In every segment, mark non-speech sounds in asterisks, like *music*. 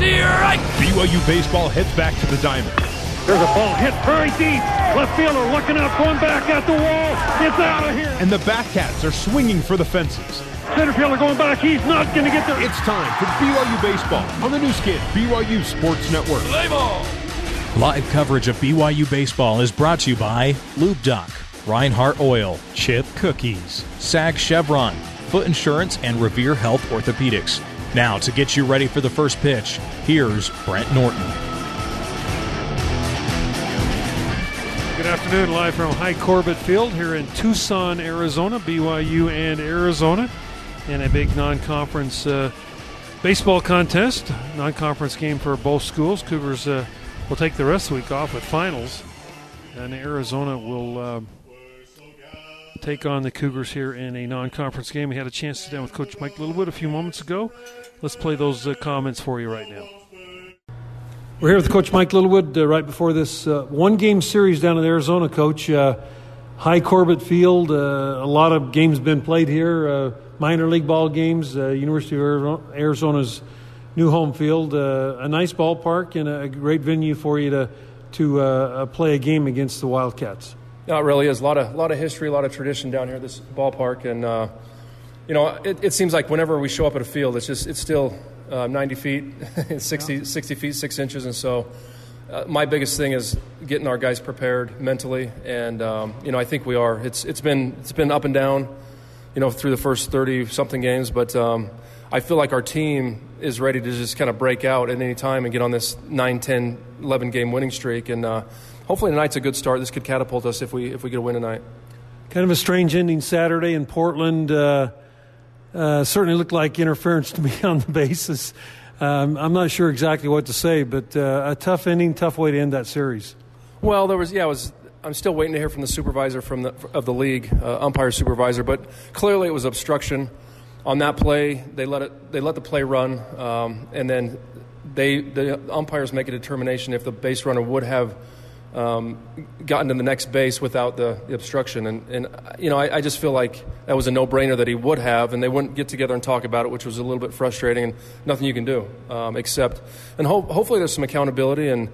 to right. BYU baseball heads back to the diamond. There's a ball hit very deep. Left fielder looking up, going back at the wall. It's out of here. And the Batcats are swinging for the fences. Center fielder going back. He's not going to get there. It's time for BYU baseball on the Nu Skin BYU Sports Network. Play ball. Live coverage of BYU baseball is brought to you by Lube Doc, Rhinehart Oil, Chip Cookies, SAG Chevron, Foot Insurance, and Revere Health Orthopedics. Now, to get you ready for the first pitch, here's Brent Norton. Good afternoon, live from Hi Corbett Field here in Tucson, Arizona, BYU and Arizona, in a big non conference uh, baseball contest, non conference game for both schools. Cougars uh, will take the rest of the week off with finals, and Arizona will. Uh, take on the Cougars here in a non-conference game. We had a chance to sit down with Coach Mike Littlewood a few moments ago. Let's play those uh, comments for you right now. We're here with Coach Mike Littlewood uh, right before this uh, one-game series down in Arizona. Coach, uh, Hi Corbett Field. Uh, a lot of games been played here. Uh, minor league ball games. University of Arizona's new home field. a nice ballpark and a great venue for you to to play a game against the Wildcats. No, it really is. A lot of, lot of history, a lot of tradition down here at this ballpark. And, uh, you know, it, it, seems like whenever we show up at a field, it's just, it's still uh, 90 feet, *laughs* 60, yeah. 60 feet, 6 inches. And so uh, my biggest thing is getting our guys prepared mentally. And, um, you know, I think we are. It's, it's, been, it's been up and down, you know, through the first 30 something games. But um, I feel like our team is ready to just kind of break out at any time and get on this 9, 10, 11 game winning streak. And, uh, hopefully tonight's a good start. This could catapult us if we if we get a win tonight. Kind of a strange ending Saturday in Portland. Uh, uh, certainly looked like interference to me *laughs* on the basis. Um, I'm not sure exactly what to say, but uh, a tough ending, tough way to end that series. Well, there was yeah, it was. I'm still waiting to hear from the supervisor from the of the league, uh, umpire supervisor, but clearly it was obstruction on that play. They let it they let the play run, um, and then they the umpires make a determination if the base runner would have um, gotten to the next base without the, the obstruction. And, and you know, I, I, just feel like that was a no brainer that he would have, and they wouldn't get together and talk about it, which was a little bit frustrating and nothing you can do um, except. And ho- hopefully there's some accountability and.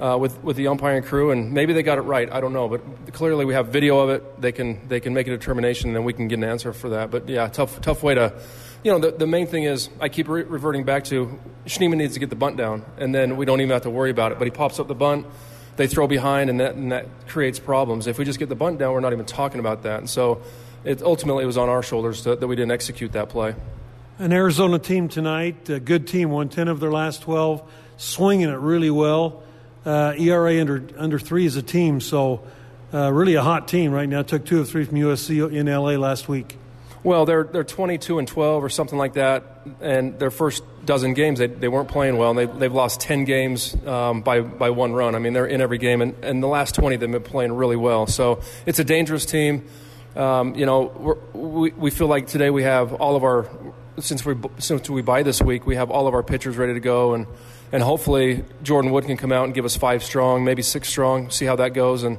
Uh, with with the umpiring crew, and maybe they got it right. I don't know, but clearly we have video of it. They can they can make a determination, and then we can get an answer for that. But yeah, tough tough way to, you know, the, the main thing is I keep re- reverting back to Schneemann needs to get the bunt down, and then we don't even have to worry about it. But he pops up the bunt they throw behind, and that, and that creates problems. If we just get the bunt down, we're not even talking about that. And so it ultimately was on our shoulders to, that we didn't execute that play. An Arizona team tonight, a good team, won 10 of their last 12, swinging it really well. Uh, ERA under, under three as a team, so uh, really a hot team right now. Took two of three from USC in LA last week. Well, they're they're 22 and 12 or something like that, and their first dozen games they, they weren't playing well, and they they've lost 10 games um, by by one run. I mean, they're in every game, and, and the last 20 they've been playing really well. So it's a dangerous team. Um, you know, we we feel like today we have all of our since we since we buy this week, we have all of our pitchers ready to go, and and hopefully Jordan Wood can come out and give us five strong, maybe six strong. See how that goes, and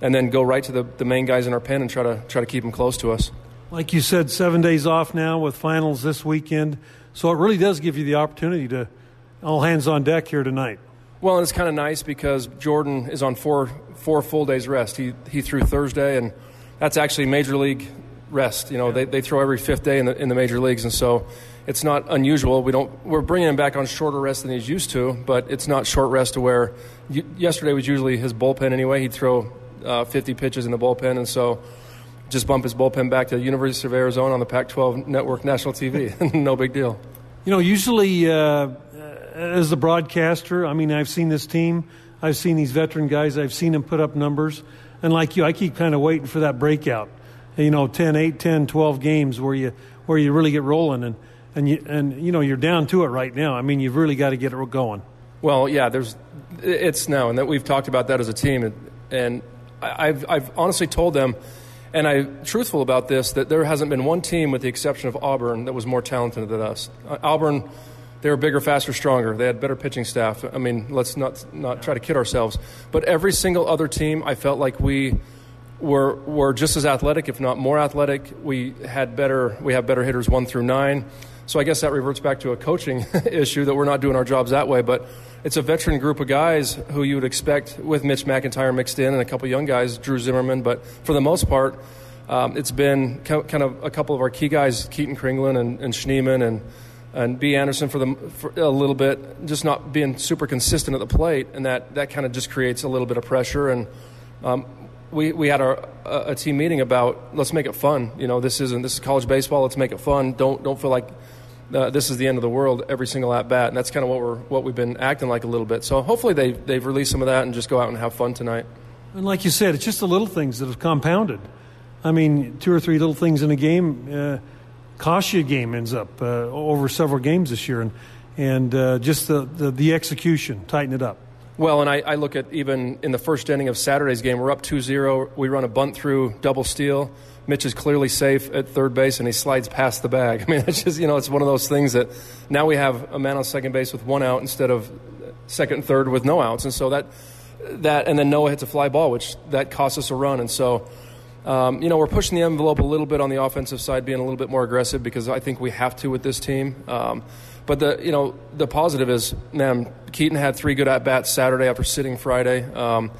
and then go right to the, the main guys in our pen and try to try to keep them close to us. Like you said, seven days off now with finals this weekend. So it really does give you the opportunity to all hands on deck here tonight. Well, and it's kind of nice because Jordan is on four four full days rest. He he threw Thursday, and that's actually major league rest. You know, they, they throw every fifth day in the in the major leagues, and so it's not unusual. We don't we're bringing him back on shorter rest than he's used to, but it's not short rest to where yesterday was usually his bullpen anyway. He'd throw uh, 50 pitches in the bullpen, and so just bump his bullpen back to the University of Arizona on the Pac-12 network national TV. *laughs* no big deal. You know, usually uh, as a broadcaster, I mean, I've seen this team, I've seen these veteran guys, I've seen them put up numbers, and like you, I keep kind of waiting for that breakout. You know, 10, 8, 10, 12 games where you where you really get rolling, and and you and you know you're down to it right now. I mean, you've really got to get it going. Well, yeah, there's it's now, and that we've talked about that as a team, and, and I've I've honestly told them and I'm truthful about this that there hasn't been one team, with the exception of Auburn, that was more talented than us. Uh, Auburn, they were bigger, faster, stronger. They had better pitching staff. I mean, let's not not try to kid ourselves. But every single other team, I felt like we were were just as athletic, if not more athletic. We had better we have better hitters one through nine. So I guess that reverts back to a coaching *laughs* issue that we're not doing our jobs that way. But it's a veteran group of guys who you would expect with Mitch McIntyre mixed in and a couple young guys, Drew Zimmerman. But for the most part, um, it's been kind of a couple of our key guys, Keaton Kringlen and, and Schneemann and and B. Anderson for, the, for a little bit, just not being super consistent at the plate, and that, that kind of just creates a little bit of pressure. And um, we, we had our, a, a team meeting about let's make it fun. You know, this isn't this is college baseball. Let's make it fun. Don't don't feel like uh, this is the end of the world every single at bat, and that's kind of what we're what we've been acting like a little bit. So hopefully they they've released some of that and just go out and have fun tonight. And like you said, it's just the little things that have compounded. I mean, two or three little things in a game uh, cost you a game ends up uh, over several games this year, and and uh, just the, the the execution, tighten it up. Well, and I, I, look at even in the first inning of Saturday's game, we're up 2 0. We run a bunt through double steal. Mitch is clearly safe at third base, and he slides past the bag. *laughs* I mean, it's just, you know, it's one of those things that now we have a man on second base with one out instead of second and third with no outs. And so that, that and then Noah hits a fly ball, which that costs us a run. And so, um, you know, we're pushing the envelope a little bit on the offensive side, being a little bit more aggressive because I think we have to with this team. Um, but the you know the positive is, man, Keaton had three good at bats Saturday after sitting Friday. Um,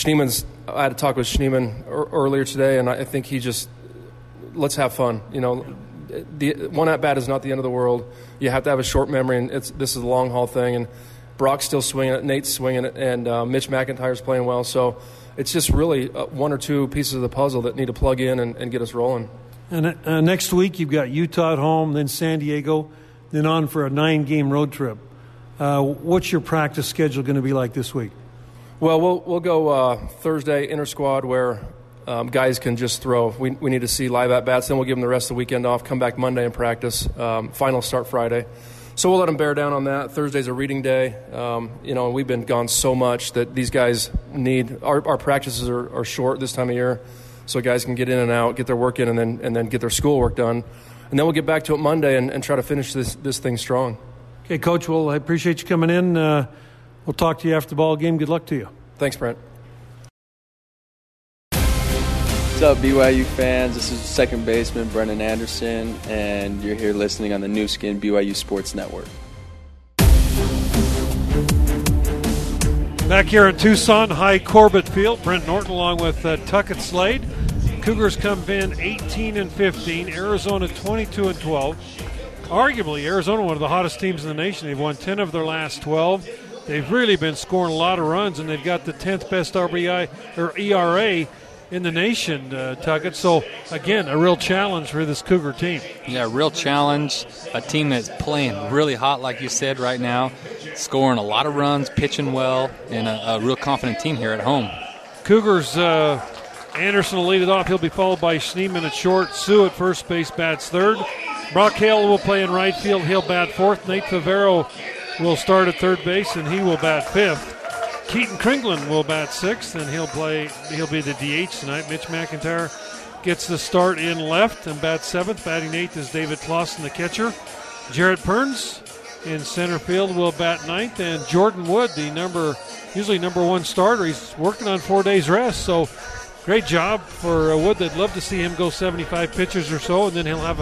Schneemann's I had a talk with Schneemann earlier today, and I think he just let's have fun. You know, the one at bat is not the end of the world. You have to have a short memory, and it's this is a long haul thing. And Brock's still swinging it, Nate's swinging it, and uh, Mitch McIntyre's playing well. So it's just really uh, one or two pieces of the puzzle that need to plug in and, and get us rolling. And uh, next week you've got Utah at home, then San Diego, then on for a nine-game road trip. Uh, what's your practice schedule going to be like this week? Well, we'll, we'll go uh, Thursday inter squad where um, guys can just throw. We, we need to see live at bats. Then we'll give them the rest of the weekend off. Come back Monday and practice. Um, final start Friday. So we'll let them bear down on that. Thursday's a reading day. Um, you know, we've been gone so much that these guys need. Our, our practices are, are short this time of year, so guys can get in and out, get their work in, and then and then get their schoolwork done. And then we'll get back to it Monday and, and try to finish this this thing strong. Okay, Coach. Well, I appreciate you coming in. Uh, we'll talk to you after the ball game. Good luck to you. Thanks, Brent. What's up, BYU fans? This is second baseman Brennan Anderson, and you're here listening on the Nu Skin BYU Sports Network. Back here in Tucson, Hi Corbett Field, Brent Norton along with uh, Tuckett Slade. Cougars come in 18 and 15, Arizona 22 and 12. Arguably, Arizona one of the hottest teams in the nation. They've won 10 of their last 12 they've really been scoring a lot of runs, and they've got the 10th best RBI or ERA in the nation, uh, Tuckett. So again, a real challenge for this Cougar team. Yeah, real challenge. A team that's playing really hot, like you said, right now, scoring a lot of runs, pitching well, and a, a real confident team here at home. Cougars. Uh, Anderson will lead it off. He'll be followed by Schneemann at short. Sue at first base bats third. Brock Hale will play in right field. He'll bat fourth. Nate Favero will start at third base, and he will bat fifth. Keaton Kringlen will bat sixth, and he'll play. He'll be the DH tonight. Mitch McIntyre gets the start in left and bats seventh. Batting eighth is David Clausen, the catcher. Jarrett Perns in center field will bat ninth, and Jordan Wood, the number usually number one starter, he's working on four days rest. So great job for uh, Wood. They'd love to see him go 75 pitches or so, and then he'll have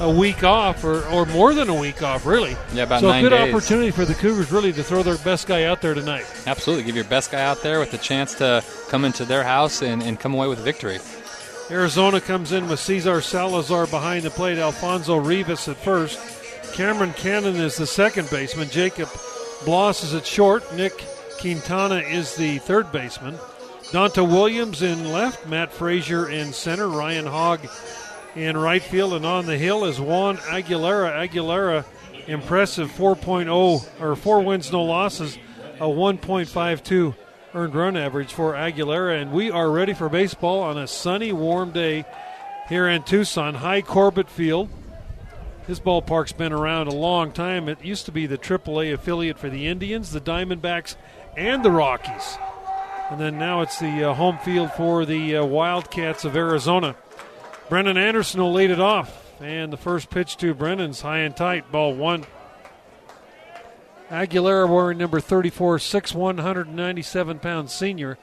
a week off, or, or more than a week off, really. Yeah, about so nine a good days. opportunity for the Cougars really to throw their best guy out there tonight. Absolutely, give your best guy out there with the chance to come into their house and, and come away with a victory. Arizona comes in with Cesar Salazar behind the plate, Alfonso Rivas at first. Cameron Cannon is the second baseman. Jacob Bloss is at short. Nick Quintana is the third baseman. Donta Williams in left. Matt Frazier in center. Ryan Hogg in right field, and on the hill is Juan Aguilera. Aguilera, impressive 4.0 or four wins, no losses, a 1.52 earned run average for Aguilera, and we are ready for baseball on a sunny, warm day here in Tucson. Hi Corbett Field. This ballpark's been around a long time. It used to be the AAA affiliate for the Indians, the Diamondbacks, and the Rockies. And then now it's the uh, home field for the uh, Wildcats of Arizona. Brennan Anderson will lead it off. And the first pitch to Brennan's high and tight, ball one. Aguilera wearing number 34, 6'1, 197 pound senior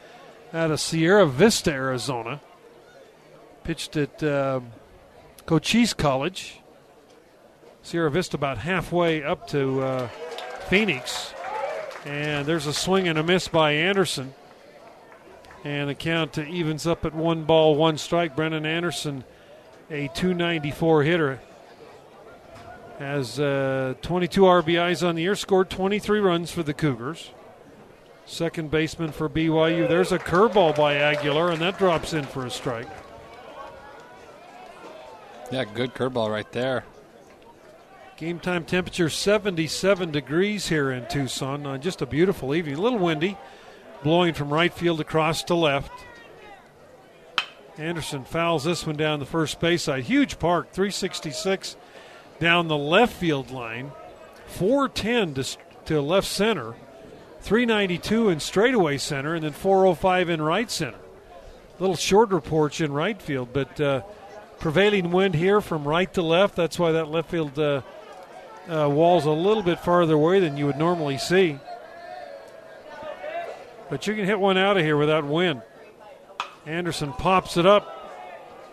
out of Sierra Vista, Arizona. Pitched at uh, Cochise College. Sierra Vista about halfway up to uh, Phoenix. And there's a swing and a miss by Anderson. And the count evens up at one ball, one strike. Brennan Anderson, a 294 hitter, has uh, 22 RBIs on the year, scored 23 runs for the Cougars. Second baseman for BYU. There's a curveball by Aguilera, and that drops in for a strike. Yeah, good curveball right there. Game time temperature 77 degrees here in Tucson. Uh, just a beautiful evening. A little windy, blowing from right field across to left. Anderson fouls this one down the first base side. Huge park, 366 down the left field line, 410 to, to left center, 392 in straightaway center, and then 405 in right center. Little shorter porch in right field, but uh, prevailing wind here from right to left. That's why that left field uh, uh, wall's a little bit farther away than you would normally see. But you can hit one out of here without wind. Anderson pops it up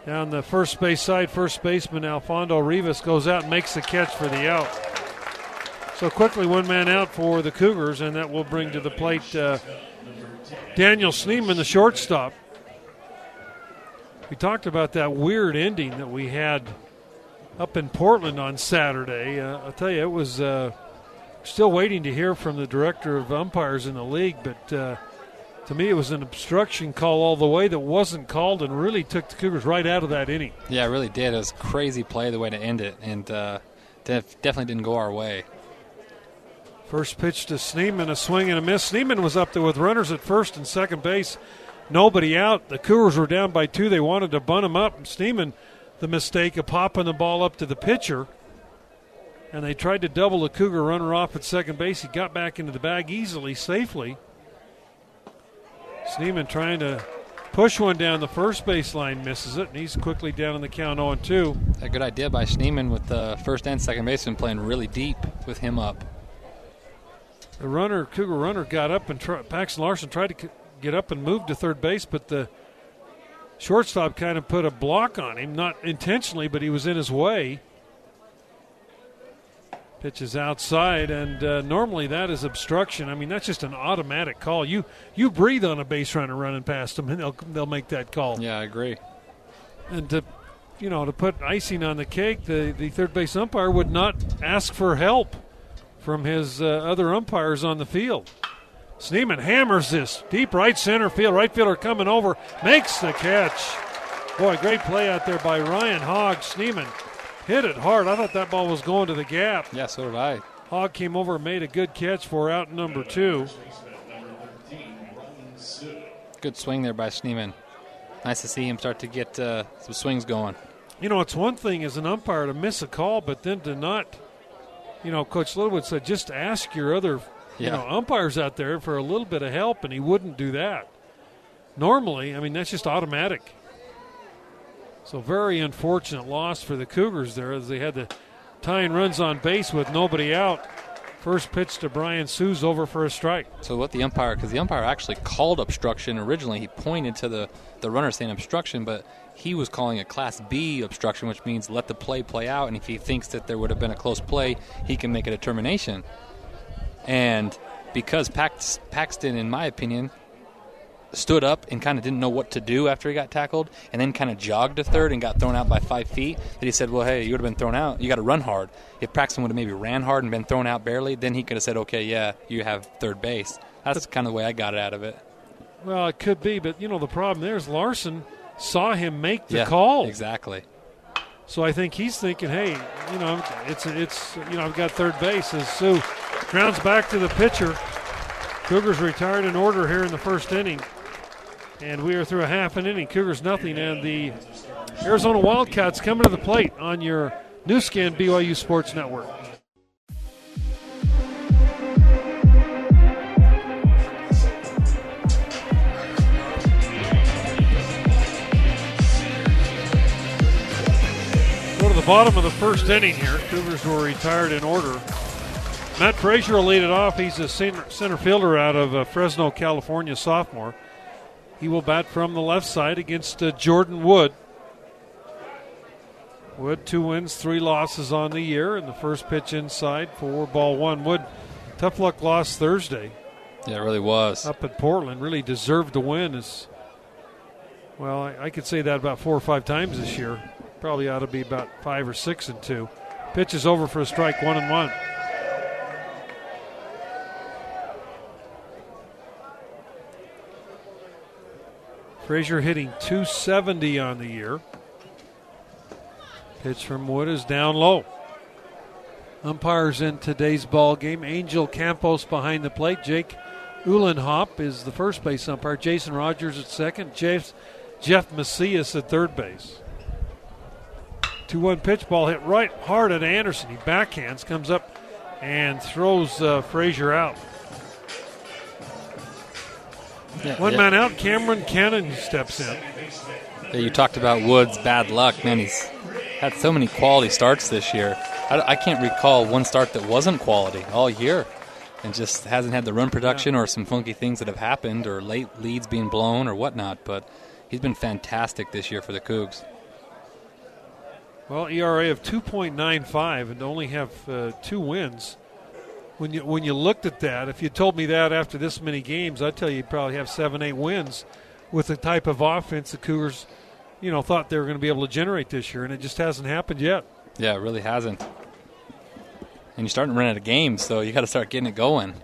down the first base side. First baseman Alfonso Rivas goes out and makes the catch for the out. So quickly, one man out for the Cougars, and that will bring to the plate uh, Daniel Schneemann, the shortstop. We talked about that weird ending that we had up in Portland on Saturday. Uh, I'll tell you, it was uh, still waiting to hear from the director of umpires in the league, but uh, to me, it was an obstruction call all the way that wasn't called and really took the Cougars right out of that inning. Yeah, it really did. It was crazy play the way to end it, and uh, def- definitely didn't go our way. First pitch to Schneemann, a swing and a miss. Schneemann was up there with runners at first and second base. Nobody out. The Cougars were down by two. They wanted to bunt him up. Schneemann, the mistake of popping the ball up to the pitcher. And they tried to double the Cougar runner off at second base. He got back into the bag easily, safely. Schneemann trying to push one down the first baseline, misses it, and he's quickly down in the count 0 2. A good idea by Schneemann with the first and second baseman playing really deep with him up. The runner, Cougar runner, got up and try, Paxton Larson tried to get up and move to third base, but the shortstop kind of put a block on him, not intentionally, but he was in his way. Pitches outside, and uh, normally that is obstruction. I mean, that's just an automatic call. You you breathe on a base runner running past them, and they'll they'll make that call. Yeah, I agree. And to you know to put icing on the cake, the the third base umpire would not ask for help from his uh, other umpires on the field. Schneemann hammers this deep right center field. Right fielder coming over, makes the catch. Boy, great play out there by Ryan Hogg. Schneemann hit it hard. I thought that ball was going to the gap. Yeah, so did I. Hogg came over and made a good catch for out number two. Good swing there by Schneemann. Nice to see him start to get uh, some swings going. You know, it's one thing as an umpire to miss a call, but then to not, you know, Coach Littlewood said just ask your other, you know, umpires out there for a little bit of help, and he wouldn't do that. Normally, I mean, that's just automatic. So very unfortunate loss for the Cougars there as they had the tying runs on base with nobody out. First pitch to Brian Sue's over for a strike. So what the umpire, because the umpire actually called obstruction originally, he pointed to the the runner saying obstruction, but he was calling it Class B obstruction, which means let the play play out, and if he thinks that there would have been a close play, he can make a determination. And because Pax, Paxton, in my opinion, stood up and kind of didn't know what to do after he got tackled, and then kind of jogged to third and got thrown out by five feet. That he said, "Well, hey, you would have been thrown out. You got to run hard. If Paxton would have maybe ran hard and been thrown out barely, then he could have said, "Okay, yeah, you have third base." That's kind of the way I got it out of it. Well, it could be, but you know the problem there is Larson saw him make the yeah, call. exactly. So I think he's thinking, hey, you know, it's it's you know I've got third base as Sue grounds back to the pitcher. Cougars retired in order here in the first inning, and we are through a half an inning. Cougars nothing, and the Arizona Wildcats coming to the plate on your Nu Skin BYU Sports Network. Go to the bottom of the first inning here. Cougars were retired in order. Matt Frazier will lead it off. He's a center, center fielder out of uh, Fresno, California, sophomore. He will bat from the left side against uh, Jordan Wood. Wood, two wins, three losses on the year, and the first pitch inside for ball one. Wood, tough luck loss Thursday. Yeah, it really was. Up at Portland, really deserved to win. Is well, I, I could say that about four or five times this year. Probably ought to be about five or six and two. Pitch is over for a strike, one and one. Frazier hitting 270 on the year. Pitch from Wood is down low. Umpires in today's ball game. Angel Campos behind the plate. Jake Uhlenhop is the first base umpire. Jason Rogers at second. Jeff, Jeff Macias at third base. 2 1 pitch ball hit right hard at Anderson. He backhands, comes up, and throws uh, Frazier out. Yeah, One yeah. man out. Cameron Cannon steps in. Yeah, you talked about Woods' bad luck. Man, he's had so many quality starts this year. I, I can't recall one start that wasn't quality all year, and just hasn't had the run production or some funky things that have happened or late leads being blown or whatnot. But he's been fantastic this year for the Cougs. Well, ERA of 2.95 and only have uh, two wins. When you when you looked at that, if you told me that after this many games, I'd tell you you'd probably have seven, eight wins with the type of offense the Cougars, you know, thought they were going to be able to generate this year, and it just hasn't happened yet. Yeah, it really hasn't. And you're starting to run out of games, so you got to start getting it going.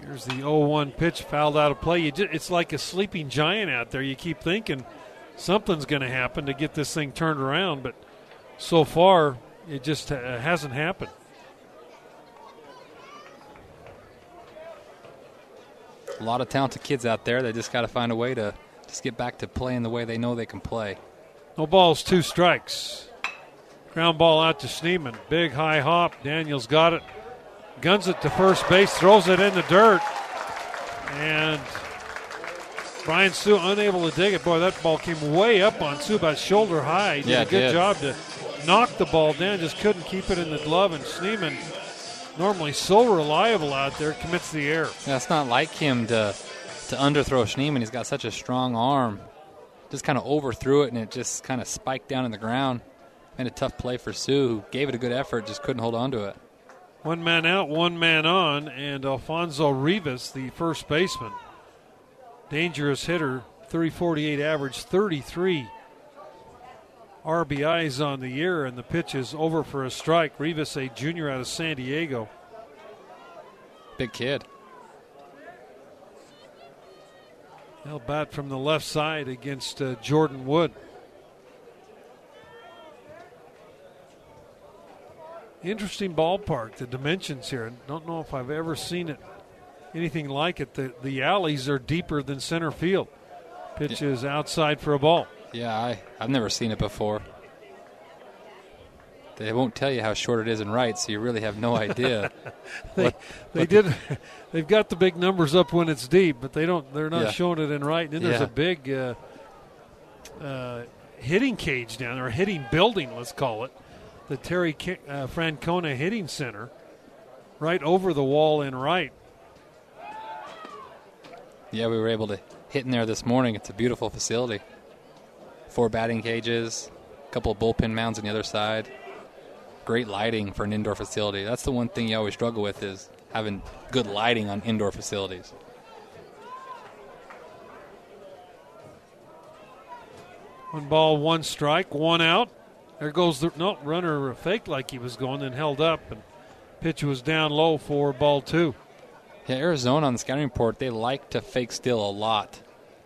Here's the 0-1 pitch fouled out of play. You just, it's like a sleeping giant out there. You keep thinking something's going to happen to get this thing turned around, but so far it just uh, hasn't happened. A lot of talented kids out there. They just got to find a way to just get back to playing the way they know they can play. No balls, two strikes. Ground ball out to Schneemann. Big high hop. Daniels got it. Guns it to first base. Throws it in the dirt. And Brian Sue unable to dig it. Boy, that ball came way up on Sue, about shoulder high. He did Yeah, a good did. job to knock the ball down. Just couldn't keep it in the glove. And Schneemann, normally so reliable out there, commits the error. Yeah, it's not like him to to underthrow Schneemann. He's got such a strong arm. Just kind of overthrew it, and it just kind of spiked down in the ground. Made a tough play for Sue, who gave it a good effort, just couldn't hold on to it. One man out, one man on, and Alfonso Rivas, the first baseman, dangerous hitter, 348 average, 33 RBIs on the year, and the pitch is over for a strike. Rivas, a junior out of San Diego. Big kid. They'll bat from the left side against uh, Jordan Wood. Interesting ballpark. The dimensions here. Don't know if I've ever seen it anything like it. The the alleys are deeper than center field. Pitch is outside for a ball. Yeah, I, I've never seen it before. They won't tell you how short it is in right, so you really have no idea. *laughs* They, they did. *laughs* They've got the big numbers up when it's deep, but they don't. They're not Yeah. showing it in right. And then there's a big uh, uh, hitting cage down there, a hitting building, let's call it, the Terry uh, Francona Hitting Center, right over the wall in right. yeah, we were able to hit in there this morning. It's a beautiful facility. Four batting cages, a couple of bullpen mounds on the other side. Great lighting for an indoor facility. That's the one thing you always struggle with is having good lighting on indoor facilities. One ball, one strike, one out. There goes the no runner faked like he was going, then held up, and pitch was down low for ball two. Yeah, Arizona on the scouting report, they like to fake steal a lot.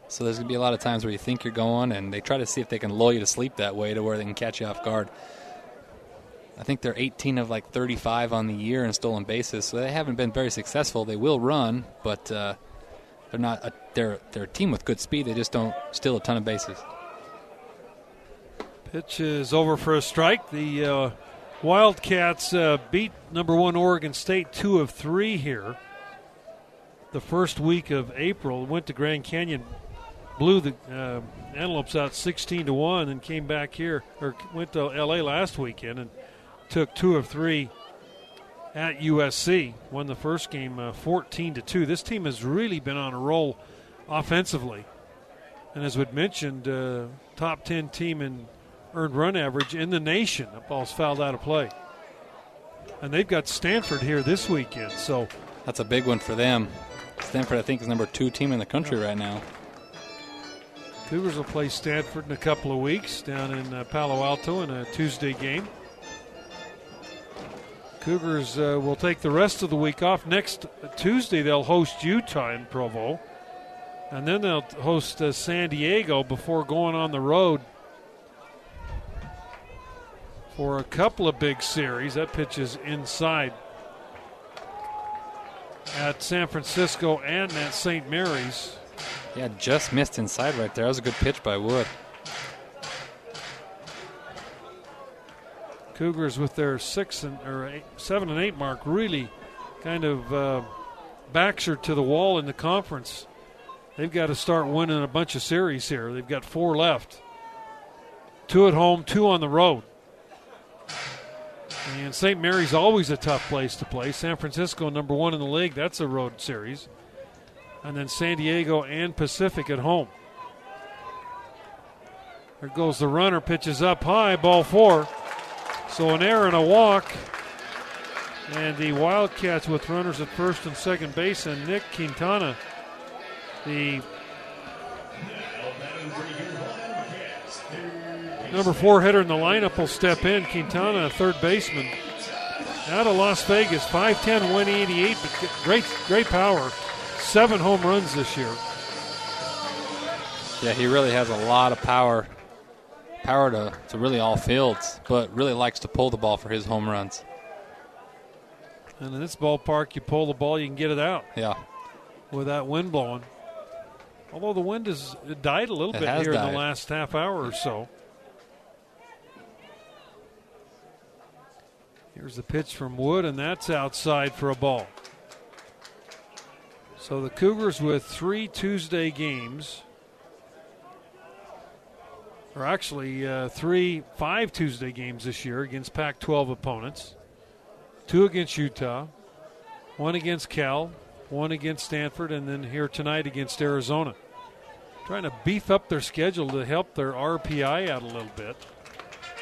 So there's going to be a lot of times where you think you're going, and they try to see if they can lull you to sleep that way to where they can catch you off guard. I think they're 18 of like 35 on the year in stolen bases, so they haven't been very successful. They will run, but uh, they're not. A, they're they're a team with good speed. They just don't steal a ton of bases. Pitch is over for a strike. The uh, Wildcats uh, beat number one Oregon State two of three here. The first week of April went to Grand Canyon, blew the uh, Antelopes out sixteen to one, and came back here or went to L.A. last weekend and took two of three at USC. Won the first game uh, fourteen to two. This team has really been on a roll offensively, and as we'd mentioned, uh, top ten team in earned run average in the nation. That ball's fouled out of play. And they've got Stanford here this weekend, so That's a big one for them. Stanford, I think, is number two team in the country right now. Cougars will play Stanford in a couple of weeks down in uh, Palo Alto in a Tuesday game. Cougars uh, will take the rest of the week off. Next Tuesday, they'll host Utah in Provo. And then they'll host uh, San Diego before going on the road for a couple of big series. That pitch is inside at San Francisco and at St. Mary's. Yeah, just missed inside right there. That was a good pitch by Wood. Cougars with their six and or eight, seven and eight mark really kind of uh, backs her to the wall in the conference. They've got to start winning a bunch of series here. They've got four left. Two at home, two on the road. And St. Mary's always a tough place to play. San Francisco, number one in the league, that's a road series. And then San Diego and Pacific at home. There goes the runner, pitches up high, ball four. So an error and a walk. And the Wildcats with runners at first and second base, and Nick Quintana, the number four hitter in the lineup, will step in. Quintana, third baseman. Out of Las Vegas, 5'10, 188, but great, great power. Seven home runs this year. Yeah, he really has a lot of power. Power to, to really all fields, but really likes to pull the ball for his home runs. And in this ballpark, you pull the ball, you can get it out Yeah. with that wind blowing. Although the wind has died a little It bit here in the last half hour or so. Here's the pitch from Wood, and that's outside for a ball. So the Cougars with three Tuesday games, or actually uh, three, five Tuesday games this year against Pac 12 opponents. Two against Utah, one against Cal, one against Stanford, and then here tonight against Arizona. Trying to beef up their schedule to help their RPI out a little bit.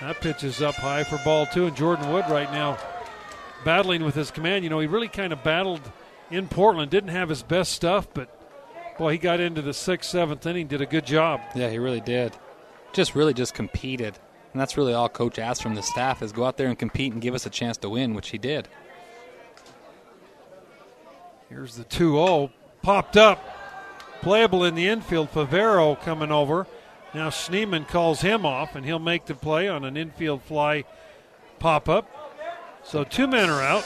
That pitch is up high for ball two, and Jordan Wood right now battling with his command. You know, he really kind of battled in Portland, didn't have his best stuff, but boy, he got into the sixth, seventh inning, did a good job. Yeah, he really did. Just really just competed. And that's really all coach asked from the staff is go out there and compete and give us a chance to win, which he did. Here's the 2 0. Popped up. Playable in the infield. Favero coming over. Now Schneemann calls him off, and he'll make the play on an infield fly pop up. So two men are out.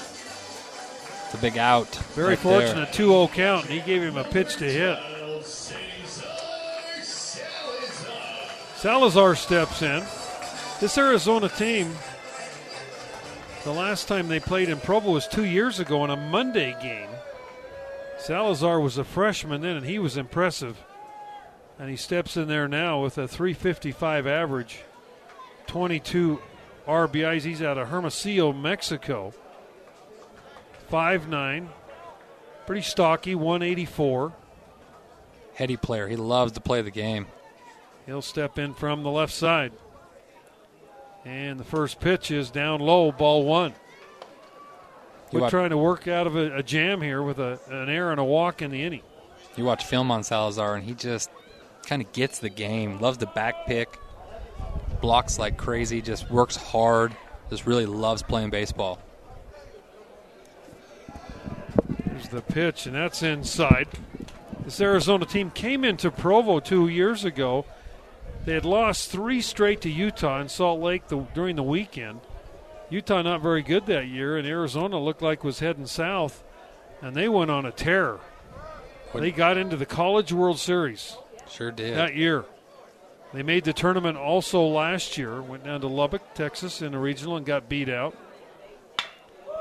It's a big out. Very right fortunate 2 0 count, and he gave him a pitch to hit. Salazar steps in. This Arizona team, the last time they played in Provo was two years ago in a Monday game. Salazar was a freshman then, and he was impressive. And he steps in there now with a 355 average, 22 RBIs. He's out of Hermosillo, Mexico. 5'9, pretty stocky, 184. Heady player. He loves to play the game. He'll step in from the left side. And the first pitch is down low, ball one. We're watch, trying to work out of a, a jam here with a, an error and a walk in the inning. you watch film on Salazar, and he just kind of gets the game. Loves the back pick. Blocks like crazy. Just works hard. Just really loves playing baseball. The pitch, and that's inside. This Arizona team came into Provo two years ago. They had lost three straight to Utah in Salt Lake the, during the weekend. Utah not very good that year, and Arizona looked like was heading south, and they went on a tear. They got into the College World Series Sure did. that year. They made the tournament also last year. Went down to Lubbock, Texas, in a regional and got beat out.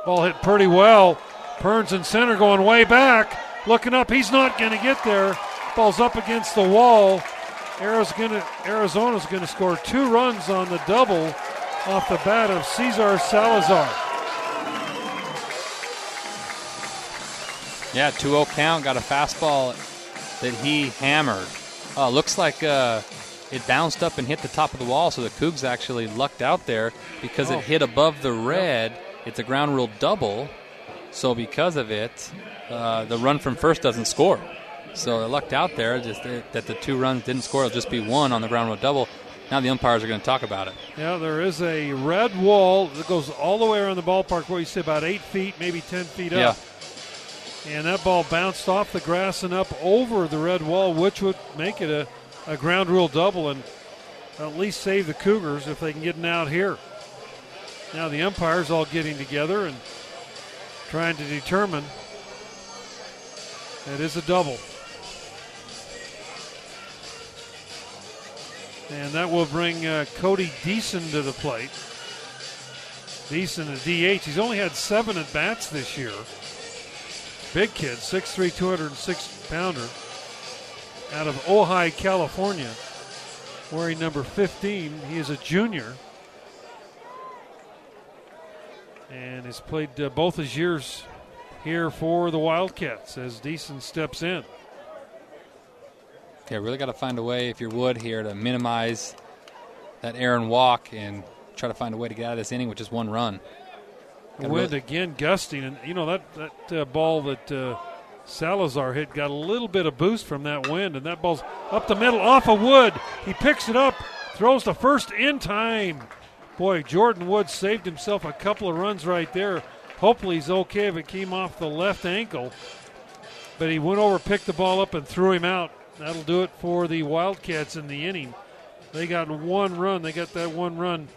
Ball hit pretty well. Perns in center going way back. Looking up, he's not going to get there. Ball's up against the wall. Arizona's gonna, Arizona's going to score two runs on the double off the bat of Cesar Salazar. Yeah, 2 0 count. Got a fastball that he hammered. Uh, looks like uh, it bounced up and hit the top of the wall, so the Cougs actually lucked out there because Oh. it hit above the red. It's a ground rule double, so because of it, uh, the run from first doesn't score. So they lucked out there just that that the two runs didn't score. It'll just be one on the ground rule double. Now the umpires are going to talk about it. Yeah, there is a red wall that goes all the way around the ballpark. What you say, about eight feet, maybe ten feet up. Yeah. And that ball bounced off the grass and up over the red wall, which would make it a, a ground rule double and at least save the Cougars if they can get an out here. Now the umpires all getting together and trying to determine It is a double. And that will bring uh, Cody Deason to the plate. Deason, a DH. He's only had seven at bats this year. Big kid, 6'3, 206 pounder, out of Ojai, California, wearing number 15. He is a junior and has played uh, both his years here for the Wildcats as Deason steps in. Yeah, really got to find a way, if you're Wood here, to minimize that Aaron walk and try to find a way to get out of this inning with just one run. Gotta wind really- again gusting, and you know that that uh, ball that uh, Salazar hit got a little bit of boost from that wind, and that ball's up the middle off of Wood. He picks it up, throws the first in time. Boy, Jordan Wood saved himself a couple of runs right there. Hopefully he's okay if it came off the left ankle, but he went over, picked the ball up, and threw him out. That'll do it for the Wildcats in the inning. They got one run. They got that one run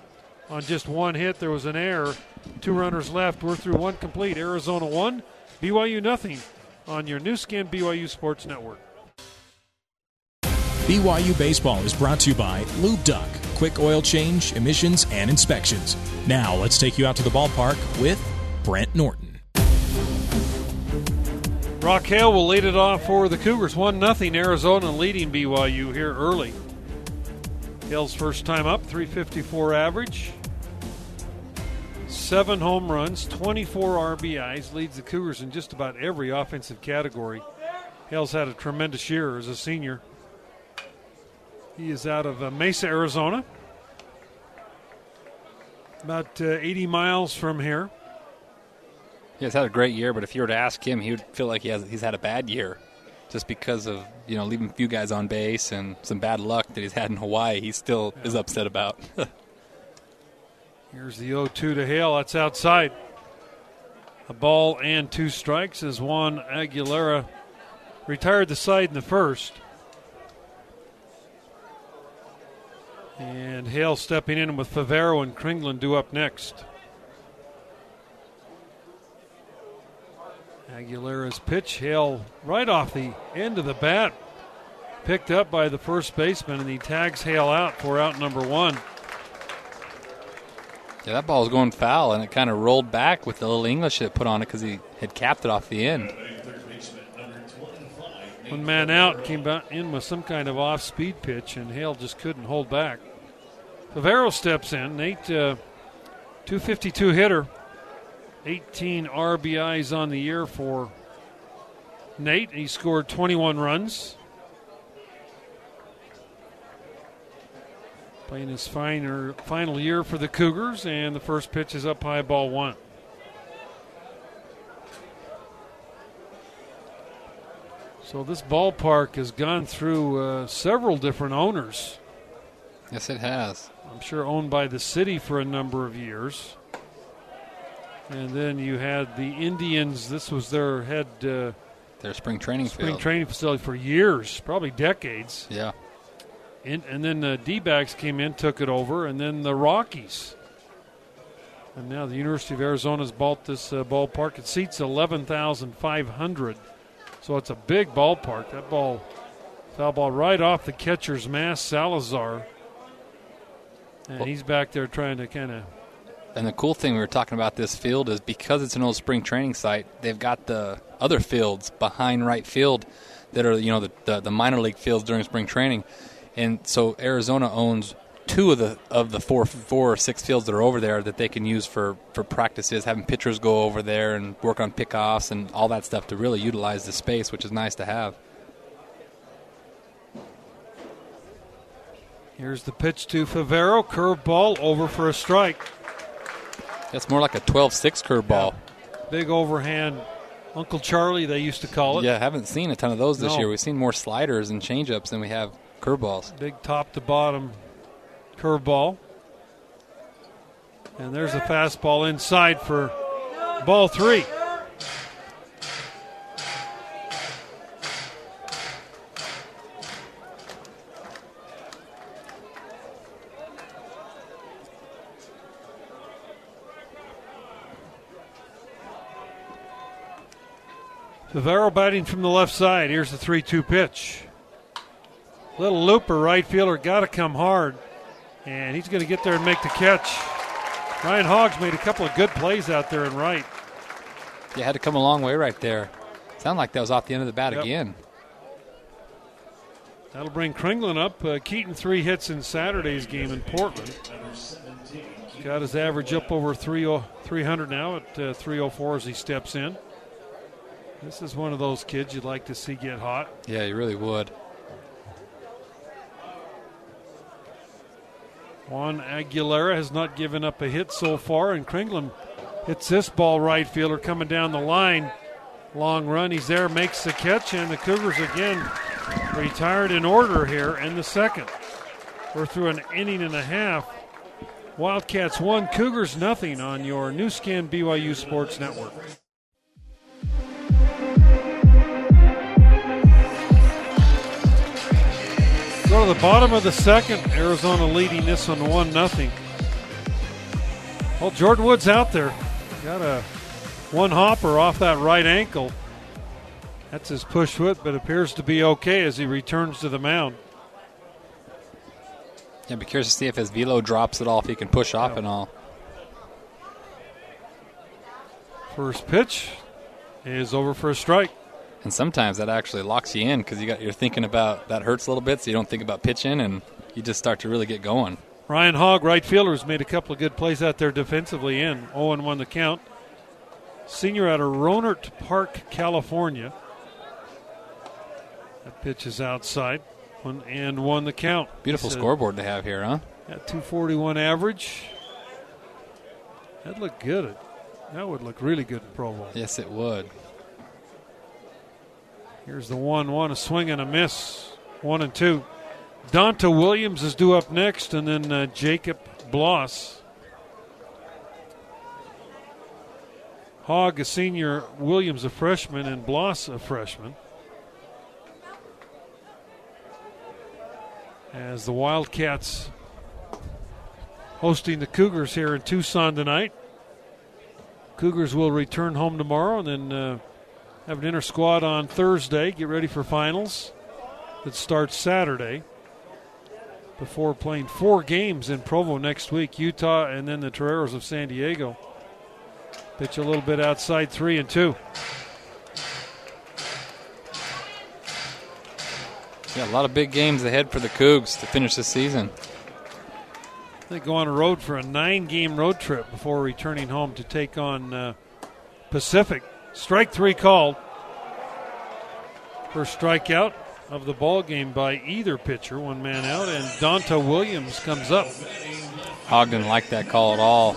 on just one hit. There was an error. Two runners left. We're through one complete. Arizona one, BYU nothing on your Nu Skin BYU Sports Network. BYU Baseball is brought to you by Lube Doc, quick oil change, emissions, and inspections. Now let's take you out to the ballpark with Brent Norton. Brock Hale will lead it off for the Cougars. 1 0 Arizona leading BYU here early. Hale's first time up, 354 average. Seven home runs, 24 RBIs, leads the Cougars in just about every offensive category. Hale's had a tremendous year as a senior. He is out of uh, Mesa, Arizona, about uh, 80 miles from here. Yeah, he's had a great year, but if you were to ask him, he would feel like he has he's had a bad year, just because of you know leaving a few guys on base and some bad luck that he's had in Hawaii. He still is upset about. *laughs* Here's the 0 2 to Hale. That's outside. A ball and two strikes as Juan Aguilera retired the side in the first. And Hale stepping in with Favero and Kringlen due up next. Aguilera's pitch, Hale right off the end of the bat, picked up by the first baseman, and he tags Hale out for out number one. yeah, that ball was going foul, and it kind of rolled back with the little English that put on it because he had capped it off the end. One man out came in with some kind of off speed pitch, and Hale just couldn't hold back. Favero steps in. Nate, uh, 252 hitter, 18 RBIs on the year for Nate. He scored 21 runs. Playing his finer, final year for the Cougars, and the first pitch is up high, ball one. So this ballpark has gone through uh, several different owners. Yes, it has. I'm sure owned by the city for a number of years. And then you had the Indians. This was their head uh, Their spring training spring field. training facility for years, probably decades. yeah, And, and then the D-backs came in, took it over, and then the Rockies. And now the University of Arizona's bought this uh, ballpark. It seats 11,500. So it's a big ballpark. That ball, foul ball right off the catcher's mask, Salazar. And he's back there trying to kind of And the cool thing we were talking about this field is because it's an old spring training site, they've got the other fields behind right field that are you know the, the, the minor league fields during spring training, and so Arizona owns two of the of the four four or six fields that are over there that they can use for for practices, having pitchers go over there and work on pickoffs and all that stuff to really utilize the space, which is nice to have. Here's the pitch to Favero. Curveball over for a strike. That's more like a 12 6 curveball. Big overhand. Uncle Charlie, they used to call it. Yeah, haven't seen a ton of those this No. year. We've seen more sliders and changeups than we have curveballs. Big top to bottom curveball. And there's a fastball inside for ball three. Favero batting from the left side. Here's the 3 2 pitch. Little looper, right fielder, got to come hard. And he's going to get there and make the catch. Ryan Hogg's made a couple of good plays out there in right. Yeah, had to come a long way right there. Sound like that was off the end of the bat Yep. again. That'll bring Kringlen up. Uh, Keaton three hits in Saturday's game in Portland. Got his average up over 30 300 now at uh, 304 as he steps in. This is one of those kids you'd like to see get hot. Yeah, you really would. Juan Aguilera has not given up a hit so far, and Kringlen hits this ball right fielder coming down the line. Long run, he's there, makes the catch, and the Cougars again retired in order here in the second. We're through an inning and a half. Wildcats one, Cougars nothing on your Nu Skin BYU Sports Network. Go to the bottom of the second. Arizona leading this one one nothing. Well, Jordan Woods out there. Got a one hopper off that right ankle. That's his push foot, but appears to be okay as he returns to the mound. Yeah, be curious to see if his velo drops at all, if he can push off and all. First pitch is over for a strike. And sometimes that actually locks you in because you got you're thinking about that hurts a little bit, so you don't think about pitching, and you just start to really get going. Ryan Hogg, right fielder, has made a couple of good plays out there defensively in 0 1 the count. Senior out of Rohnert Park, California. That pitch is outside. One and one the count. Beautiful scoreboard to have here, huh? At 241 average. That looked good. That would look really good in Provo. Yes, it would. Here's the 1 1, a swing and a miss. 1 and 2. Donta Williams is due up next, and then uh, Jacob Bloss. Hogg, a senior, Williams, a freshman, and Bloss, a freshman. As the Wildcats hosting the Cougars here in Tucson tonight. Cougars will return home tomorrow and then uh, have an inter squad on Thursday. Get ready for finals that starts Saturday before playing four games in Provo next week Utah and then the Toreros of San Diego. Pitch a little bit outside three and two. Yeah, a lot of big games ahead for the Cougs to finish the season. They go on a road for a nine game road trip before returning home to take on uh, Pacific. Strike three called. First strikeout of the ball game by either pitcher, one man out, and Donta Williams comes up. Ogden didn't like that call at all.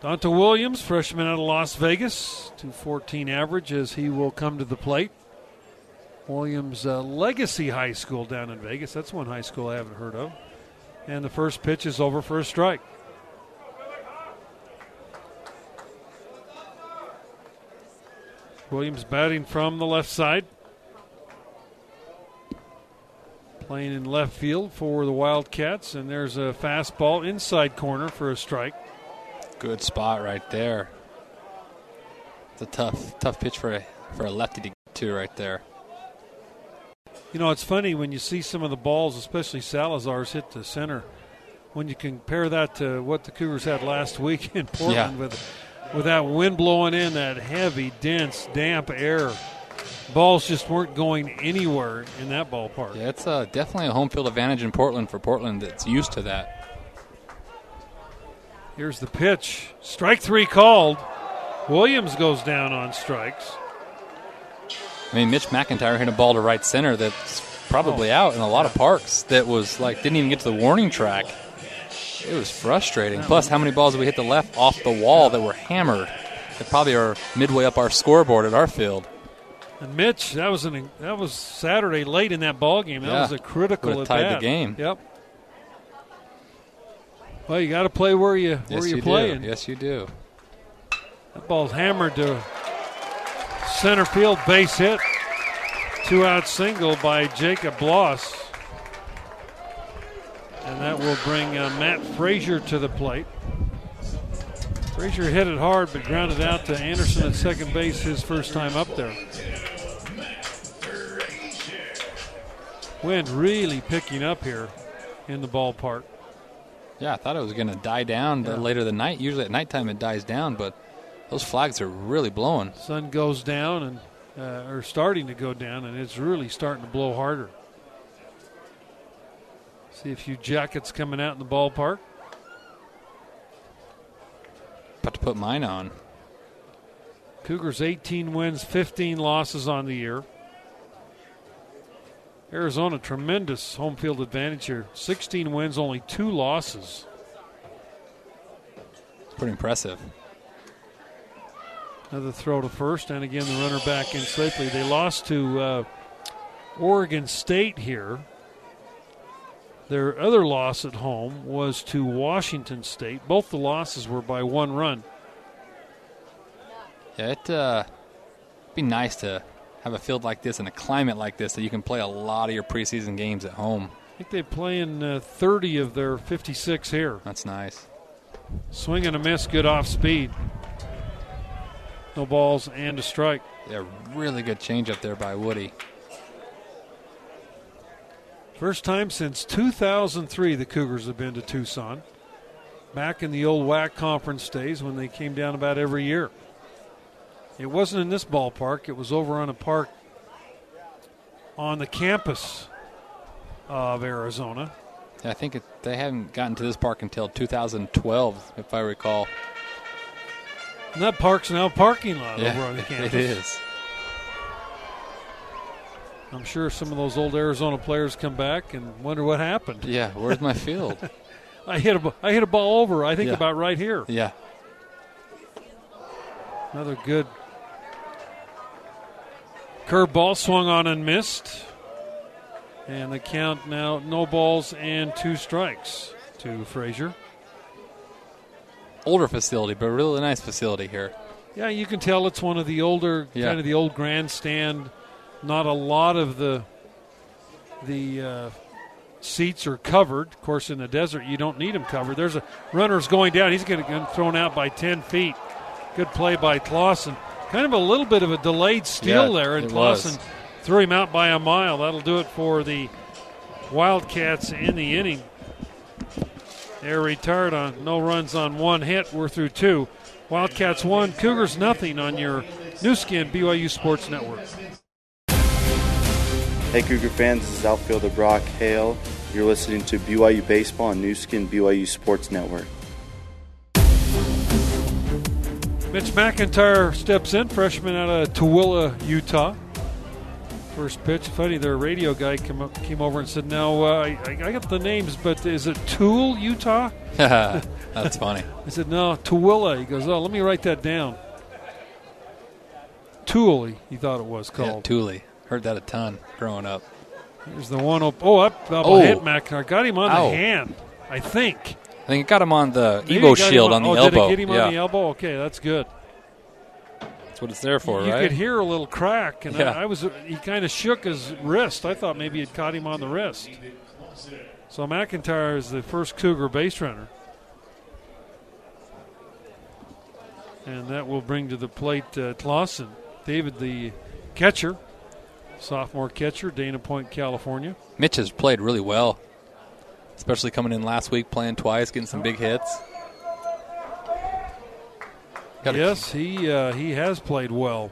Donta Williams, freshman out of Las Vegas, 214 average as he will come to the plate. Williams uh, Legacy High School down in Vegas. That's one high school I haven't heard of. And the first pitch is over for a strike. Williams batting from the left side. Playing in left field for the Wildcats, and there's a fastball inside corner for a strike. Good spot right there. It's a tough, tough pitch for a for a lefty to get to right there. You know, it's funny when you see some of the balls, especially Salazar's, hit the center. When you compare that to what the Cougars had last week *laughs* in Portland Yeah. with with that wind blowing in, that heavy, dense, damp air, balls just weren't going anywhere in that ballpark. Yeah, it's uh, definitely a home field advantage in Portland for Portland that's used to that. Here's the pitch. Strike three called. Williams goes down on strikes. I mean, Mitch McIntyre hit a ball to right center that's probably Oh. out in a lot of parks that was like didn't even get to the warning track. It was frustrating. Plus, how many balls did we hit the left off the wall that were hammered? That probably are midway up our scoreboard at our field. And Mitch, that was an that was Saturday late in that ball game. That Yeah. was a critical at tied the game. Yep. Well, you got to play where you Yes, where you're you playing. do. Yes, you do. That ball's hammered to center field, base hit. Two out single by Jacob Bloss. And that will bring uh, Matt Fraizer to the plate. Fraizer hit it hard but grounded out to Anderson at second base his first time up there. Wind really picking up here in the ballpark. Yeah, I thought it was going to die down Yeah. later the night. Usually at nighttime it dies down, but those flags are really blowing. sun goes down and uh, or starting to go down, and it's really starting to blow harder. See a few jackets coming out in the ballpark. About to put mine on. Cougars 18 wins, 15 losses on the year. Arizona tremendous home field advantage here. 16 wins, only two losses. Pretty impressive. Another throw to first, and again the runner back in safely. They lost to uh, Oregon State here. Their other loss at home was to Washington State. Both the losses were by one run. Yeah, it uh, be nice to have a field like this and a climate like this that you can play a lot of your preseason games at home. I think they play in uh, 30 of their 56 here. That's nice. Swing and a miss, good off speed. No balls and a strike. Yeah, really good change up there by Woody. First time since 2003 the Cougars have been to Tucson. Back in the old WAC conference days when they came down about every year. It wasn't in this ballpark, it was over on a park on the campus of Arizona. I think it, they haven't gotten to this park until 2012, if I recall. And that park's now a parking lot Yeah, over on *laughs* the campus. it is. I'm sure some of those old Arizona players come back and wonder what happened. Yeah, where's my *laughs* field? I hit a I hit a ball over. I think Yeah. about right here. yeah, Another good curve ball swung on and missed. And the count now no balls and two strikes to Fraizer. Older facility, but really nice facility here. Yeah, you can tell it's one of the older Yeah. kind of the old grandstand. Not a lot of the the uh, seats are covered. Of course, in the desert, you don't need them covered. There's a runner's going down. He's going to get thrown out by ten feet. Good play by Clausen. Kind of a little bit of a delayed steal Yeah, there, and Clausen was. threw him out by a mile. That'll do it for the Wildcats in the inning. They're retired on no runs on one hit. We're through two. Wildcats one, Cougars nothing on your Nu Skin BYU Sports Network. Hey Cougar fans, this is outfielder Brock Hale. You're listening to BYU Baseball on Nu Skin BYU Sports Network. Mitch McIntyre steps in, freshman out of Tooele, Utah. First pitch, funny, their radio guy came, up, came over and said, Now, uh, I, I got the names, but is it Tool, Utah? *laughs* That's funny. I said, No, Tooele. He goes, Oh, let me write that down. Tool, he, thought it was Yeah, called. Thule. Heard that a ton growing up. Here's the one up. Oh, up, up Oh. hit McIntyre. Got him on Ow. the hand, I think. I think it got him on the Maybe Evo it got him shield on, the oh, elbow. Did it get him yeah, on the elbow? Okay, that's good. That's what it's there for, you right? You could hear a little crack, and Yeah. I, I was he kind of shook his wrist. I thought maybe it caught him on the wrist. So McIntyre is the first Cougar base runner, and that will bring to the plate uh, Clausen, David, the catcher, sophomore catcher, Dana Point, California. Mitch has played really well, especially coming in last week, playing twice, getting some big hits. Got yes, he uh, he has played well.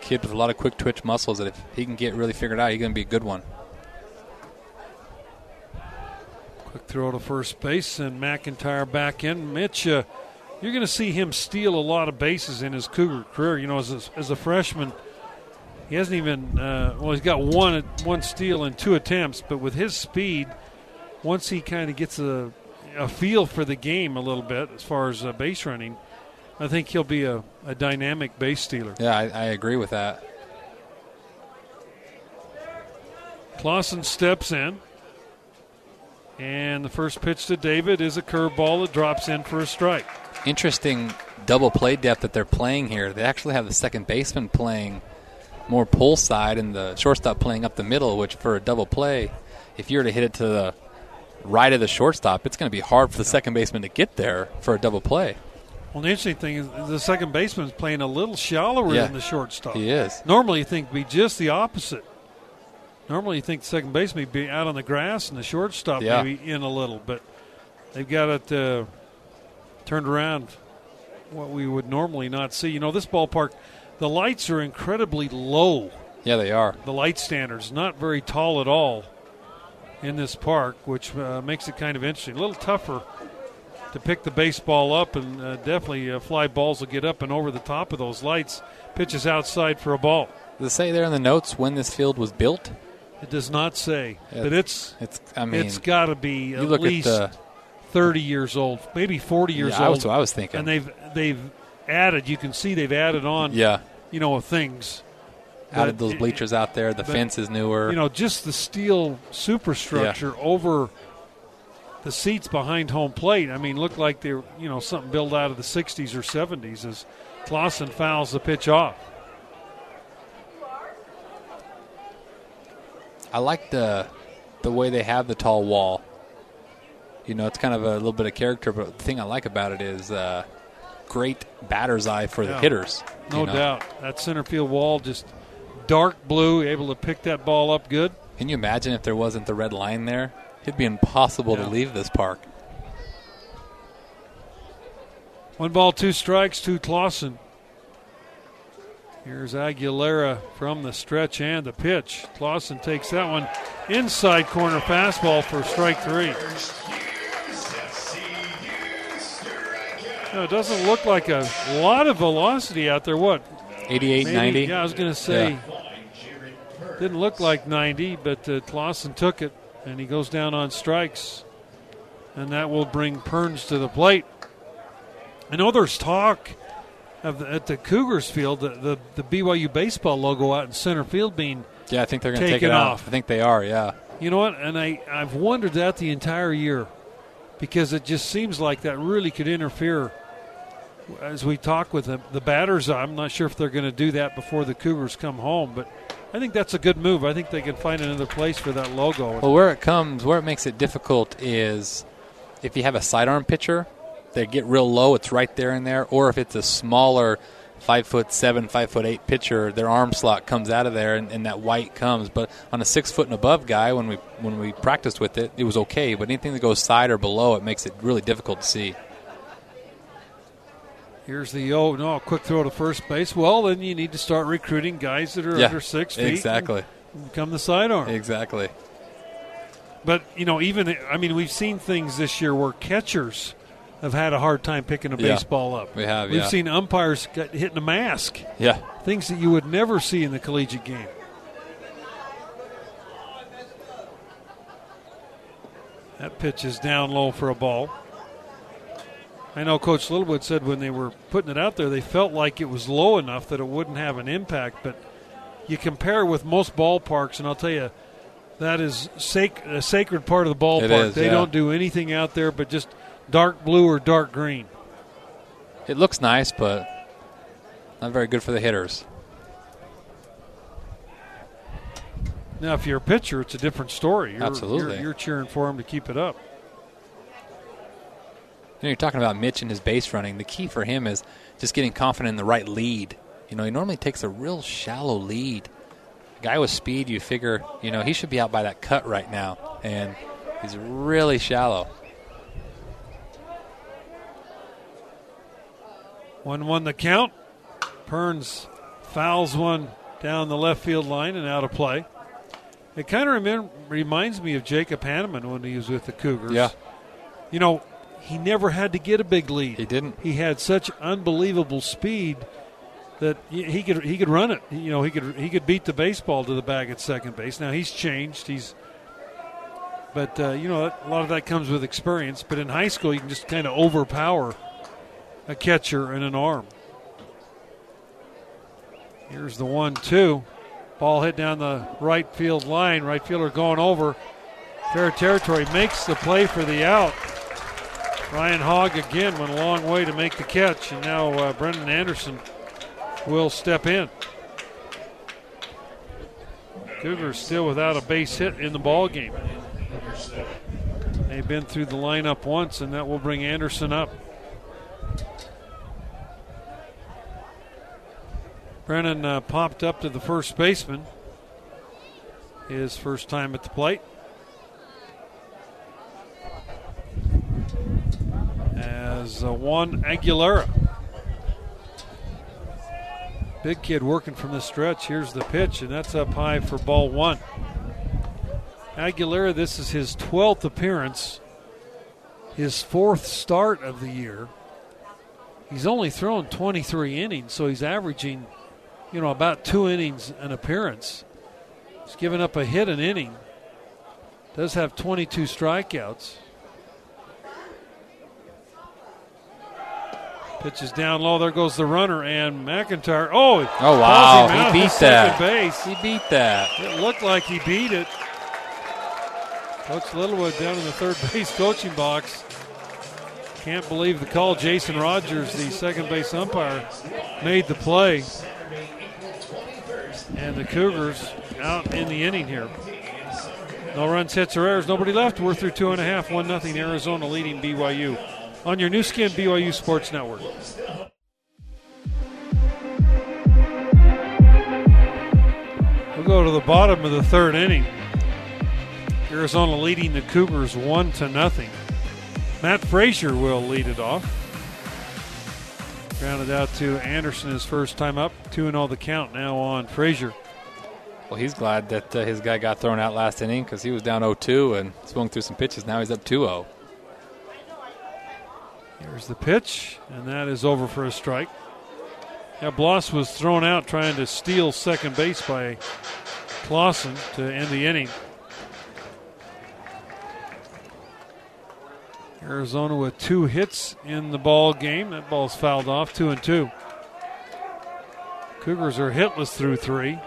kid with a lot of quick twitch muscles that if he can get really figured out, he's going to be a good one. Quick throw to first base, and McIntyre back in. Mitch, uh, you're going to see him steal a lot of bases in his Cougar career. You know, as a, as a freshman, he hasn't even uh, well, he's got one one steal in two attempts, but with his speed, once he kind of gets a a feel for the game a little bit as far as uh, base running, I think he'll be a, a dynamic base stealer. Yeah, I, I agree with that. Clausen steps in. And the first pitch to David is a curveball that drops in for a strike. Interesting double play depth that they're playing here. They actually have the second baseman playing more pull side and the shortstop playing up the middle, which for a double play, if you were to hit it to the right of the shortstop, it's going to be hard for the second baseman to get there for a double play. Well, the interesting thing is the second baseman is playing a little shallower Yeah. than the shortstop. He is. Normally, you think be just the opposite. Normally, you think the second baseman would be out on the grass and the shortstop Yeah. maybe in a little, but they've got it uh, turned around. What we would normally not see. You know, this ballpark, the lights are incredibly low. Yeah, they are. The light standards not very tall at all in this park, which uh, makes it kind of interesting. A little tougher to pick the baseball up, and uh, definitely uh, fly balls will get up and over the top of those lights. Pitches outside for a ball. Does it say there in the notes when this field was built? It does not say, Yeah, but it's It's. I mean, it's got to be you at look least at the. thirty years old, maybe forty years Yeah, old. was, I was thinking. and they've they've added. You can see they've added on. yeah, you know things. added those bleachers out there. The but, fence is newer. You know, just the steel superstructure over the seats behind home plate. I mean, look like they're you know something built out of the '60s or '70s. As Clausen fouls the pitch off. I like the the way they have the tall wall. You know, it's kind of a little bit of character, but the thing I like about it is uh, great batter's eye for the Yeah. hitters. No you know. doubt, that center field wall just dark blue, able to pick that ball up good. Can you imagine if there wasn't the red line there? It'd be impossible Yeah. to leave this park. One ball, two strikes to Clausen. Here's Aguilera from the stretch and the pitch. Clausen takes that one inside corner fastball for strike three. No, it doesn't look like a lot of velocity out there. What? 88, Maybe- 90. Yeah, I was going to say. Yeah. Didn't look like 90, but uh, Clausen took it, and he goes down on strikes. And that will bring Perns to the plate. I know there's talk of the, at the Cougars field, the, the, the BYU baseball logo out in center field being, Yeah, I think they're going to take it out. off. I think they are. Yeah. you know what? And I, I've wondered that the entire year because it just seems like that really could interfere as we talk with the, the batters. I'm not sure if they're going to do that before the Cougars come home, but I think that's a good move. I think they can find another place for that logo. Well, where it comes, where it makes it difficult is if you have a sidearm pitcher, they get real low. It's right there in there. Or if it's a smaller, five foot seven, five foot eight pitcher, their arm slot comes out of there, and, and that white comes. But on a six foot and above guy, when we when we practiced with it, it was okay. But anything that goes side or below, it makes it really difficult to see. Here's the oh no, quick throw to first base. Well, then you need to start recruiting guys that are Yeah, under six feet. exactly. and Become the sidearm. Exactly. But you know, even I mean, we've seen things this year where catchers have had a hard time picking a Yeah. baseball up. We have, We've yeah. seen umpires get hit in a mask. Yeah. Things that you would never see in the collegiate game. That pitch is down low for a ball. I know Coach Littlewood said when they were putting it out there, they felt like it was low enough that it wouldn't have an impact. But you compare with most ballparks, and I'll tell you, that is sac- a sacred part of the ballpark. Is, they yeah. don't do anything out there but just dark blue or dark green. It looks nice, but not very good for the hitters. Now, if you're a pitcher, it's a different story. You're, Absolutely. You're, you're cheering for him to keep it up. You know, you're talking about Mitch and his base running. The key for him is just getting confident in the right lead. You know, he normally takes a real shallow lead. A guy with speed, you figure, you know, he should be out by that cut right now, and he's really shallow. One one the count. Perns fouls one down the left field line and out of play. It kind of remem- reminds me of Jacob Hannemann when he was with the Cougars. Yeah. You know, he never had to get a big lead. He didn't. He had such unbelievable speed that he could he could run it. You know, he could he could beat the baseball to the bag at second base. Now he's changed. He's but uh, you know a lot of that comes with experience. But in high school, you can just kind of overpower a catcher and an arm. Here's the one-two. Ball hit down the right field line. Right fielder going over. Fair territory makes the play for the out. Ryan Hogg again went a long way to make the catch, and now uh, Brendan Anderson will step in. Cougars still without a base hit in the ball game. They've been through the lineup once, and that will bring Anderson up. Brennan uh, popped up to the first baseman. His first time at the plate. As uh, Juan Aguilera. Big kid working from the stretch. Here's the pitch, and that's up high for ball one. Aguilera, this is his 12th appearance, his fourth start of the year. He's only thrown 23 innings, so he's averaging, you know, about two innings an appearance. He's given up a hit an inning. Does have 22 strikeouts. Pitches down low. There goes the runner, and McIntyre. Oh, Oh wow, he at beat that. Base. He beat that. It looked like he beat it. Coach Littlewood down in the third *laughs* base coaching box. Can't believe the call. Jason Rogers, the second base umpire, made the play. And the Cougars out in the inning here. No runs, hits, or errors. Nobody left. We're through two and a half. One nothing. Arizona leading BYU on your Nu Skin BYU Sports Network. We'll go to the bottom of the third inning. Arizona leading the Cougars one to nothing. Matt Fraizer will lead it off. Grounded out to Anderson his first time up. 2 0 the count now on Fraizer. Well, he's glad that uh, his guy got thrown out last inning because he was down 0-2 and swung through some pitches. Now he's up oh. 2-0. Here's the pitch, and that is over for a strike. Now, Bloss was thrown out trying to steal second base by Clausen to end the inning. Arizona with two hits in the ball game. That ball's fouled off, two and two. Cougars are hitless through three.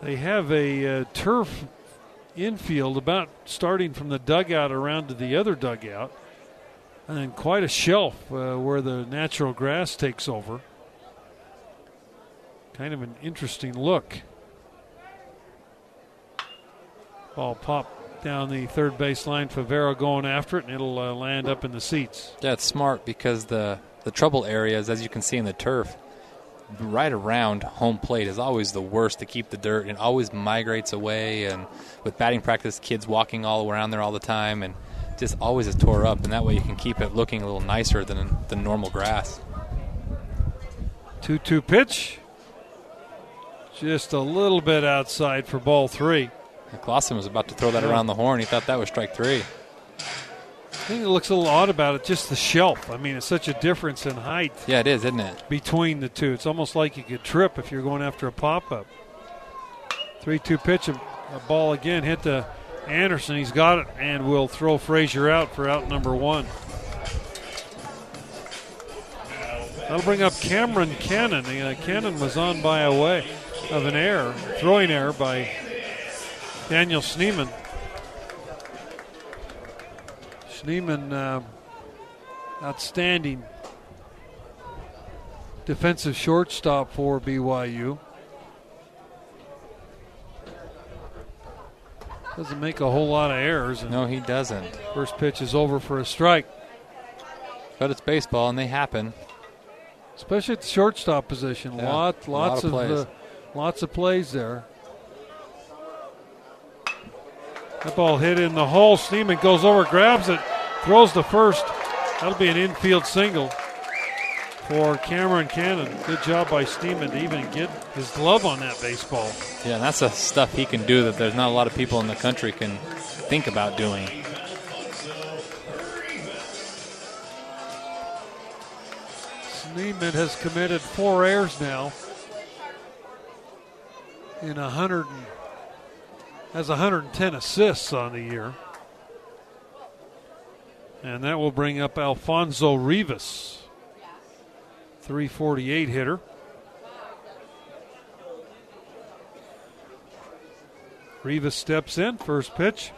They have a uh, turf infield about starting from the dugout around to the other dugout, and then quite a shelf uh, where the natural grass takes over. Kind of an interesting look. Ball popped down the third base line. Favero going after it, and it'll uh, land up in the seats. Yeah, it's smart because the the trouble areas, as you can see in the turf, right around home plate is always the worst to keep the dirt and always migrates away. And with batting practice, kids walking all around there all the time, and just always is tore up. And that way you can keep it looking a little nicer than the normal grass. 2 2 pitch. Just a little bit outside for ball three. Clausen was about to throw that around the horn. He thought that was strike three. I think it looks a little odd about it, just the shelf. I mean, it's such a difference in height Yeah, it is, isn't it? between the two. It's almost like you could trip if you're going after a pop up. 3 2 pitch, a, a ball again hit to Anderson. He's got it and will throw Fraizer out for out number one. That'll bring up Cameron Cannon. Uh, Cannon was on by a way of an error, throwing error by Daniel Schneemann. Schneemann, uh, outstanding defensive shortstop for BYU. Doesn't make a whole lot of errors. And No, he doesn't. First pitch is over for a strike, But it's baseball, and they happen. especially at the shortstop position. Yeah, lot, a lot lots of of, plays. uh, lots of plays there. That ball hit in the hole. Schneemann goes over, grabs it, throws the first. That'll be an infield single. for Cameron Cannon. Good job by Schneemann to even get his glove on that baseball. Yeah, that's the stuff he can do that there's not a lot of people in the country can think about doing. Schneemann has committed four errors now in 100 and, has 110 assists on the year. And that will bring up Alfonso Rivas, 348 hitter. Rivas steps in, first pitch.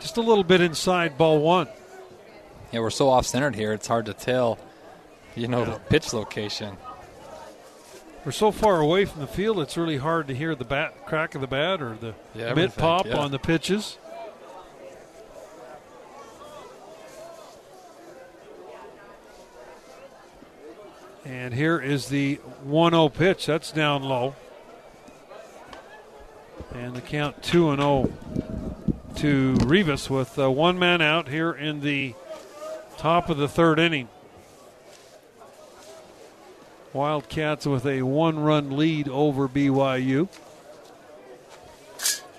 Just a little bit inside ball one. Yeah, we're so off centered here, it's hard to tell, you know, the pitch location. We're so far away from the field, it's really hard to hear the bat crack of the bat or the Yeah, mid pop yeah. on the pitches. And here is the 1 0 pitch. That's down low. And the count 2 0 to Rivas with uh, one man out here in the top of the third inning. Wildcats with a one run lead over BYU.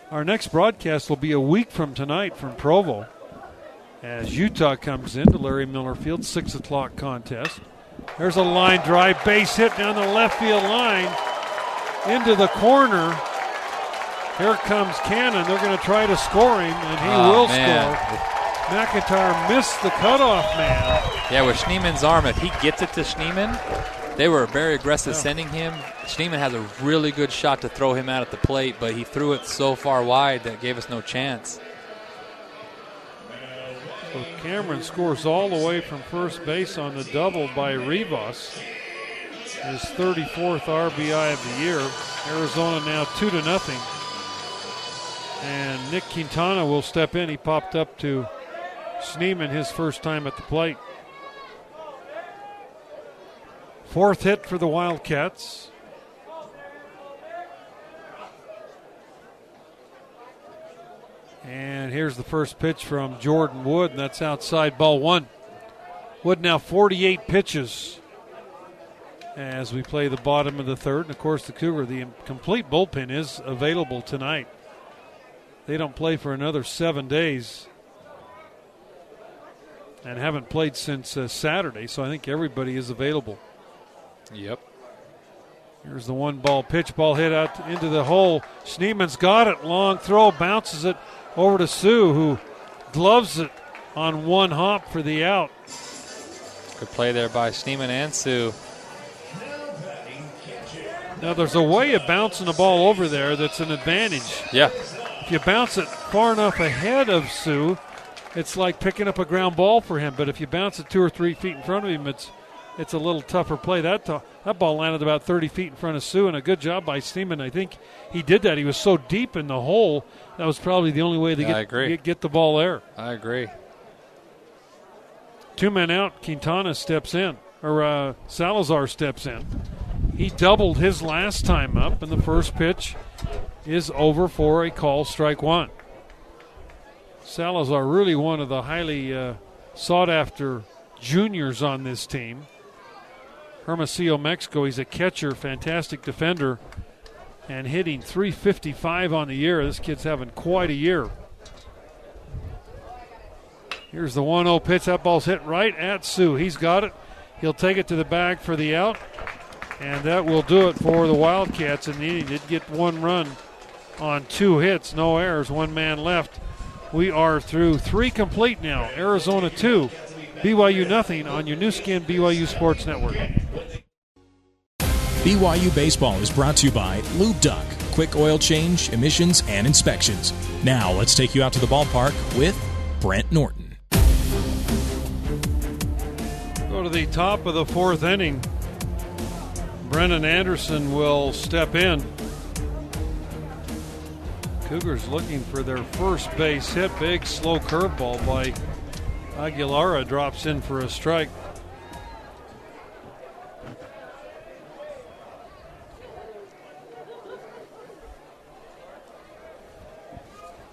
Our next broadcast will be a week from tonight from Provo as Utah comes into Larry Miller Field, 6 o'clock contest. There's a line drive, base hit down the left field line into the corner. Here comes Cannon. They're going to try to score him, and he Oh, will man. score. McIntyre missed the cutoff man. Yeah, with Schneemann's arm, if he gets it to Schneemann, they were very aggressive sending him. Schneemann has a really good shot to throw him out at the plate, but he threw it so far wide that gave us no chance. So Cameron scores all the way from first base on the double by Rivas. His 34th RBI of the year. Arizona now two to nothing. And Nick Quintana will step in. He popped up to Schneemann his first time at the plate. Fourth hit for the Wildcats. And here's the first pitch from Jordan Wood, and that's outside ball one. Wood now 48 pitches as we play the bottom of the third. And of course, the Cougar, the complete bullpen is available tonight. They don't play for another seven days and haven't played since uh, Saturday, so I think everybody is available. Yep. Here's the one ball pitch ball hit out into the hole. Schneemann's got it. Long throw, bounces it over to Sue, who gloves it on one hop for the out. Good play there by Schneemann and Sue. Now, there's a way of bouncing the ball over there that's an advantage. Yeah. If you bounce it far enough ahead of Sue, it's like picking up a ground ball for him. But if you bounce it two or three feet in front of him, it's it's a little tougher play. That to- that ball landed about 30 feet in front of Sue, and a good job by Schneemann. I think he did that. He was so deep in the hole that was probably the only way to Yeah, get, get get the ball there. I agree. Two men out. Quintana steps in, or uh, Salazar steps in. He doubled his last time up, and the first pitch is over for a call strike one. Salazar really one of the highly uh, sought after juniors on this team. Hermosillo, Mexico. He's a catcher, fantastic defender, and hitting 355 on the year. This kid's having quite a year. Here's the 1 0 pitch. That ball's hit right at Sue. He's got it. He'll take it to the bag for the out. And that will do it for the Wildcats. And inning. did get one run on two hits, no errors, one man left. We are through three complete now. Arizona 2, BYU nothing on your Nu Skin BYU Sports Network. BYU Baseball is brought to you by Lube Doc, quick oil change, emissions, and inspections. Now let's take you out to the ballpark with Brent Norton. Go to the top of the fourth inning. Brennan Anderson will step in. Cougars looking for their first base hit. Big slow curveball by Aguilera drops in for a strike.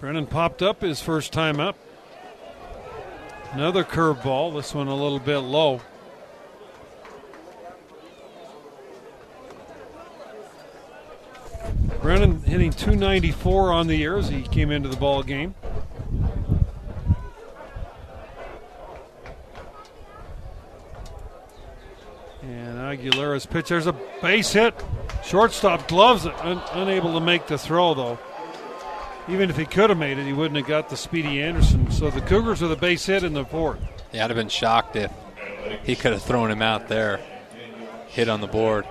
Brennan popped up his first time up. Another curveball, this one a little bit low. Brennan hitting 294 on the year as he came into the ball game. And Aguilera's pitch. There's a base hit. Shortstop gloves it. Un- unable to make the throw, though. Even if he could have made it, he wouldn't have got the Speedy Anderson. So the Cougars with a base hit in the fourth. Yeah, I'd have been shocked if he could have thrown him out there. Hit on the board.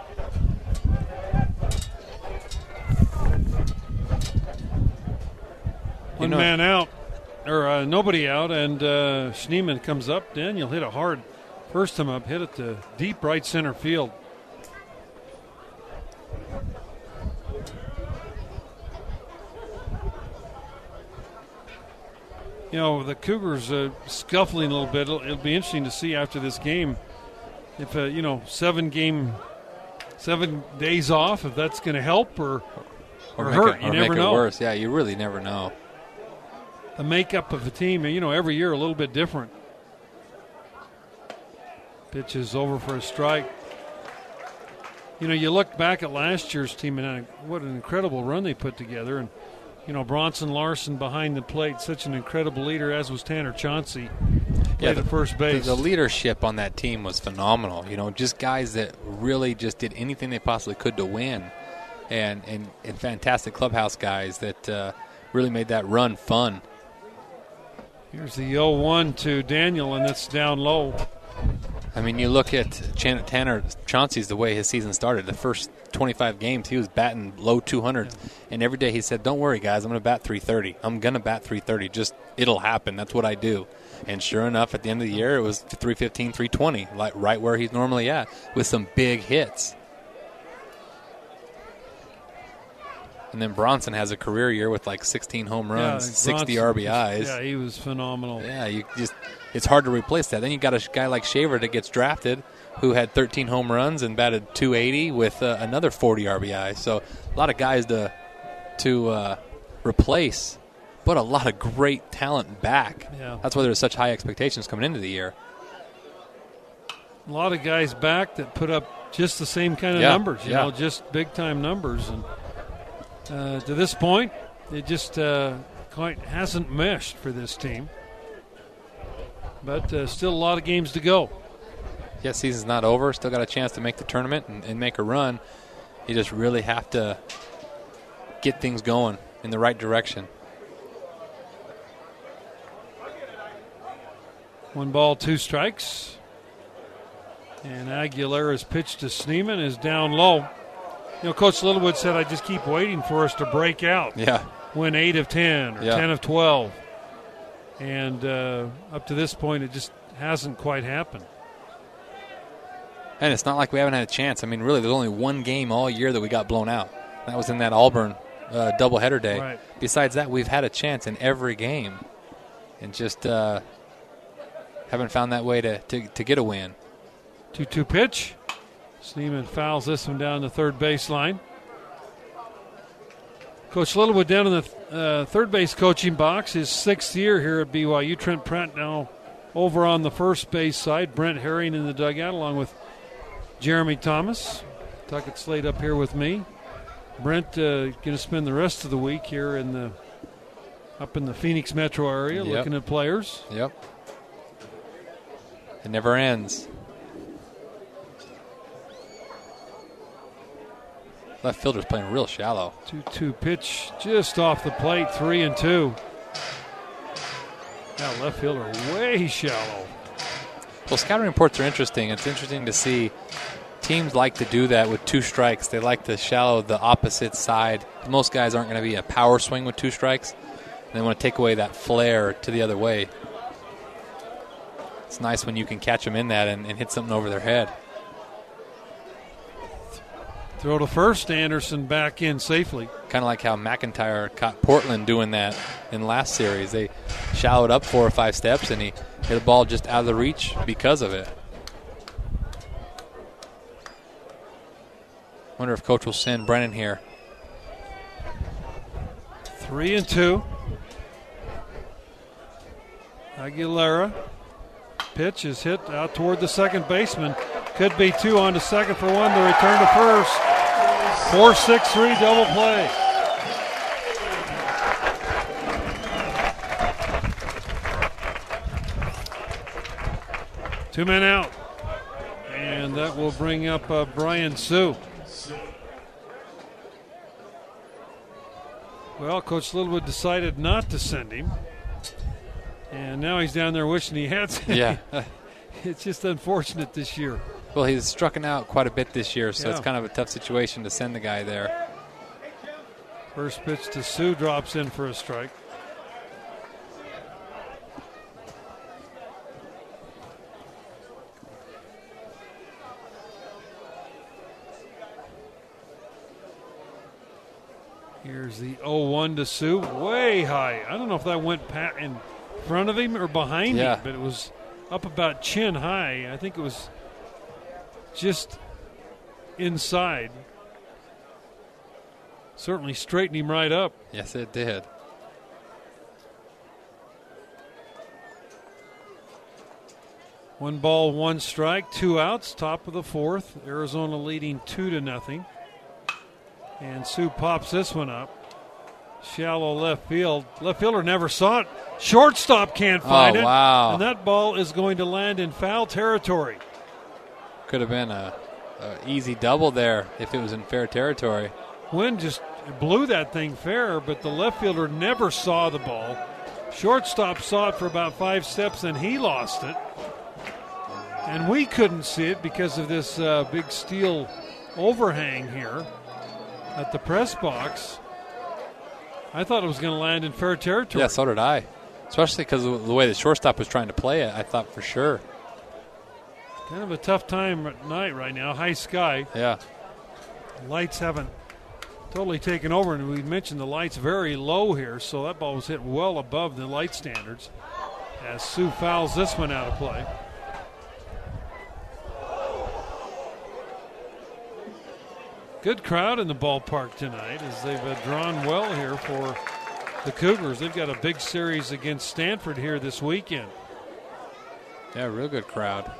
One know- man out, or uh, nobody out, and uh, Schneemann comes up. Daniel hit a hard first time up, hit it to deep right center field. You know, the Cougars uh, scuffling a little bit. It'll, it'll be interesting to see after this game if, uh, you know, seven game, seven days off, if that's going to help or, or, make hurt. It, you or never make know worse. Yeah, you really never know. the makeup of the team, you know, every year a little bit different. Pitch is over for a strike. You know, you look back at last year's team and uh, what an incredible run they put together. And, you know, Bronson Larson behind the plate, such an incredible leader, as was Tanner Chauncey. Yeah, at first The, base. the leadership on that team was phenomenal. You know, just guys that really just did anything they possibly could to win, and and, and fantastic clubhouse guys that uh, really made that run fun. Here's the 0 1 to Daniel, and that's down low. I mean, you look at Chan- Tanner Chauncey's the way his season started. The first 25 games, he was batting low 200s, and every day he said, "Don't worry, guys, I'm going to bat 330. I'm going to bat 330. Just it'll happen. That's what I do." And sure enough, at the end of the year, it was 315, 320, like right where he's normally at, with some big hits. And then Bronson has a career year with like 16 home runs, Yeah, 60 Bronson- RBIs. Yeah, he was phenomenal. Yeah, you just it's hard to replace that. Then you got a guy like Shaver that gets drafted, who had 13 home runs and batted 280 with uh, another 40 RBI. So a lot of guys to to uh, replace, but a lot of great talent back. Yeah. That's why there's such high expectations coming into the year. a lot of guys back that put up just the same kind of Yeah, numbers, you yeah. know, just big time numbers. And uh, to this point, it just uh, quite hasn't meshed for this team. But uh, still a lot of games to go. Yeah, season's not over. Still got a chance to make the tournament and, and make a run. You just really have to get things going in the right direction. One ball, two strikes. And Aguilera's pitch to Schneemann is down low. You know, Coach Littlewood said, I just keep waiting for us to break out. Yeah. win 8 of 10 or Yeah. 10 of 12. And uh, up to this point, it just hasn't quite happened. And it's not like we haven't had a chance. I mean, really, there's only one game all year that we got blown out. That was in that Auburn uh, doubleheader day. Right. Besides that, we've had a chance in every game, and just uh, haven't found that way to, to, to get a win. 2 2 pitch. Schneemann fouls this one down the third baseline. Coach Littlewood down in the uh, third base coaching box, his sixth year here at BYU. Trent Pratt now over on the first base side. Brent Herring in the dugout along with Jeremy Thomas. Tuckett Slade up here with me. Brent uh, going to spend the rest of the week here in the up in the Phoenix metro area Yep. looking at players. Yep. It never ends. Left fielder's playing real shallow. 2 2 pitch just off the plate, 3 and 2. Now left fielder way shallow. Well, scouting reports are interesting. It's interesting to see teams like to do that with two strikes. They like to shallow the opposite side. Most guys aren't going to be a power swing with two strikes. They want to take away that flare to the other way. It's nice when you can catch them in that and, and hit something over their head. Throw to first, Anderson back in safely. Kind of like how McIntyre caught Portland doing that in last series. They shallowed up four or five steps, and he hit a ball just out of the reach because of it. Wonder if Coach will send Brennan here. 3 and 2. Aguilera. Pitch is hit out toward the second baseman. Could be two on to second for one. The return to first. 4 6 3 double play. Two men out. And that will bring up uh, Brian Sue. Well, Coach Littlewood decided not to send him. And now he's down there wishing he had. Sent yeah. *laughs* it's just unfortunate this year. Well, he's struck out quite a bit this year, so Yeah. it's kind of a tough situation to send the guy there. First pitch to Sue drops in for a strike. Here's the 0-1 to Sue, way high. I don't know if that went pat in front of him or behind Yeah. him, but it was up about chin high. I think it was just inside. Certainly straightened him right up. Yes, it did. One ball, one strike, two outs, top of the fourth. Arizona leading two to nothing. And Sue pops this one up. Shallow left field. Left fielder never saw it. Shortstop can't oh, find Oh, it. wow. And that ball is going to land in foul territory. Could have been a, a easy double there if it was in fair territory. Wind just blew that thing fair, but the left fielder never saw the ball. Shortstop saw it for about five steps and he lost it. And we couldn't see it because of this uh, big steel overhang here at the press box. I thought it was going to land in fair territory. Yeah, so did I. Especially because of the way the shortstop was trying to play it, I thought for sure. Kind of a tough time at night right now. High sky. Yeah. Lights haven't totally taken over, and we mentioned the lights very low here, so that ball was hit well above the light standards. As Sue fouls this one out of play. Good crowd in the ballpark tonight as they've uh, drawn well here for the Cougars. They've got a big series against Stanford here this weekend. Yeah, real good crowd.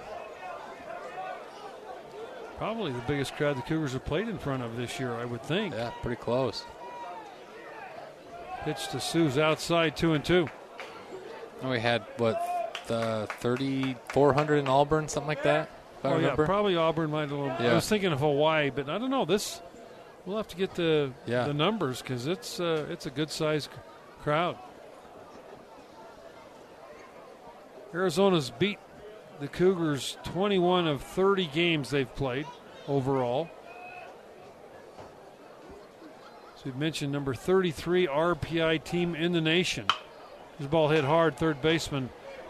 Probably the biggest crowd the Cougars have played in front of this year, I would think. Yeah, pretty close. Pitch to Sue's outside, two and two. And we had, what, the 3,400 in Auburn, something like that? Oh yeah, probably Auburn might. Have, little. Yeah. I was thinking of Hawaii, but I don't know. This we'll have to get the Yeah. the numbers because it's uh, it's a good sized crowd. Arizona's beat the Cougars 21 of 30 games they've played overall. So we've mentioned number 33 RPI team in the nation. His ball hit hard. Third baseman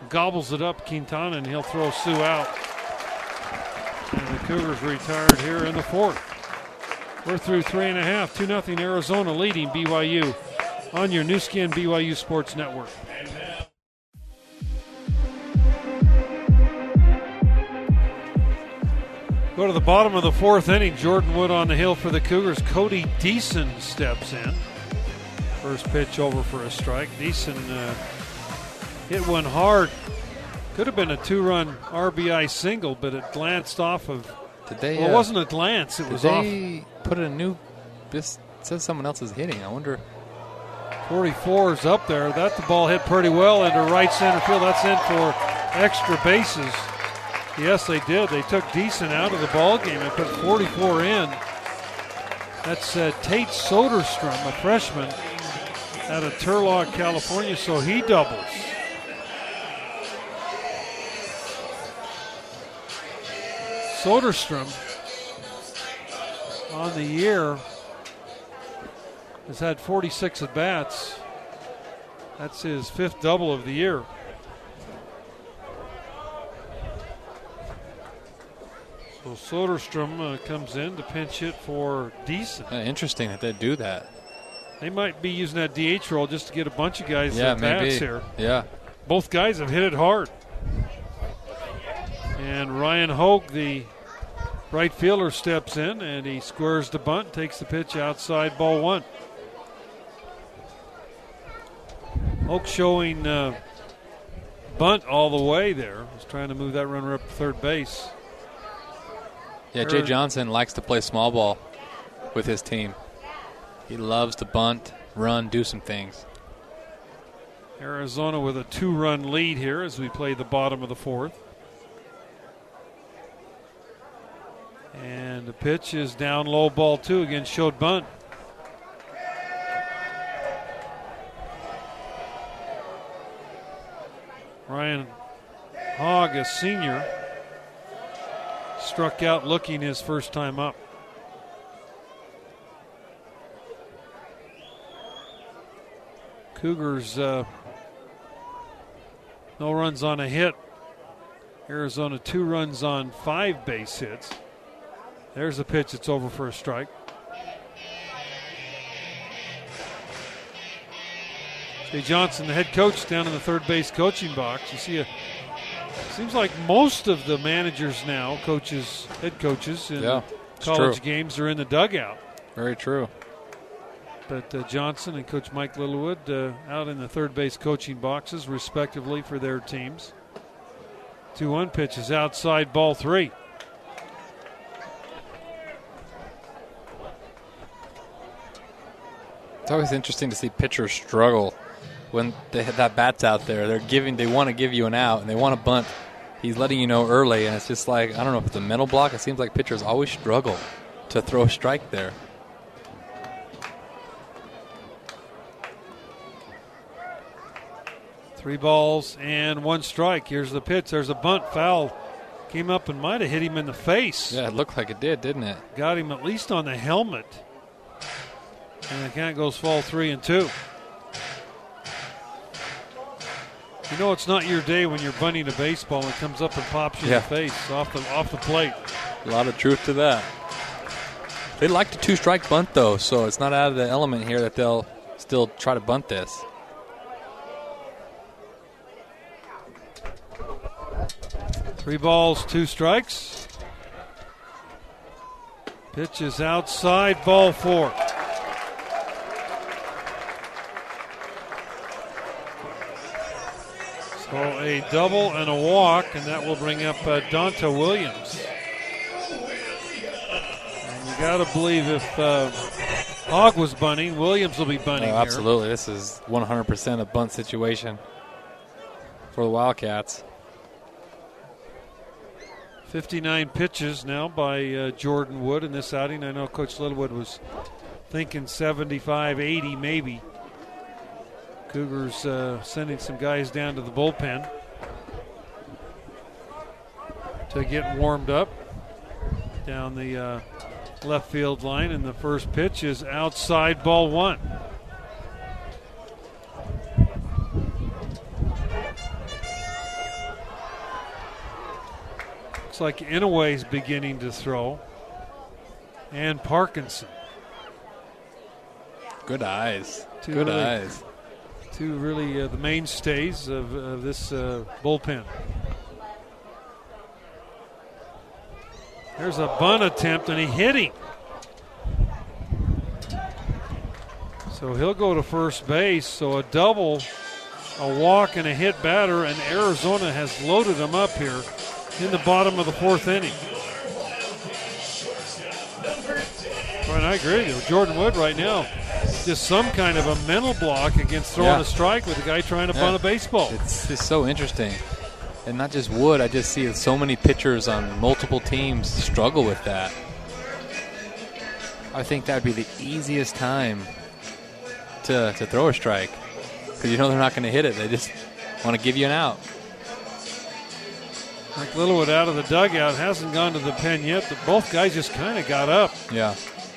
gobbles it up, Quintana, and he'll throw Sue out. And the Cougars retired here in the fourth. We're through three and a half. 2 0 Arizona leading BYU on your Nu Skin BYU Sports Network. Go to the bottom of the fourth inning. Jordan Wood on the hill for the Cougars. Cody Deason steps in. First pitch over for a strike. Deason uh, hit one hard. Could have been a two run RBI single, but it glanced off of. Did they? Well, it uh, wasn't a glance, it Did was off. they put a new? This says someone else is hitting. I wonder. 44 is up there. That the ball hit pretty well into right center field. That's in for extra bases. Yes, they did. They took Deason out of the ball game and put 44 in. That's uh, Tate Soderstrom, a freshman out of Turlock, California. So he doubles. Soderstrom on the year has had 46 at bats. That's his fifth double of the year. So Soderstrom uh, comes in to pinch hit for Deason. Uh, interesting that they do that. They might be using that DH role just to get a bunch of guys Yeah, at bats here. Yeah. Both guys have hit it hard. And Ryan Hoke, the right fielder, steps in and he squares the bunt, takes the pitch outside ball one. Hoke showing uh, bunt all the way there. Was trying to move that runner up to third base. Yeah, Jay Johnson likes to play small ball with his team. He loves to bunt, run, do some things. Arizona with a two run lead here as we play the bottom of the fourth. And the pitch is down low, ball two against showed bunt. Ryan Hogg, a senior, struck out looking his first time up. Cougars, uh, no runs on a hit. Arizona, two runs on five base hits. There's a pitch that's over for a strike. Jay Johnson, the head coach, down in the third base coaching box. You see a seems like most of the managers now, coaches, head coaches in Yeah, college true. games are in the dugout. Very true. But uh, Johnson and Coach Mike Littlewood uh, out in the third base coaching boxes, respectively, for their teams. 2 1 pitches outside ball three. It's always interesting to see pitchers struggle when they, that bat's out there. They're giving, they want to give you an out, and they want to bunt. He's letting you know early, and it's just like I don't know if it's a mental block. It seems like pitchers always struggle to throw a strike there. Three balls and one strike. Here's the pitch. There's a bunt foul. Came up and might have hit him in the face. Yeah, it looked like it did, didn't it? Got him at least on the helmet. And the count goes fall three and two. You know it's not your day when you're bunting a baseball and it comes up and pops you Yeah. in the face off the off the plate. A lot of truth to that. They like the two strike bunt though, so it's not out of the element here that they'll still try to bunt this. Three balls, two strikes. Pitch is outside, ball four. So a double and a walk, and that will bring up uh, Donta Williams. And you got to believe if uh, Hogg was bunting, Williams will be bunting Oh, here. absolutely, this is 100% a bunt situation for the Wildcats. 59 pitches now by uh, Jordan Wood in this outing. I know Coach Littlewood was thinking 75, 80 maybe. Cougars uh, sending some guys down to the bullpen to get warmed up down the uh, left field line. And the first pitch is outside ball one. Looks like Inouye's beginning to throw. And Parkinson. Good eyes. Two Good really- eyes. Two really uh, the mainstays of, of this uh, bullpen. There's a bunt attempt, and he hit him. So he'll go to first base. So a double, a walk, and a hit batter, and Arizona has loaded them up here in the bottom of the fourth inning. Right, I agree with you. Jordan Wood right now, just some kind of a mental block against throwing Yeah. a strike with a guy trying to Yeah. bunt a baseball. It's just so interesting. And not just Wood, I just see so many pitchers on multiple teams struggle with that. I think that'd be the easiest time to, to throw a strike because you know they're not going to hit it. They just want to give you an out. Mike Littlewood out of the dugout hasn't gone to the pen yet, but both guys just kind of got up Yeah.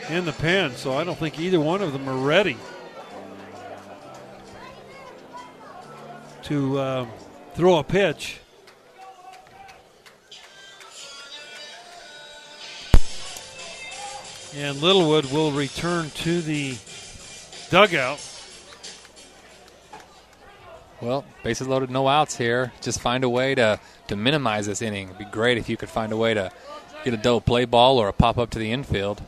In the pen, so I don't think either one of them are ready to uh, throw a pitch. And Littlewood will return to the dugout. Well, bases loaded, no outs here. Just find a way to, to minimize this inning. It'd be great if you could find a way to get a double play ball or a pop up to the infield.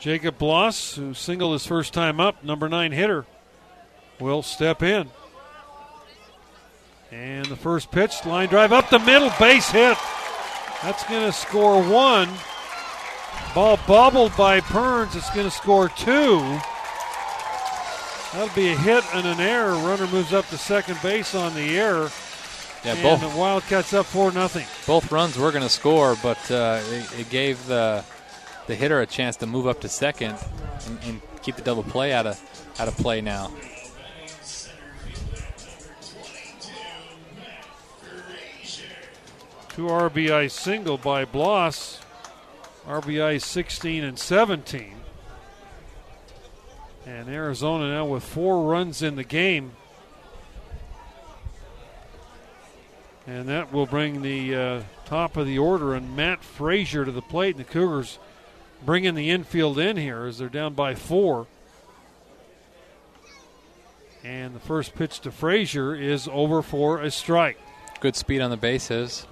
Jacob Bloss, who singled his first time up, number nine hitter, will step in. And the first pitch, line drive up the middle, base hit. That's going to score one. Ball bobbled by Perns. It's going to score two. That'll be a hit and an error. Runner moves up to second base on the error. Yeah, and both the Wildcats up 4 nothing. both runs were going to score, but uh, it, it gave the the hitter a chance to move up to second and, and keep the double play out of out of play now. Two RBI single by Bloss. RBI 16 and 17. And Arizona now with four runs in the game. And that will bring the uh, top of the order and Matt Fraizer to the plate. And the Cougars bringing the infield in here as they're down by four. And the first pitch to Fraizer is over for a strike. Good speed on the bases.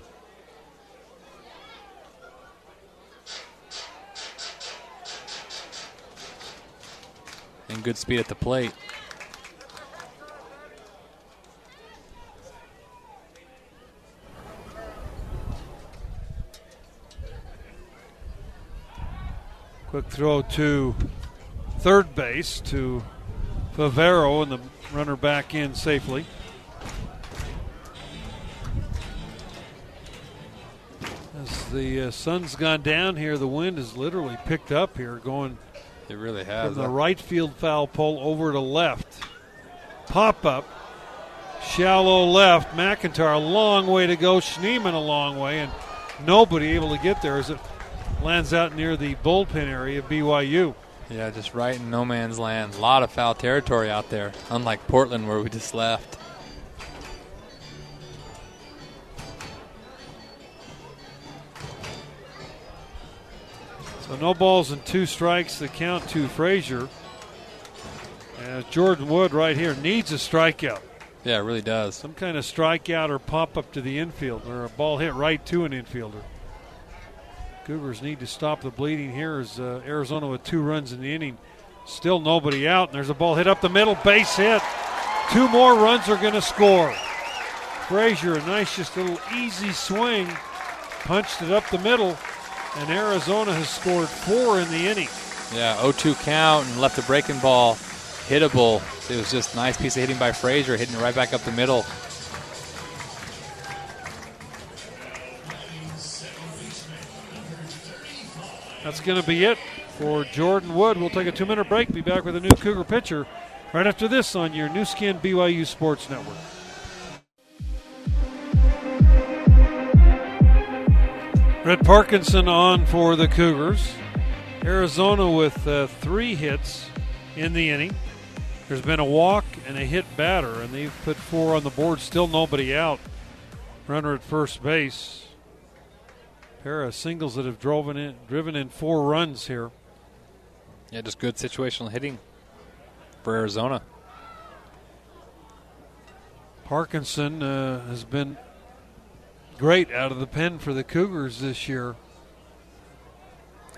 And good speed at the plate. Quick throw to third base to Favero, and the runner back in safely. As the uh, sun's gone down here, the wind has literally picked up here, going It really from has. the right field foul pole over to left. Pop up, shallow left. McIntyre a long way to go. Schneemann a long way, and nobody able to get there as it lands out near the bullpen area of BYU. Yeah, just right in no man's land. A lot of foul territory out there, unlike Portland where we just left. So no balls and two strikes. The count to Fraizer. As Jordan Wood right here needs a strikeout. Yeah, it really does. Some kind of strikeout or pop up to the infield or a ball hit right to an infielder. Cougars need to stop the bleeding here as uh, Arizona with two runs in the inning. Still nobody out, and there's a ball hit up the middle, base hit. Two more runs are going to score. Fraizer, a nice, just little easy swing, punched it up the middle, and Arizona has scored four in the inning. Yeah, 0-2 count and left a breaking ball hittable. It was just a nice piece of hitting by Fraizer, hitting it right back up the middle. That's going to be it for Jordan Wood. We'll take a two minute break. Be back with a new Cougar pitcher right after this on your Nu Skin BYU Sports Network. Rhett Parkinson on for the Cougars. Arizona with uh, three hits in the inning. There's been a walk and a hit batter, and they've put four on the board. Still nobody out. Runner at first base. Pair of singles that have driven in, driven in four runs here. Yeah, just good situational hitting for Arizona. Parkinson uh, has been great out of the pen for the Cougars this year.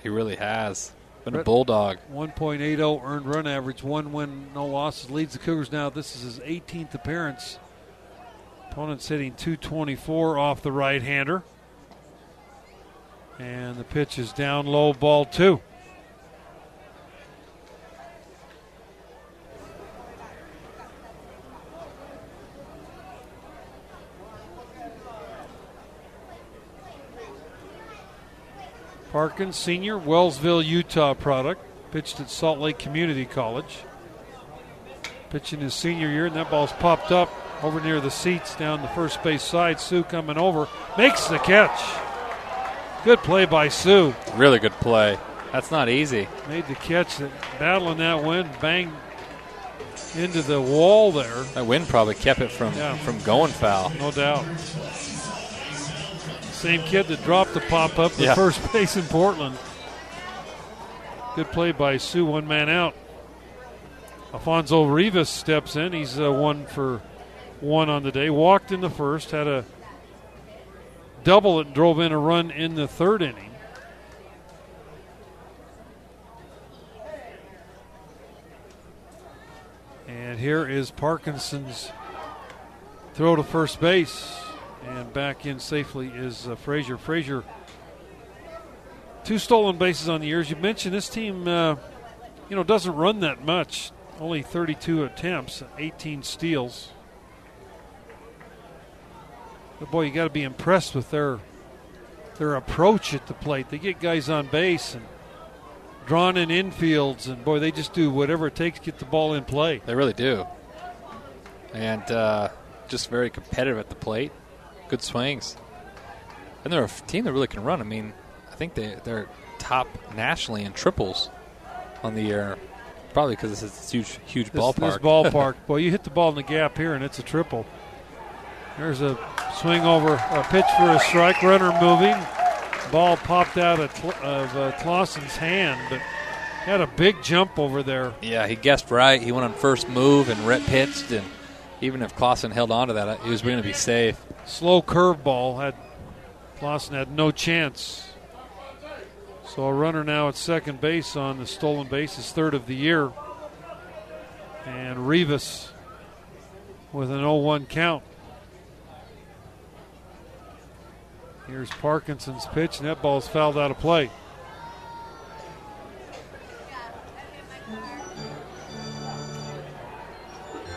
He really has. Been a bulldog. 1.80 earned run average, one win, no losses. Leads the Cougars now. This is his 18th appearance. Opponent's hitting 224 off the right hander. And the pitch is down low, ball two. Parkins, senior, Wellsville, Utah product. Pitched at Salt Lake Community College. Pitching his senior year, and that ball's popped up over near the seats down the first base side. Sue coming over, makes the catch. Good play by Sue. Really good play. That's not easy. Made the catch, that battling that wind, bang into the wall there, That wind probably kept it from Yeah. from going foul. no doubt. Same kid that dropped the pop up the Yeah. first base in Portland. Good play by Sue, one man out. Alfonso Rivas steps in. He's uh, one for one on the day. Walked in the first, had a double that drove in a run in the third inning. And here is Parkinson's throw to first base. And back in safely is uh, Fraizer. Fraizer, two stolen bases on the year. As You mentioned this team, uh, you know, doesn't run that much. Only 32 attempts, 18 steals. But boy, you got to be impressed with their their approach at the plate. They get guys on base and drawn in infields, and boy, they just do whatever it takes to get the ball in play. They really do. And uh, just very competitive at the plate. Good swings. And they're a team that really can run. I mean, I think they, they're top nationally in triples on the year. Probably because this is this huge, huge This, ballpark. this ballpark. *laughs* boy, you hit the ball in the gap here, and it's a triple. There's a swing over a pitch for a strike. Runner moving. Ball popped out of, of uh, Clausen's hand, but had a big jump over there. Yeah, he guessed right. He went on first move and Rhett pitched, and even if Clausen held on to that, he was going to be safe. Slow curveball had Clausen had no chance. So a runner now at second base on the stolen bases, third of the year, and Rivas with an 0-1 count. Here's Parkinson's pitch, and that ball's fouled out of play.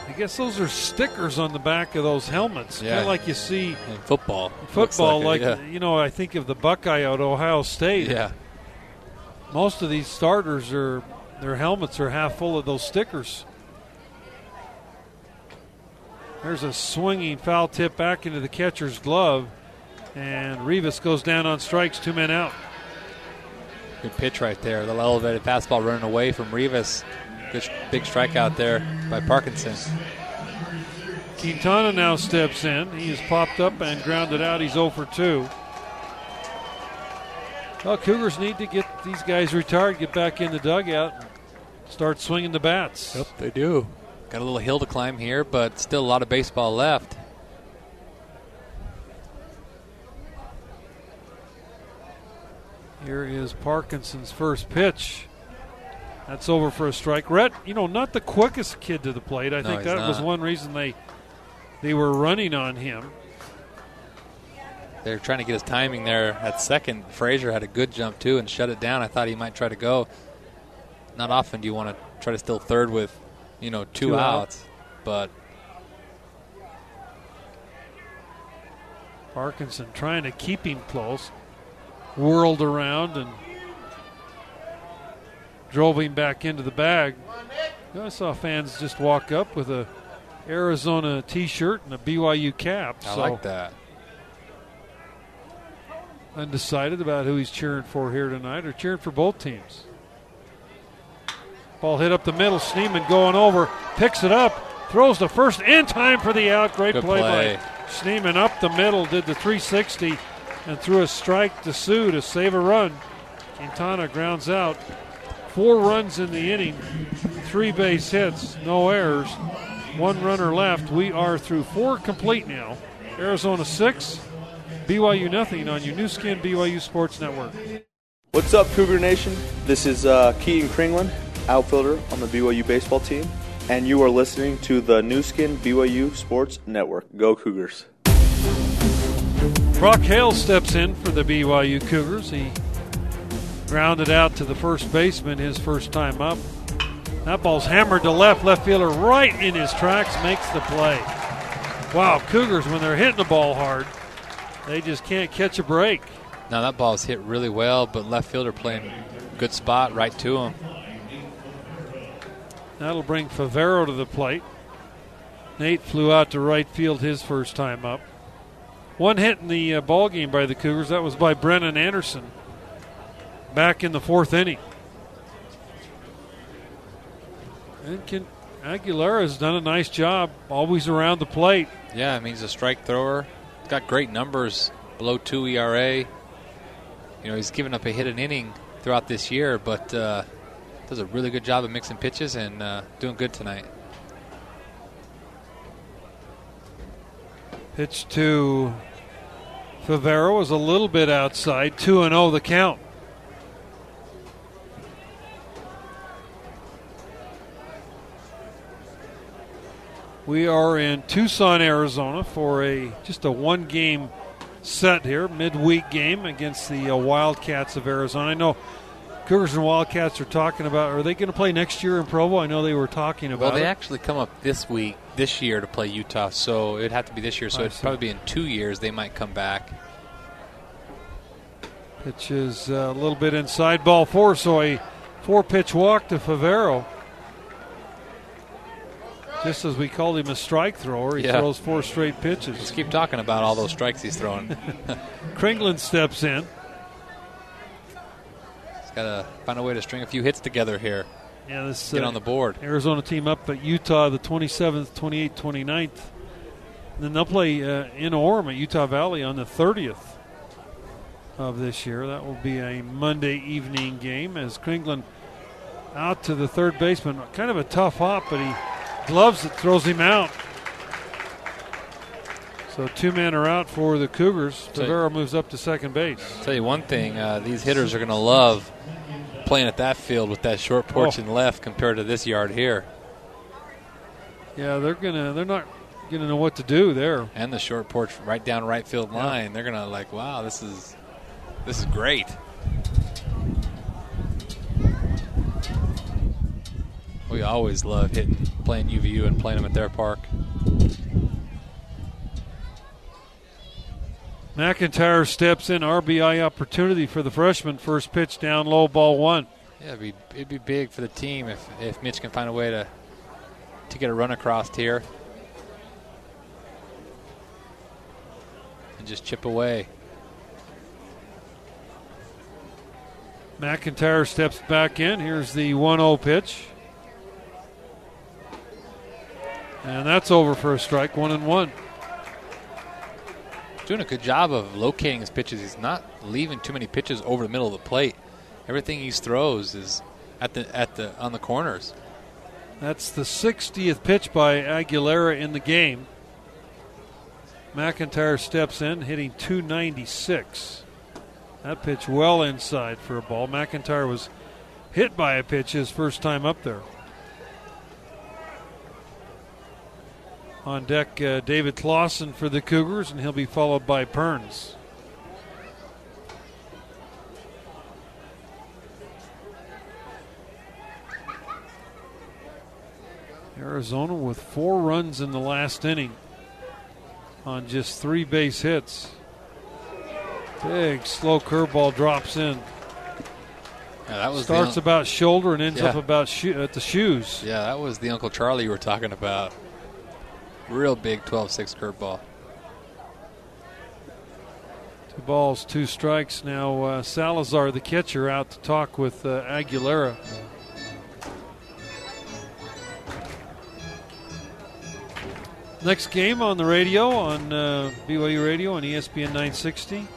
I guess those are stickers on the back of those helmets, kind of like you see In football. football. Looks Like, it, yeah. you know, I think of the Buckeye at Ohio State. yeah. Most of these starters are their helmets are half full of those stickers. There's a swinging foul tip back into the catcher's glove, and Rivas goes down on strikes, two men out. Good pitch right there. The elevated fastball running away from Rivas. Good sh- big strikeout there by Parkinson. Quintana now steps in. He has popped up and grounded out. He's 0 for 2. Well, Cougars need to get these guys retired, get back in the dugout, and start swinging the bats. Yep, they do. Got a little hill to climb here, but still a lot of baseball left. Here is Parkinson's first pitch. That's over for a strike. Rhett, you know, not the quickest kid to the plate. I No, think that was one reason they they were running on him. They're trying to get his timing there at second. Fraizer had a good jump too and shut it down. I thought he might try to go. Not often do you want to try to steal third with, you know, two, Two out. outs, but Parkinson trying to keep him close. Whirled around and drove him back into the bag. I saw fans just walk up with a Arizona T-shirt and a BYU cap. I so like that. undecided about who he's cheering for here tonight or cheering for both teams. Ball hit up the middle. Schneemann going over, picks it up, throws the first in time for the out. Great Good play, play. by Schneemann up the middle, did the 360 and threw a strike to Sue to save a run. Quintana grounds out. Four runs in the inning, three base hits, no errors, one runner left. We are through four complete now. Arizona six, BYU nothing on your Nu Skin BYU Sports Network. What's up, Cougar Nation? This is uh, Keaton Kringlen, outfielder on the BYU baseball team, and you are listening to the Nu Skin BYU Sports Network. Go Cougars! Brock Hale steps in for the BYU Cougars. He grounded out to the first baseman his first time up. That ball's hammered to left. Left fielder right in his tracks makes the play. Wow, Cougars, when they're hitting the ball hard, they just can't catch a break. Now that ball's hit really well, but left fielder playing good spot right to him. That'll bring Favero to the plate. Nate flew out to right field his first time up. One hit in the uh, ball game by the Cougars. That was by Brennan Anderson. Back in the fourth inning. And can, Aguilera's done a nice job, always around the plate. Yeah, I mean he's a strike thrower. He's got great numbers, below two ERA. You know he's given up a hit an inning throughout this year, but uh, does a really good job of mixing pitches and uh, doing good tonight. Pitch to Favero was a little bit outside. 2 and 0 the count. We are in Tucson, Arizona for a just a one game set here, midweek game against the uh, Wildcats of Arizona. I know Cougars and Wildcats are talking about are they going to play next year in Provo? I know they were talking about Well, they it. actually come up this week, this year to play Utah, so it'd have to be this year. So I it'd see. probably be in two years they might come back. Pitch is uh, a little bit inside ball four, so a Four pitch walk to Favero. Just as we called him a strike thrower, he Yeah. throws four straight pitches. Let's keep talking about all those strikes he's throwing. *laughs* Kringlen steps in. he's got to find a way to string a few hits together here. Yeah, this Get uh, on the board. Arizona team up at Utah the 27th, 28th, 29th. And then they'll play uh, in Orem at Utah Valley on the 30th of this year. That will be a Monday evening game as Kringlen out to the third baseman. Kind of a tough hop, but he gloves it, throws him out. So two men are out for the Cougars. Favero moves up to second base. tell you one thing: uh, these hitters are going to love playing at that field with that short porch Oh. and left compared to this yard here, Yeah, they're gonna. They're not gonna know what to do there. and the short porch right down right field line. They're going to like, wow, this is this is great. We always love hitting, playing UVU and playing them at their park. McIntyre steps in. RBI opportunity for the freshman. First pitch down low, ball one. Yeah, it'd be, it'd be big for the team if, if Mitch can find a way to to get a run across here and just chip away. McIntyre steps back in. Here's the 1 0 pitch. And that's over for a strike, 1 and 1 doing a good job of locating his pitches. He's not leaving too many pitches over the middle of the plate. Everything he throws is at the at the on the corners. That's the 60th pitch by Aguilera in the game. McIntyre steps in, hitting 296. That pitch well inside for a ball. McIntyre was hit by a pitch his first time up there. On deck, uh, David Clausen for the Cougars, and he'll be followed by Perns. Arizona with four runs in the last inning on just three base hits. Big slow curveball drops in. Yeah, that was Starts the, about shoulder and ends Yeah. up about sho- at the shoes. yeah, that was the Uncle Charlie you were talking about. Real big 12-6 curveball. Two balls, two strikes. Now uh, Salazar, the catcher, out to talk with uh, Aguilera. Next game on the radio on uh, BYU Radio on ESPN 960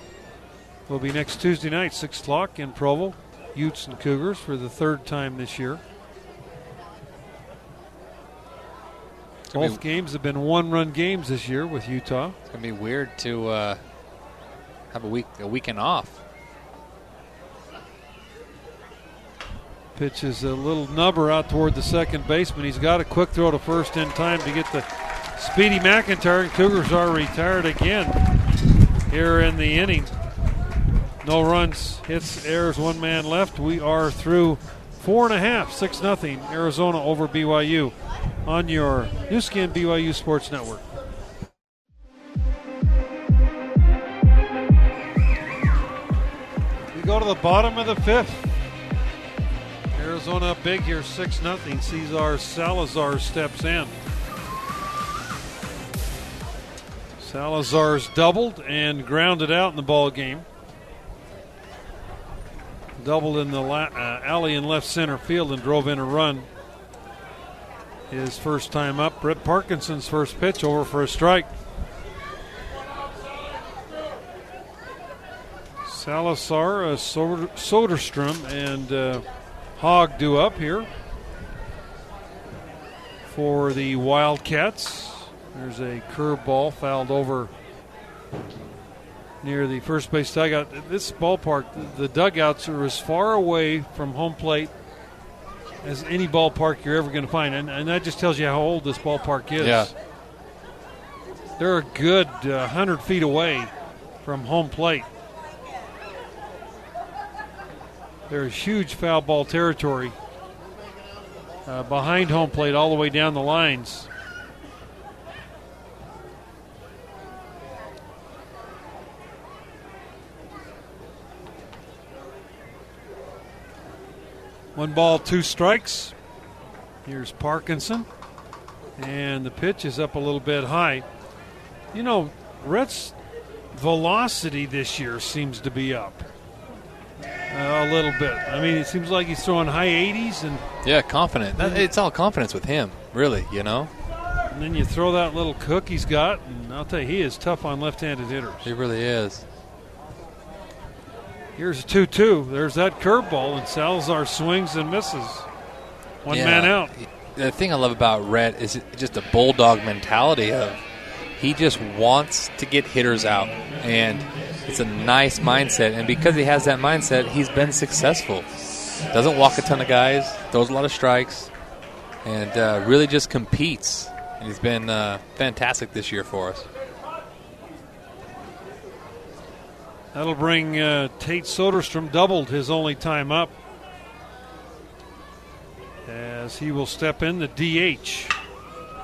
will be next Tuesday night, six o'clock in Provo. Utes and Cougars for the third time this year. Both be- games have been one-run games this year with Utah. It's gonna be weird to uh, have a week a weekend off. Pitch is a little nubber out toward the second baseman. He's got a quick throw to first in time to get the speedy McIntyre. Cougars are retired again here in the inning. No runs, hits, errors, one man left. We are through four and a half, six nothing. Arizona over BYU on your Nu Skin BYU Sports Network. We go to the bottom of the fifth. Arizona big here, 6 0. Cesar Salazar steps in. Salazar's doubled and grounded out in the ball game. Doubled in the la- uh, alley in left center field and drove in a run. His first time up. Brett Parkinson's first pitch over for a strike. Salazar, uh, Soder- Soderstrom, and uh, Hogg due up here for the Wildcats. There's a curveball fouled over near the first base dugout. This ballpark, the dugouts are as far away from home plate as any ballpark you're ever going to find, and, and that just tells you how old this ballpark is. Yeah. They're a good uh, 100 feet away from home plate. There's huge foul ball territory uh, behind home plate all the way down the lines. One ball, two strikes. Here's Parkinson. And the pitch is up a little bit high. You know, Rhett's velocity this year seems to be up uh, a little bit. I mean, it seems like he's throwing high 80s, and Yeah, confident. That- It's all confidence with him, really. You know, and then you throw that little cook he's got, and I'll tell you, he is tough on left-handed hitters. he really is. Here's a 2-2. There's that curveball, and Salazar swings and misses. One Yeah. man out. The thing I love about Rhett is just a bulldog mentality of he just wants to get hitters out, and it's a nice mindset. And because he has that mindset, he's been successful. Doesn't walk a ton of guys, throws a lot of strikes, and uh, really just competes. And he's been uh, fantastic this year for us. That'll bring uh, Tate Soderstrom doubled his only time up. As he will step in the DH.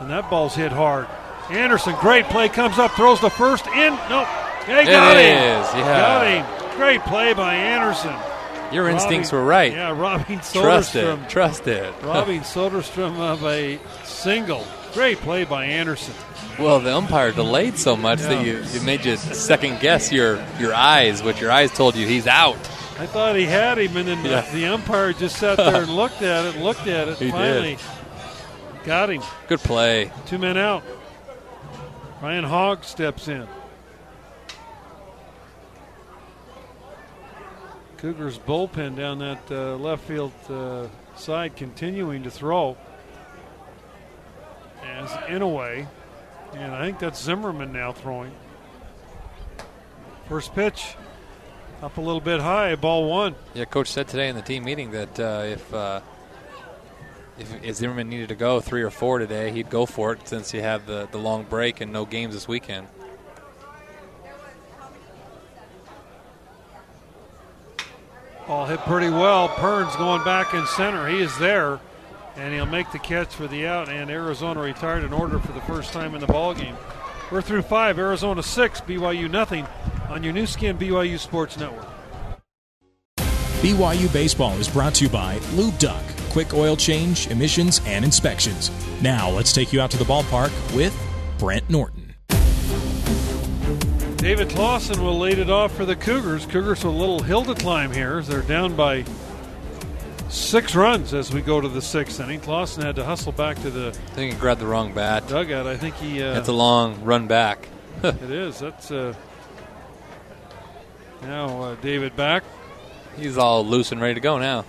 And that ball's hit hard. Anderson, great play, comes up, throws the first in. Nope. They got It him. is, yeah. Got him. Great play by Anderson. Your instincts were right. Yeah, robbing Trust it. Trust it. robbing *laughs* Soderstrom of a single. Great play by Anderson. Well, the umpire delayed so much that Yeah. you it made you second guess your your eyes. What your eyes told you, he's out. I thought he had him, and then the- Yeah. the umpire just sat there and *laughs* looked at it, looked at it, He finally got him. Good play. Two men out. Ryan Hogg steps in. Cougars bullpen down that uh, left field uh, side continuing to throw as Inaway, and I think that's Zimmerman now throwing. First pitch up a little bit high, ball one. Yeah, coach said today in the team meeting that uh, if, uh, if if Zimmerman needed to go three or four today, he'd go for it since he have the the long break and no games this weekend. Ball hit pretty well. Perns going back in center. He is there, and he'll make the catch for the out. And Arizona retired in order for the first time in the ball game. We're through five. Arizona six. BYU nothing on your Nu Skin BYU Sports Network. BYU Baseball is brought to you by Lube Doc, quick oil change, emissions, and inspections. Now let's take you out to the ballpark with Brent Norton. David Clausen will lead it off for the Cougars. Cougars with a little hill to climb here as they're down by six runs as we go to the sixth inning. Clausen had to hustle back to the I think he grabbed the wrong bat. dugout. I think he. Uh, That's a long run back. *laughs* it is. That's uh, now uh, David back. He's all loose and ready to go now.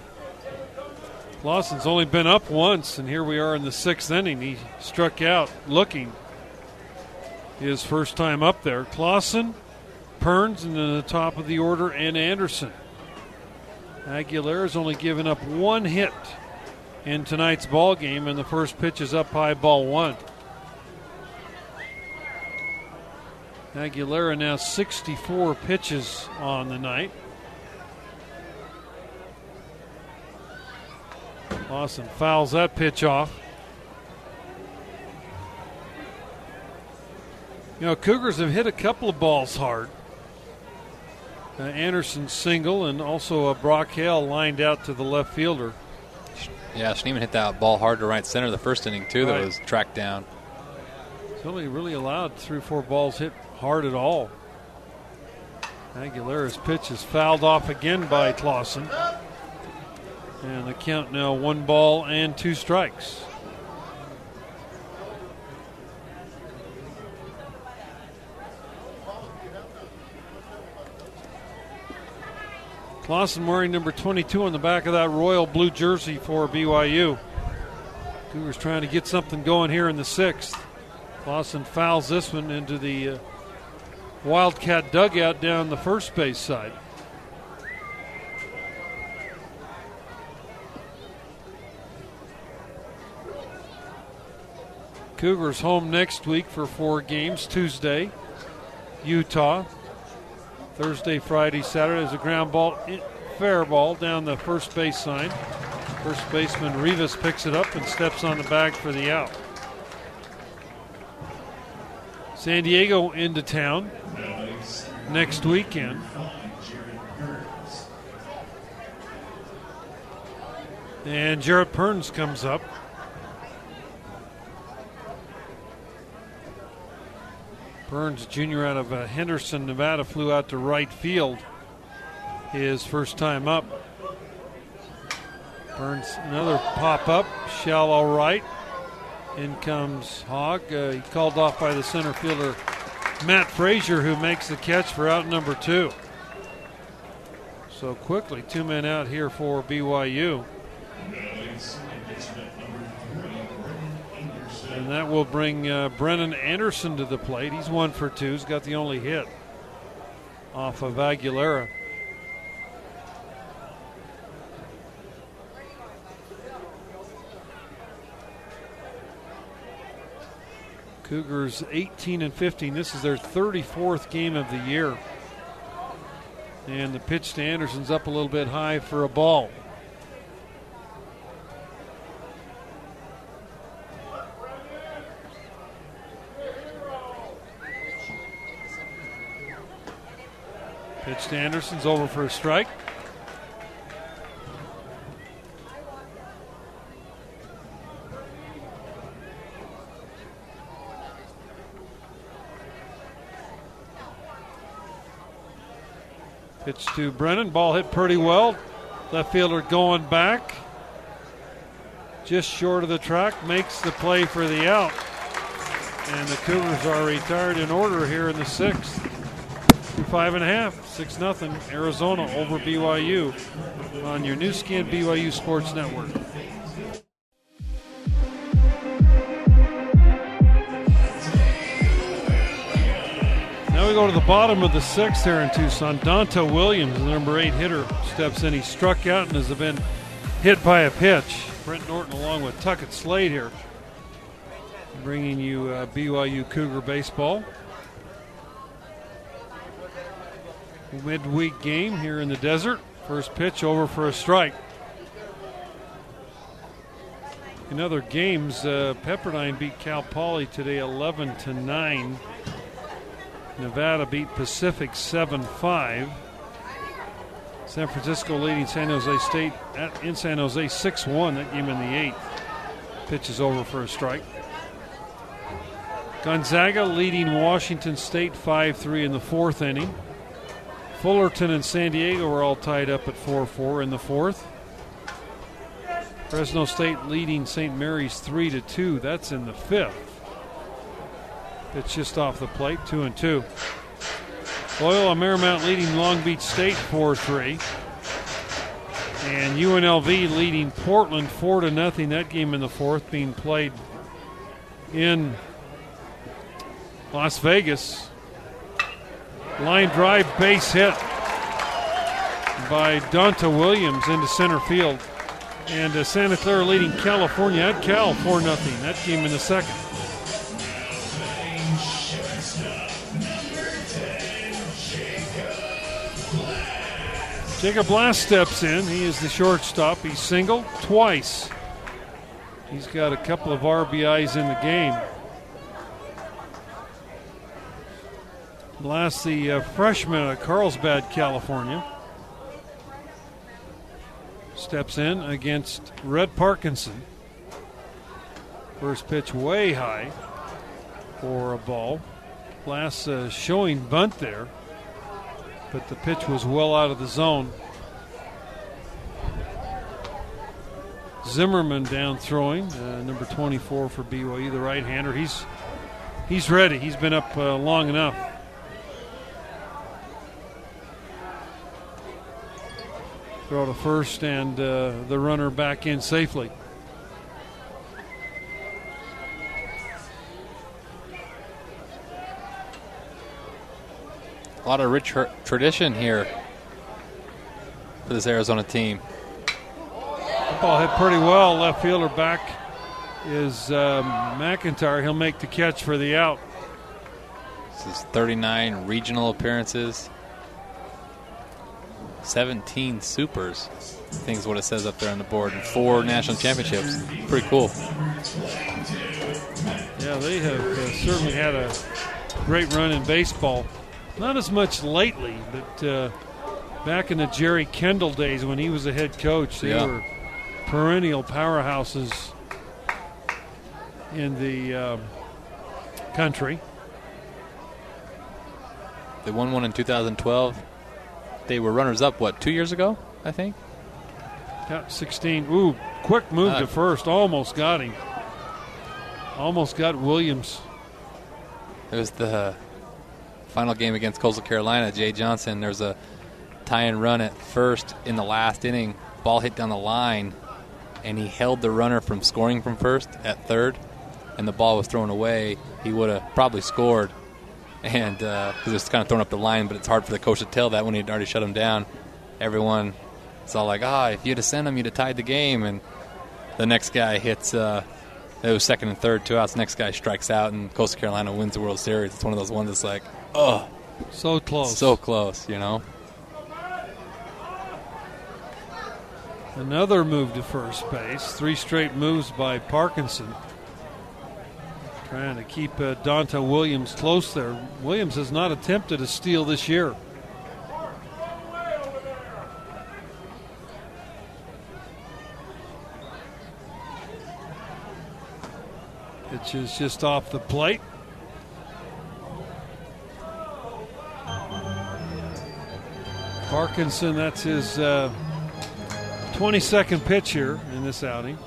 Lawson's only been up once, and here we are in the sixth inning. He struck out looking his first time up there. Clausen, Perns, and then the top of the order, and Anderson. Aguilera's only given up one hit in tonight's ball game, and the first pitch is up high, ball one. Aguilera now 64 pitches on the night. Lawson fouls that pitch off. You know, Cougars have hit a couple of balls hard. Uh, Anderson single, and also a Brock Hale lined out to the left fielder. Yeah, Schneemann hit that ball hard to right center the first inning too. That was tracked down. It's only really allowed three or four balls hit hard at all. Aguilera's pitch is fouled off again by Clausen. And the count now one ball and two strikes. Clausen wearing number 22 on the back of that royal blue jersey for BYU. Cougars trying to get something going here in the sixth. Clausen fouls this one into the uh, Wildcat dugout down the first base side. Cougars home next week for four games. Tuesday, Utah. Thursday, Friday, Saturday is a ground ball, fair ball down the first base side. First baseman Rivas picks it up and steps on the bag for the out. San Diego into town next weekend. And Jarrett Perns comes up. Burns, junior out of uh, Henderson, Nevada, flew out to right field his first time up. Burns, another pop up, shallow right. In comes Hogg. Uh, he called off by the center fielder Matt Fraizer, who makes the catch for out number two. So quickly, two men out here for BYU. That will bring uh, Brennan Anderson to the plate. He's one for two. He's got the only hit off of Aguilera. Cougars 18 and 15. This is their 34th game of the year. And the pitch to Anderson's up a little bit high for a ball. Pitch to Anderson's over for a strike. Pitch to Brennan. Ball hit pretty well. Left fielder going back. Just short of the track. Makes the play for the out. And the Cougars are retired in order here in the sixth. Five and a half. Six nothing. Arizona over BYU on your Nu Skin BYU Sports Network. Now we go to the bottom of the sixth here in Tucson. Donta Williams, the number eight hitter, steps in. He struck out and has been hit by a pitch. Brent Norton along with Tuckett Slade here, bringing you uh, BYU Cougar baseball. Midweek game here in the desert. First pitch over for a strike. In other games, uh, Pepperdine beat Cal Poly today 11 to 9. Nevada beat Pacific 7 5. San Francisco leading San Jose State at, in San Jose 6 1. That game in the eighth. Pitch is over for a strike. Gonzaga leading Washington State 5 3 in the fourth inning. Fullerton and San Diego are all tied up at 4 4 in the fourth. Fresno State leading St. Mary's 3 to 2. That's in the fifth. It's just off the plate, 2 and 2. Loyola Marymount leading Long Beach State 4 3. And UNLV leading Portland 4 to nothing. That game in the fourth being played in Las Vegas. Line drive base hit by Donta Williams into center field. And uh, Santa Clara leading California at Cal 4 0. That game in the second. Jacob Last steps in. He is the shortstop. He's single twice. He's got a couple of RBIs in the game. Last, the uh, freshman at Carlsbad, California, steps in against Rhett Parkinson. First pitch way high for a ball. Last uh, showing bunt there, but the pitch was well out of the zone. Zimmerman down throwing, uh, number 24 for BYU, the right-hander. He's he's ready. He's been up uh, long enough. Throw to first and uh, the runner back in safely. A lot of rich tr- tradition here for this Arizona team. Ball hit pretty well. Left fielder back is um, McIntyre. He'll make the catch for the out. This is 39 regional appearances, 17 supers. I think is what it says up there on the board, and four national championships. Pretty cool. Yeah, they have uh, certainly had a great run in baseball. Not as much lately, but uh, back in the Jerry Kindall days when he was a head coach, they Yeah. were perennial powerhouses in the uh, country. They won one in 2012. They were runners up, what, two years ago, I think? Got 16. Ooh, quick move Uh, to first. Almost got him. Almost got Williams. It was the final game against Coastal Carolina. Jay Johnson, there's a tie and run at first in the last inning. Ball hit down the line, and he held the runner from scoring from first at third, and the ball was thrown away. He would have probably scored, and because it's kind of thrown up the line, but it's hard for the coach to tell that when he'd already shut him down. Everyone it's all like, "Ah, if you'd have sent him, you'd have tied the game." And the next guy hits. Uh, it was second and third, two outs. Next guy strikes out, and Coastal Carolina wins the World Series. It's one of those ones that's like, oh, So close. so close, you know. Another move to first base. Three straight moves by Parkinson. Trying to keep uh, Donta Williams close there. Williams has not attempted a steal this year. Pitch is just off the plate. Parkinson, that's his uh, 22nd pitch here in this outing.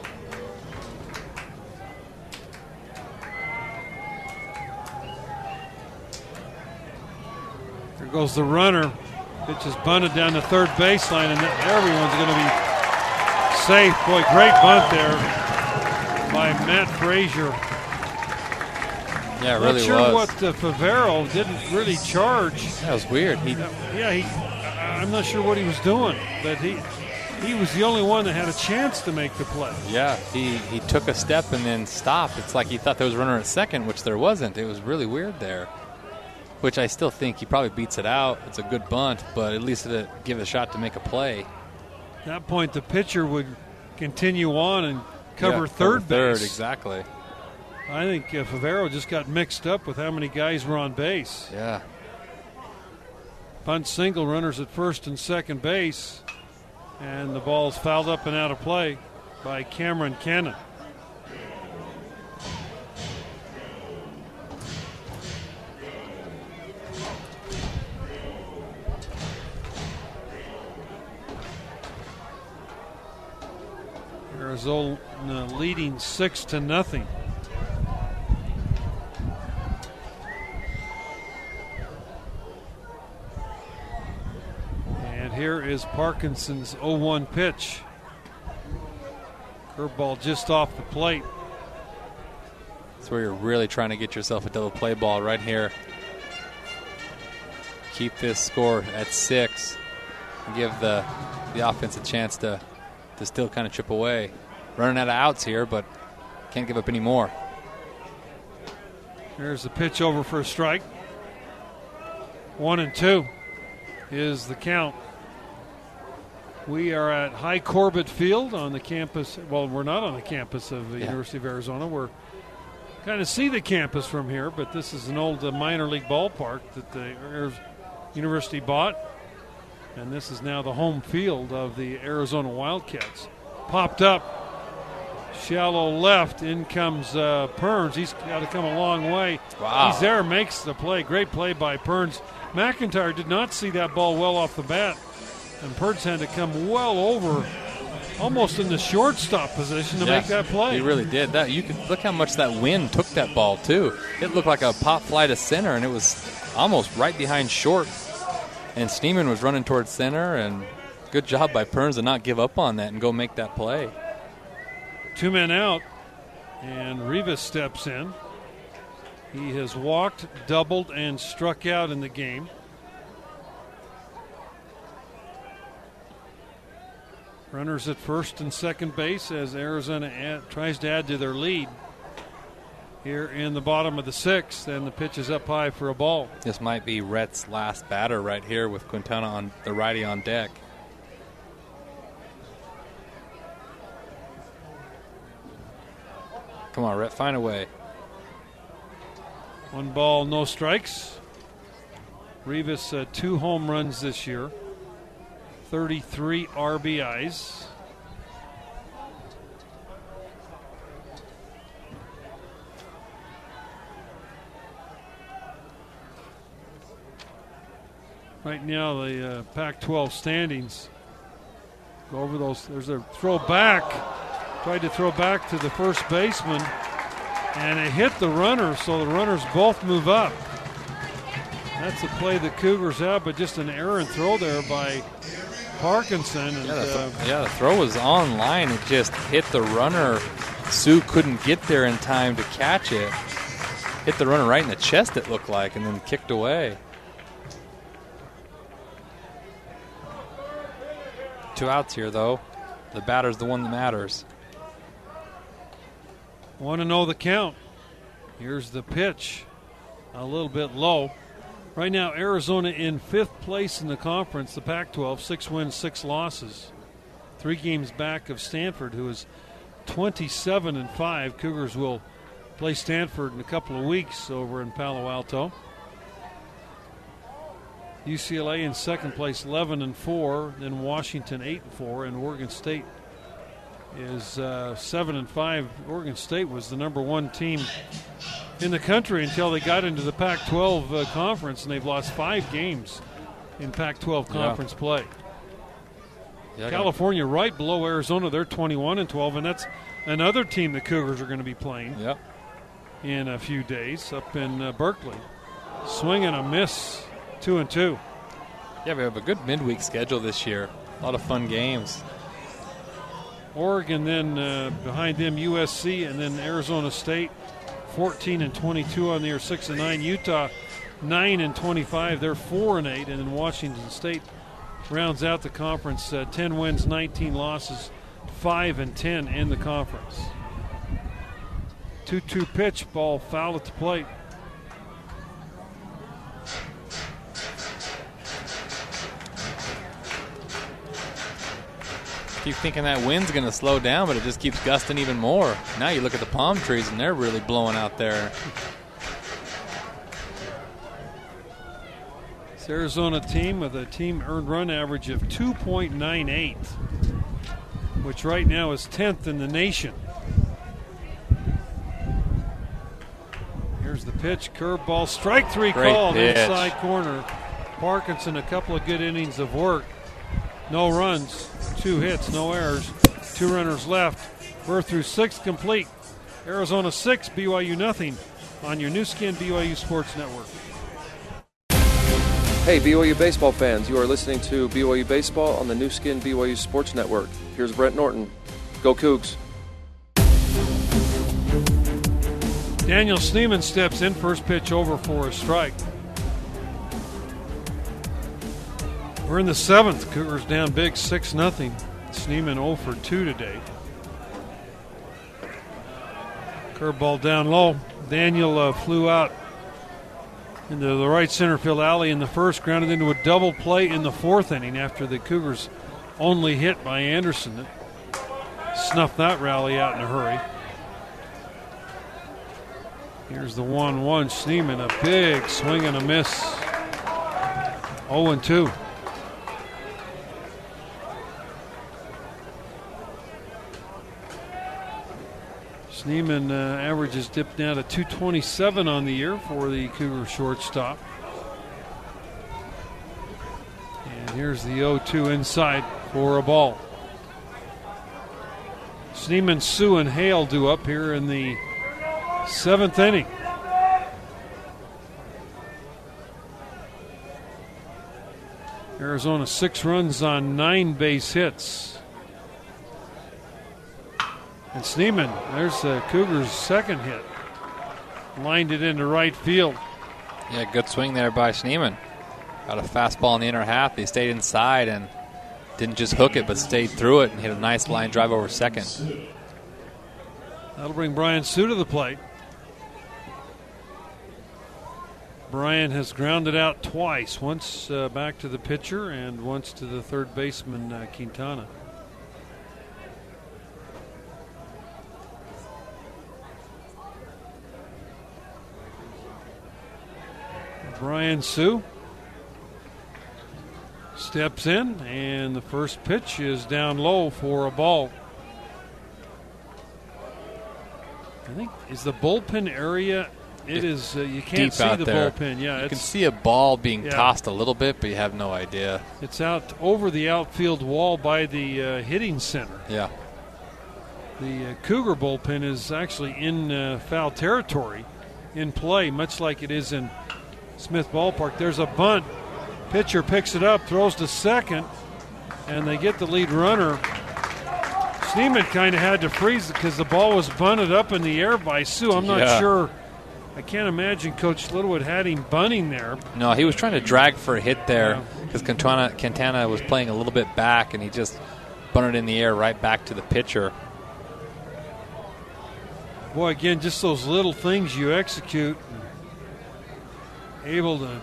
Goes the runner. Pitch is bunted down the third baseline, and everyone's going to be safe. Boy, great bunt there by Matt Fraizer. Yeah, it Not really sure was. what uh, Favero didn't really charge. That was weird. He Yeah, he. I'm not sure what he was doing, but he he was the only one that had a chance to make the play. Yeah, he, he took a step and then stopped. It's like he thought there was a runner at second, which there wasn't. It was really weird there. Which I still think he probably beats it out. It's a good bunt, but at least it give it a shot to make a play. At that point, the pitcher would continue on and cover Yeah, third Third, base. exactly. I think uh, Favero just got mixed up with how many guys were on base. Yeah. Bunt single, runners at first and second base, and the ball's fouled up and out of play by Cameron Cannon. Arizona leading six to nothing. And here is Parkinson's 0 1 pitch. Curveball just off the plate. That's where you're really trying to get yourself a double play ball right here. Keep this score at six. Give the the offense a chance to to still kind of chip away. Running out of outs here, but can't give up any more. Here's the pitch over for a strike. One and two is the count. We are at Hi Corbett Field on the campus. Well, we're not on the campus of the Yeah. University of Arizona. We're kind of see the campus from here, but this is an old uh, minor league ballpark that the university bought, and this is now the home field of the Arizona Wildcats. Popped up, shallow left. In comes uh, Burns. He's got to come a long way. Wow. He's there, makes the play. Great play by Burns. McIntyre did not see that ball well off the bat, and Burns had to come well over, almost in the shortstop position to Yeah, make that play. He really did. That you could look how much that wind took that ball too. It looked like a pop fly to center, and it was almost right behind short. And Schneemann was running towards center, and good job by Burns to not give up on that and go make that play. Two men out, and Rivas steps in. He has walked, doubled, and struck out in the game. Runners at first and second base as Arizona tries to add to their lead here in the bottom of the sixth, and the pitch is up high for a ball. This might be Rhett's last batter right here with Quintana on the righty on deck. Come on, Rhett, find a way. One ball, no strikes. Rivas, uh, two home runs this year, 33 RBIs. Right now the uh, Pac-12 standings. Go over those. There's a throw back. Tried to throw back to the first baseman, and it hit the runner, so the runners both move up. That's the play the Cougars have, but just an errant throw there by Parkinson. And, Yeah, the, uh, yeah, the throw was on line. It just hit the runner. Sue couldn't get there in time to catch it. Hit the runner right in the chest, it looked like, and then kicked away. Two outs here, though. The batter's the one that matters. Want to know the count. Here's the pitch. A little bit low. Right now, Arizona in fifth place in the conference, the Pac 12, six wins, six losses. Three games back of Stanford, who is 27 and 5. Cougars will play Stanford in a couple of weeks over in Palo Alto. UCLA in second place, 11 and 4. Then Washington, 8 and 4. And Oregon State is uh, seven and five. Oregon State was the number one team in the country until they got into the Pac-12 uh, conference, and they've lost five games in Pac-12 conference play. Yeah, California, right below Arizona, they're 21 and 12, and that's another team the Cougars are going to be playing Yep. in a few days up in uh, Berkeley. Swing and a miss, two and two. Yeah, we have a good midweek schedule this year. A lot of fun games. Oregon, then uh, behind them USC, and then Arizona State, 14 and 22 on the year, six and nine. Utah, nine and 25. They're four and eight, and then Washington State rounds out the conference, uh, 10 wins, 19 losses, five and 10 in the conference. 2-2 pitch, ball foul at the plate. Keep thinking that wind's going to slow down, but it just keeps gusting even more. Now you look at the palm trees, and they're really blowing out there. This Arizona team with a team earned run average of 2.98, which right now is 10th in the nation. Here's the pitch, curveball, strike three Great called pitch. inside corner. Parkinson, a couple of good innings of work. No runs, two hits, no errors, two runners left. We're through six complete. Arizona six, BYU nothing on your Nu Skin BYU Sports Network. Hey, BYU baseball fans, you are listening to BYU Baseball on the Nu Skin BYU Sports Network. Here's Brent Norton. Go Cougs. Daniel Schneemann steps in, first pitch over for a strike. We're in the seventh. Cougars down big, 6 nothing. Schneemann 0 for 2 today. Curveball down low. Daniel uh, flew out into the right center field alley in the first, grounded into a double play in the fourth inning after the Cougars only hit by Anderson. That snuffed that rally out in a hurry. Here's the 1 1. Schneemann, a big swing and a miss. 0 2. Schneemann uh, averages dipped down to 227 on the year for the Cougar shortstop. And here's the 0 2 inside for a ball. Schneemann, Sue, and Hale do up here in the Seventh inning. Arizona six runs on nine base hits. And Schneemann, there's the Cougars' second hit. Lined it into right field. Yeah, good swing there by Schneemann. Got a fastball in the inner half. He stayed inside and didn't just hook it, but stayed through it and hit a nice line drive over second. That'll bring Brian Sue to the plate. Brian has grounded out twice, once uh, back to the pitcher and once to the third baseman, uh, Quintana. Brian Sue steps in, and the first pitch is down low for a ball. I think is the bullpen area It is. Uh, you can't see the there. bullpen. Yeah, you can see a ball being Yeah. tossed a little bit, but you have no idea. it's out over the outfield wall by the uh, hitting center. Yeah, The uh, Cougar bullpen is actually in uh, foul territory, in play, much like it is in Smith Ballpark. There's a bunt. Pitcher picks it up, throws to second, and they get the lead runner. Schneemann kind of had to freeze because the ball was bunted up in the air by Sue. I'm not Yeah. sure. I can't imagine Coach Littlewood had him bunting there. no, he was trying to drag for a hit there Yeah. because Quintana, Quintana was playing a little bit back, and he just bunted in the air right back to the pitcher. Boy, again, just those little things you execute, able to,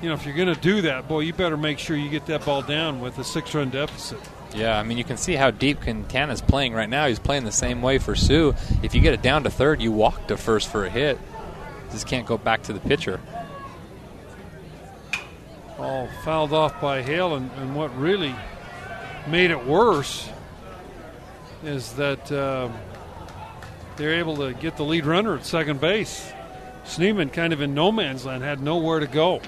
you know, if you're going to do that, boy, you better make sure you get that ball down with a six run deficit. Yeah, I mean, you can see how deep Quintana's playing right now. He's playing the same way for Sue. If you get it down to third, you walk to first for a hit. Just can't go back to the pitcher. All fouled off by Hale, and, and what really made it worse is that um, they're able to get the lead runner at second base. Schneemann, kind of in no man's land, had nowhere to go.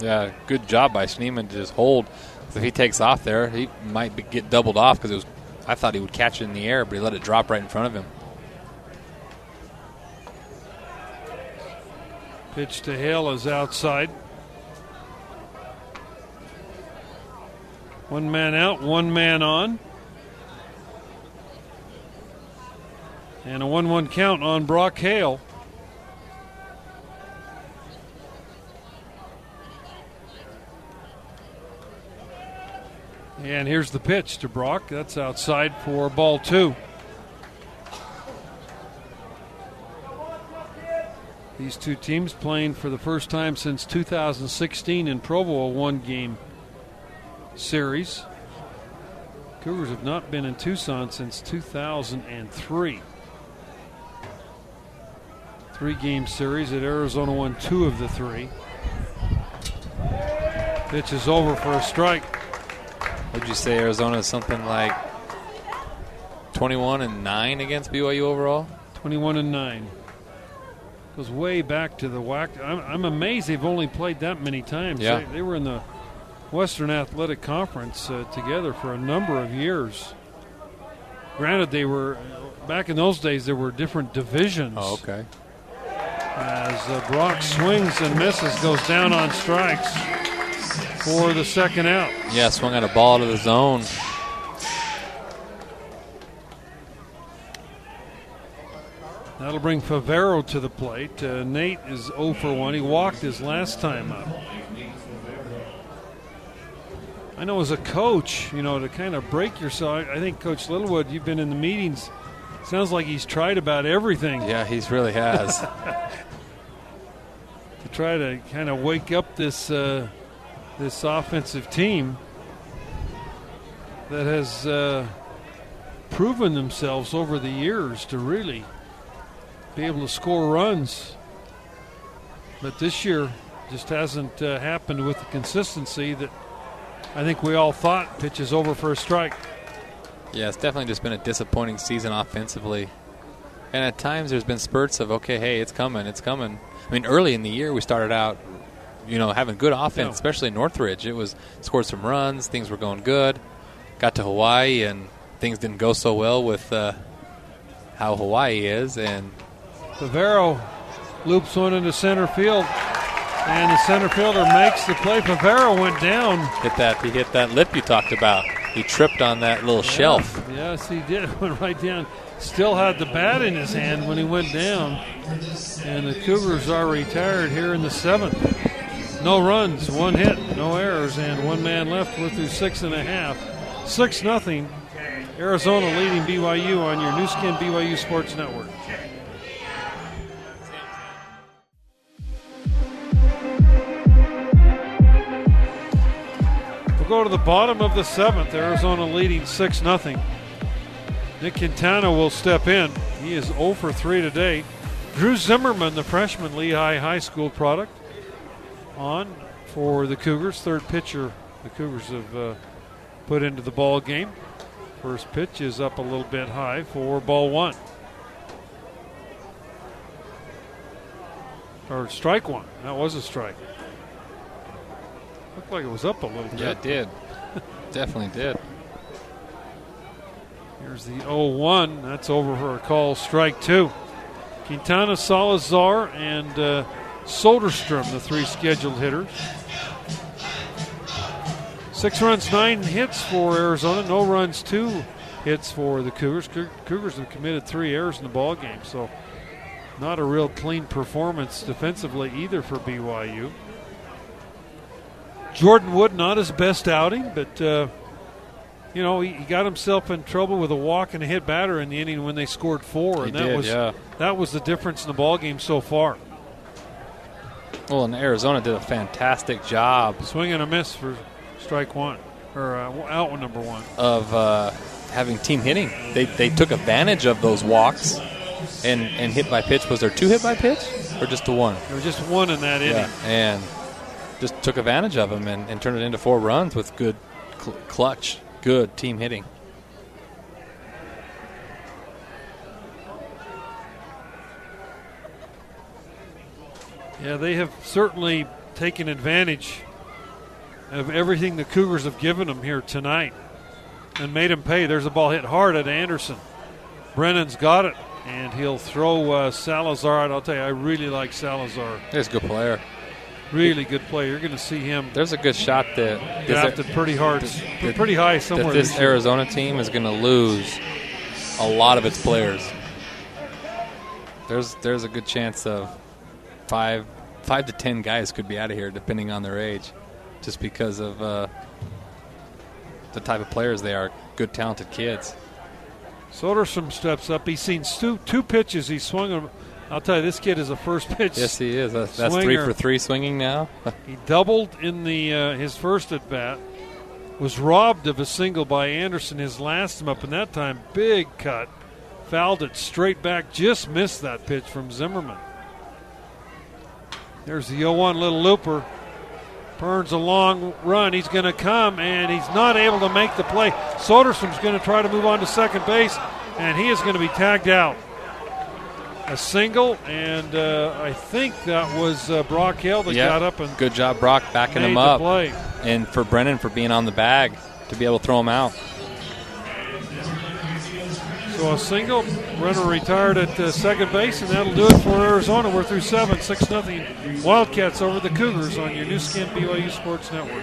Yeah, good job by Schneemann to just hold. If he takes off there, he might be, get doubled off because it was. I thought he would catch it in the air, but he let it drop right in front of him. Pitch to Hale is outside. One man out, one man on. And a 1 1 count on Brock Hale. And here's the pitch to Brock. That's outside for ball two. These two teams playing for the first time since 2016 in Provo, a one game series. Cougars have not been in Tucson since 2003. Three game series at Arizona won two of the three. Pitch is over for a strike. Would you say Arizona is something like 21 and 9 against BYU overall? 21 and 9. Goes way back to the WAC. I'm, I'm amazed they've only played that many times. Yeah. They, they were in the Western Athletic Conference uh, together for a number of years. Granted, they were, back in those days, there were different divisions. Oh, okay. As uh, Brock swings and misses, goes down on strikes for the second out. Yeah, swung at a ball to the zone. That'll bring Favero to the plate. Uh, Nate is 0 for 1. He walked his last time up. I know as a coach, you know, to kind of break yourself, I I think Coach Littlewood, you've been in the meetings. Sounds like he's tried about everything Yeah, he's really has. *laughs* to try to kind of wake up this uh, this offensive team that has uh, proven themselves over the years to really be able to score runs. But this year just hasn't uh, happened with the consistency that I think we all thought. Pitch is over for a strike. yeah, it's definitely just been a disappointing season offensively. And at times there's been spurts of, okay, hey, it's coming, it's coming. I mean, early in the year we started out, you know, having good offense, Yeah. especially in Northridge. It was scored some runs, things were going good. Got to Hawaii and things didn't go so well with uh, how Hawaii is, and Favero loops one into center field, and the center fielder makes the play. Favero went down. hit that. He hit that lip you talked about. He tripped on that little shelf. Yes, he did. *laughs* Went right down. Still had the bat in his hand when he went down. And the Cougars are retired here in the seventh. No runs, one hit, no errors, and one man left. We're through six and a half. Six nothing. Arizona leading BYU on your Nu Skin BYU Sports Network. We'll go to the bottom of the seventh. Arizona leading 6 0. Nick Quintana will step in. He is 0 for 3 today. Drew Zimmerman, the freshman Lehi High School product, on for the Cougars. Third pitcher the Cougars have uh, put into the ball game. First pitch is up a little bit high for ball one. or strike one. That was a strike. Looked like it was up a little bit. Yeah, it did. *laughs* Definitely did. Here's the 0-1. That's over for a call. Strike two. Quintana, Salazar, and uh, Soderstrom, the three scheduled hitters. Six runs, nine hits for Arizona. No runs, two hits for the Cougars. Cougars have committed three errors in the ball game, so not a real clean performance defensively either for BYU. Jordan Wood, not his best outing, but uh, you know he, he, got himself in trouble with a walk and a hit batter in the inning when they scored four, and he that did, was yeah. that was the difference in the ball game so far. Well, and Arizona did a fantastic job. Swing and a miss for strike one, or uh, out one number one. Of uh, having team hitting. They, they took advantage of those walks and, and hit by pitch. Was there two hit by pitch or just a one? There was just one in that inning. Yeah, and just took advantage of them and, and turned it into four runs with good cl- clutch, good team hitting. Yeah, they have certainly taken advantage of everything the Cougars have given them here tonight and made them pay. There's a ball hit hard at Anderson. Brennan's got it, and he'll throw uh, Salazar out. I'll tell you, I really like Salazar. He's a good player. Really good player. You're going to see him. There's a good shot that drafted pretty hard, that, pretty high somewhere. this, this Arizona team is going to lose a lot of its players. There's there's a good chance of five five to ten guys could be out of here depending on their age, just because of uh, the type of players they are. Good, talented kids. Soderstrom steps up. He's seen two, two pitches. He swung them. I'll tell you, this kid is a first *laughs* pitch. Yes, he is. That's, that's three for three swinging now. *laughs* he doubled in the uh, his first at bat. Was robbed of a single by Anderson his last time up, and that time big cut, fouled it straight back. Just missed that pitch from Zimmerman. There's the 0-1 little looper. Burns a long run. He's going to come, and he's not able to make the play. Soderstrom's going to try to move on to second base, and he is going to be tagged out. A single, and uh, I think that was uh, Brock Hale that yep. got up and good job, Brock, backing him up, play. and for Brennan for being on the bag to be able to throw him out. So a single, runner retired at uh, second base, and that'll do it for Arizona. We're through seven, six nothing. Wildcats over the Cougars on your Nu Skin BYU Sports Network.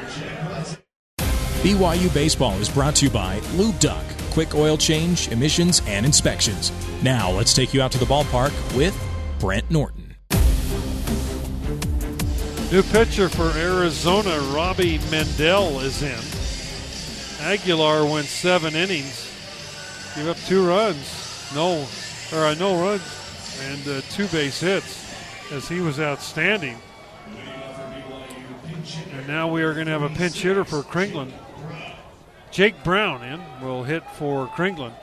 BYU baseball is brought to you by Lube Doc, quick oil change, emissions, and inspections. Now let's take you out to the ballpark with Brent Norton. New pitcher for Arizona, Robbie Mendel is in. Aguilar went seven innings Give up two runs, no, or uh, no runs, and uh, two base hits, as he was outstanding. And now we are going to have a pinch hitter for Kringlen. Jake Brown in will hit for Kringlen.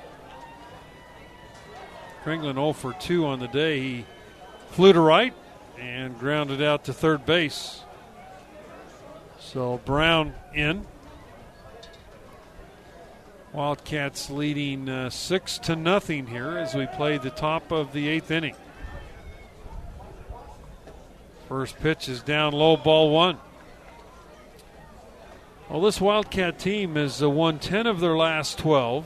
Kringlen 0 for 2 on the day. He flew to right and grounded out to third base. So Brown in. Wildcats leading uh, six to nothing here as we play the top of the eighth inning. First pitch is down low, ball one. Well, this Wildcat team has uh, won 10 of their last 12.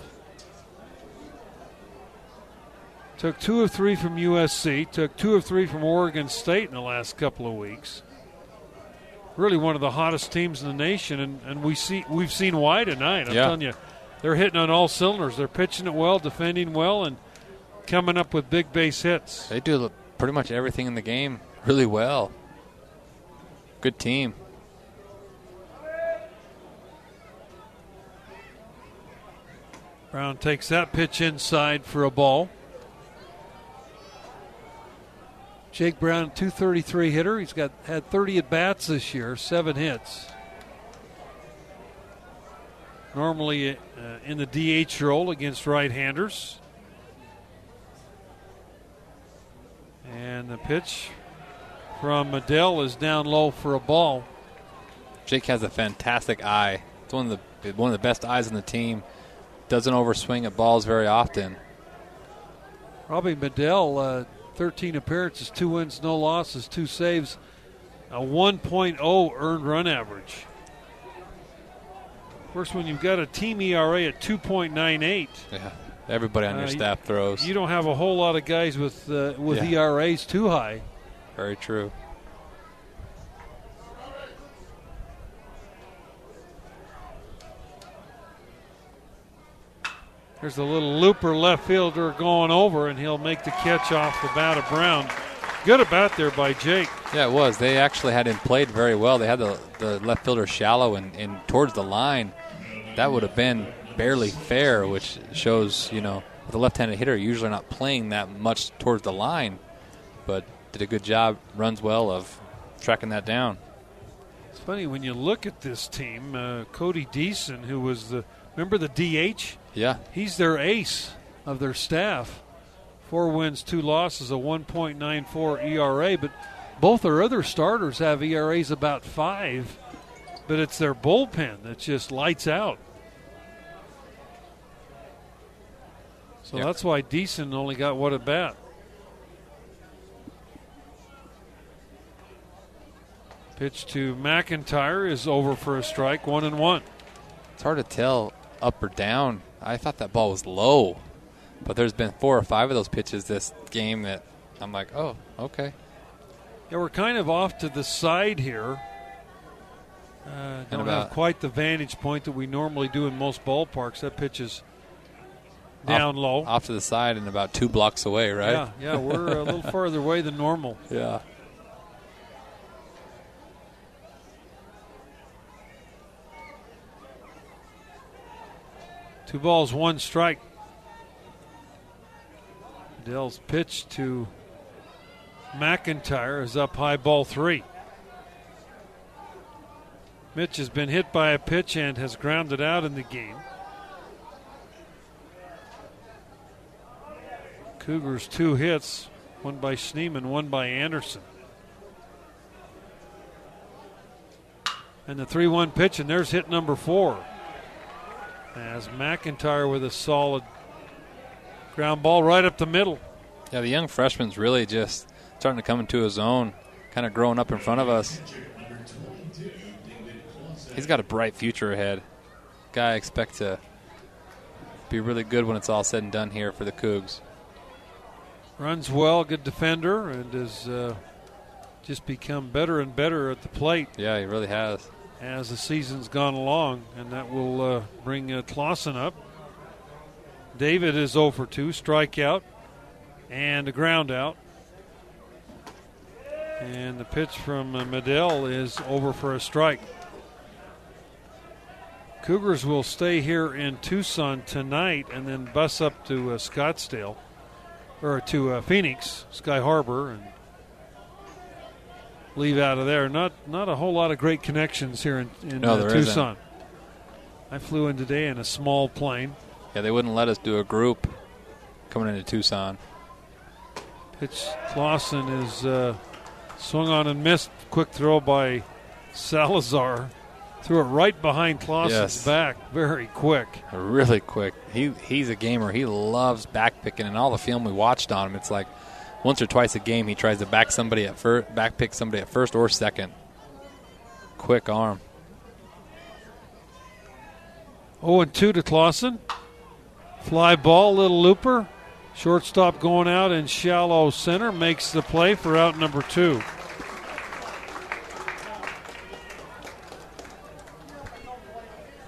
Took two of three from USC, took two of three from Oregon State in the last couple of weeks. Really one of the hottest teams in the nation, and, and we see we've seen why tonight. I'm yeah. telling you, they're hitting on all cylinders. They're pitching it well, defending well, and coming up with big base hits. They do pretty much everything in the game really well. Good team. Brown takes that pitch inside for a ball. Jake Brown, 233 hitter. He's got had 30 at bats this year, seven hits normally uh, in the DH role against right handers. And the pitch from Mendel is down low for a ball. Jake has a fantastic eye. It's one of the one of the best eyes in the team. Doesn't overswing at balls very often. Robbie Medell, uh, 13 appearances, two wins, no losses, two saves, a 1.0 earned run average. Course, when you've got a team ERA at 2.98, Yeah. Everybody on Uh, your you- staff throws. you don't have a whole lot of guys with uh, with Yeah. ERAs too high. Very true. There's a little looper left fielder going over, and he'll make the catch off the bat of Brown. Good about there by Jake. Yeah, it was. They actually had him played very well. They had the, the left fielder shallow and, and towards the line. That would have been barely fair, which shows, you know, with a left handed hitter, usually not playing that much towards the line, but did a good job, runs well of tracking that down. It's funny when you look at this team. Uh, Cody Deason, who was the remember the DH, Yeah, he's their ace of their staff. Four wins, two losses, a 1.94 ERA. But both their other starters have ERAs about five. But it's their bullpen that just lights out. So Yeah. that's why Deason only got what at bat. Pitch to McIntyre is over for a strike, one and one. it's hard to tell up or down. I thought that ball was low, but there's been four or five of those pitches this game that I'm like, oh, okay. Yeah, we're kind of off to the side here. Uh, don't have quite the vantage point that we normally do in most ballparks. That pitch is down off, low. off to the side and about two blocks away, right? Yeah, yeah, we're a little *laughs* farther away than normal. yeah. Two balls, one strike. Dell's pitch to McIntyre is up high, ball three. Mitch has been hit by a pitch and has grounded out in the game. Cougars two hits, one by Schneemann, one by Anderson. And the 3 1 pitch, and there's hit number four. As McIntyre with a solid ground ball right up the middle. Yeah, the young freshman's really just starting to come into his own, kind of growing up in front of us. He's got a bright future ahead. Guy I expect to be really good when it's all said and done here for the Cougs. Runs well, good defender, and has uh, just become better and better at the plate Yeah, he really has. as the season's gone along, and that will uh, bring uh, Clausen up. David is 0 for 2, strikeout, and a ground out. And the pitch from uh, Medell is over for a strike. Cougars will stay here in Tucson tonight and then bus up to uh, Scottsdale, or to uh, Phoenix, Sky Harbor, and leave out of there. Not not a whole lot of great connections here in, in No, uh, Tucson. I flew in today in a small plane. Yeah, they wouldn't let us do a group coming into Tucson. Pitch Clausen is uh, swung on and missed. Quick throw by Salazar. Threw it right behind Clausen's Yes. back. Very quick. Really quick. He he's a gamer. He loves back picking, and all the film we watched on him, it's like once or twice a game he tries to back somebody at first, back pick somebody at first or second. Quick arm. Oh, and 2 to Clausen. Fly ball, little looper. Shortstop going out in shallow center makes the play for out number two.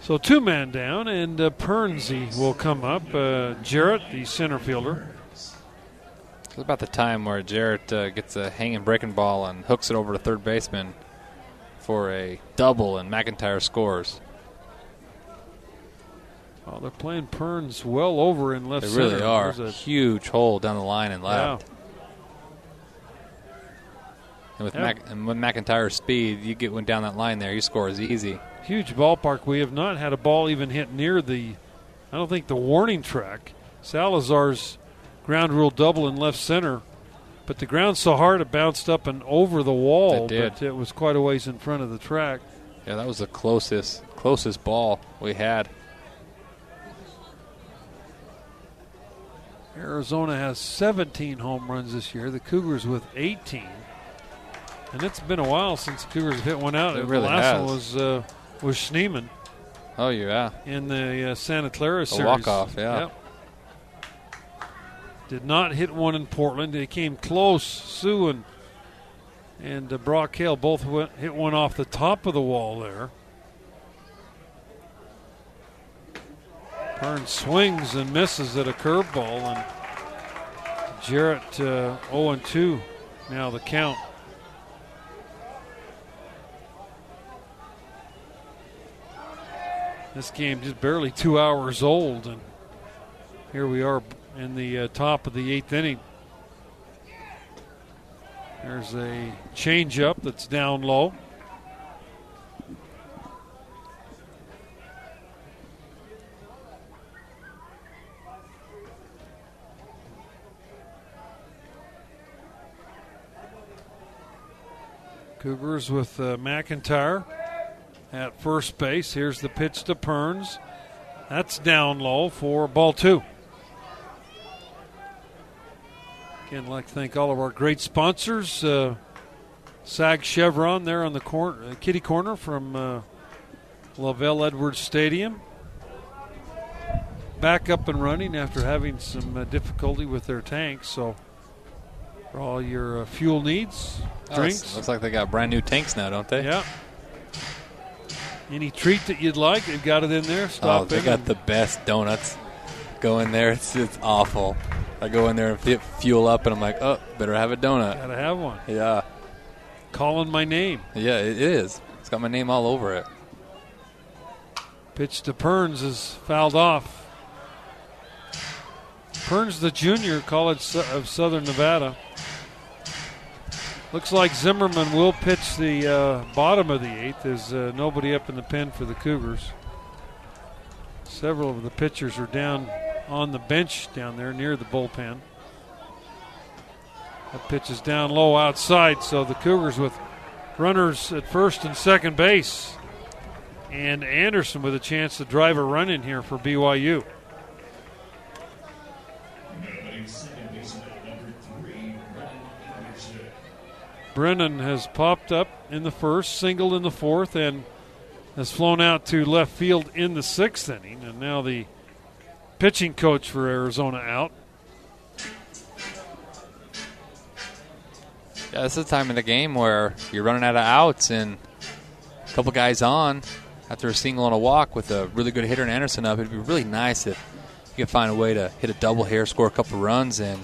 So two men down, and uh, Pernsey will come up. Uh, Jarrett, the center fielder. It's about the time where Jarrett uh, gets a hanging breaking ball and hooks it over to third baseman for a double, and McIntyre scores. Oh, they're playing Burns well over in left They center. really are. There's a- Huge hole down the line and left. And with, Yeah. Mac, and with McIntyre's speed, you get one down that line there, he scores easy. Huge ballpark. We have not had a ball even hit near the, I don't think the warning track. Salazar's ground rule double in left center, but the ground's so hard it bounced up and over the wall. It did. But it was quite a ways in front of the track. Yeah, that was the closest closest ball we had. Arizona has 17 home runs this year. The Cougars with 18. And it's been a while since the Cougars have hit one out. It the really last has. one was uh, was Schneemann Oh yeah. in the uh, Santa Clara series. walk-off, yeah. Yep. Did not hit one in Portland. They came close. Sue and and uh, Brock Hale both went, hit one off the top of the wall there. Burns swings and misses at a curveball, and Jarrett uh, 0 and 2 now the count. This game just barely two hours old, and here we are in the uh, top of the eighth inning. There's a changeup that's down low. Cougars with uh, McIntyre at first base. Here's the pitch to Burns. That's down low for ball two. Again, I'd like to thank all of our great sponsors. Uh, Sag Chevron there on the corner, uh, kitty corner from uh, LaVell Edwards Stadium. Back up and running after having some uh, difficulty with their tanks. So, for all your uh, fuel needs, Oh, drinks, looks like they got brand new tanks now, don't they? yeah. Any treat that you'd like, they've got it in there. Stop. Oh, Stop they in got the best donuts. Go in there, it's it's awful. I go in there and fit, fuel up, and I'm like, oh, better have a donut. Gotta have one. Yeah, Calling my name. yeah, it is. It's got my name all over it. Pitch to Burns is fouled off. Burns, the junior, College of Southern Nevada. Looks like Zimmerman will pitch the uh, bottom of the eighth. There's uh, nobody up in the pen for the Cougars. Several of the pitchers are down on the bench down there near the bullpen. That pitch is down low outside, so the Cougars with runners at first and second base and Anderson with a chance to drive a run in here for BYU. Brennan has popped up in the first, singled in the fourth, and has flown out to left field in the sixth inning. And now the pitching coach for Arizona out. Yeah, this is the time in the game where you're running out of outs and a couple guys on after a single and a walk with a really good hitter and Anderson up. It'd be really nice if you could find a way to hit a double here, score a couple runs, and,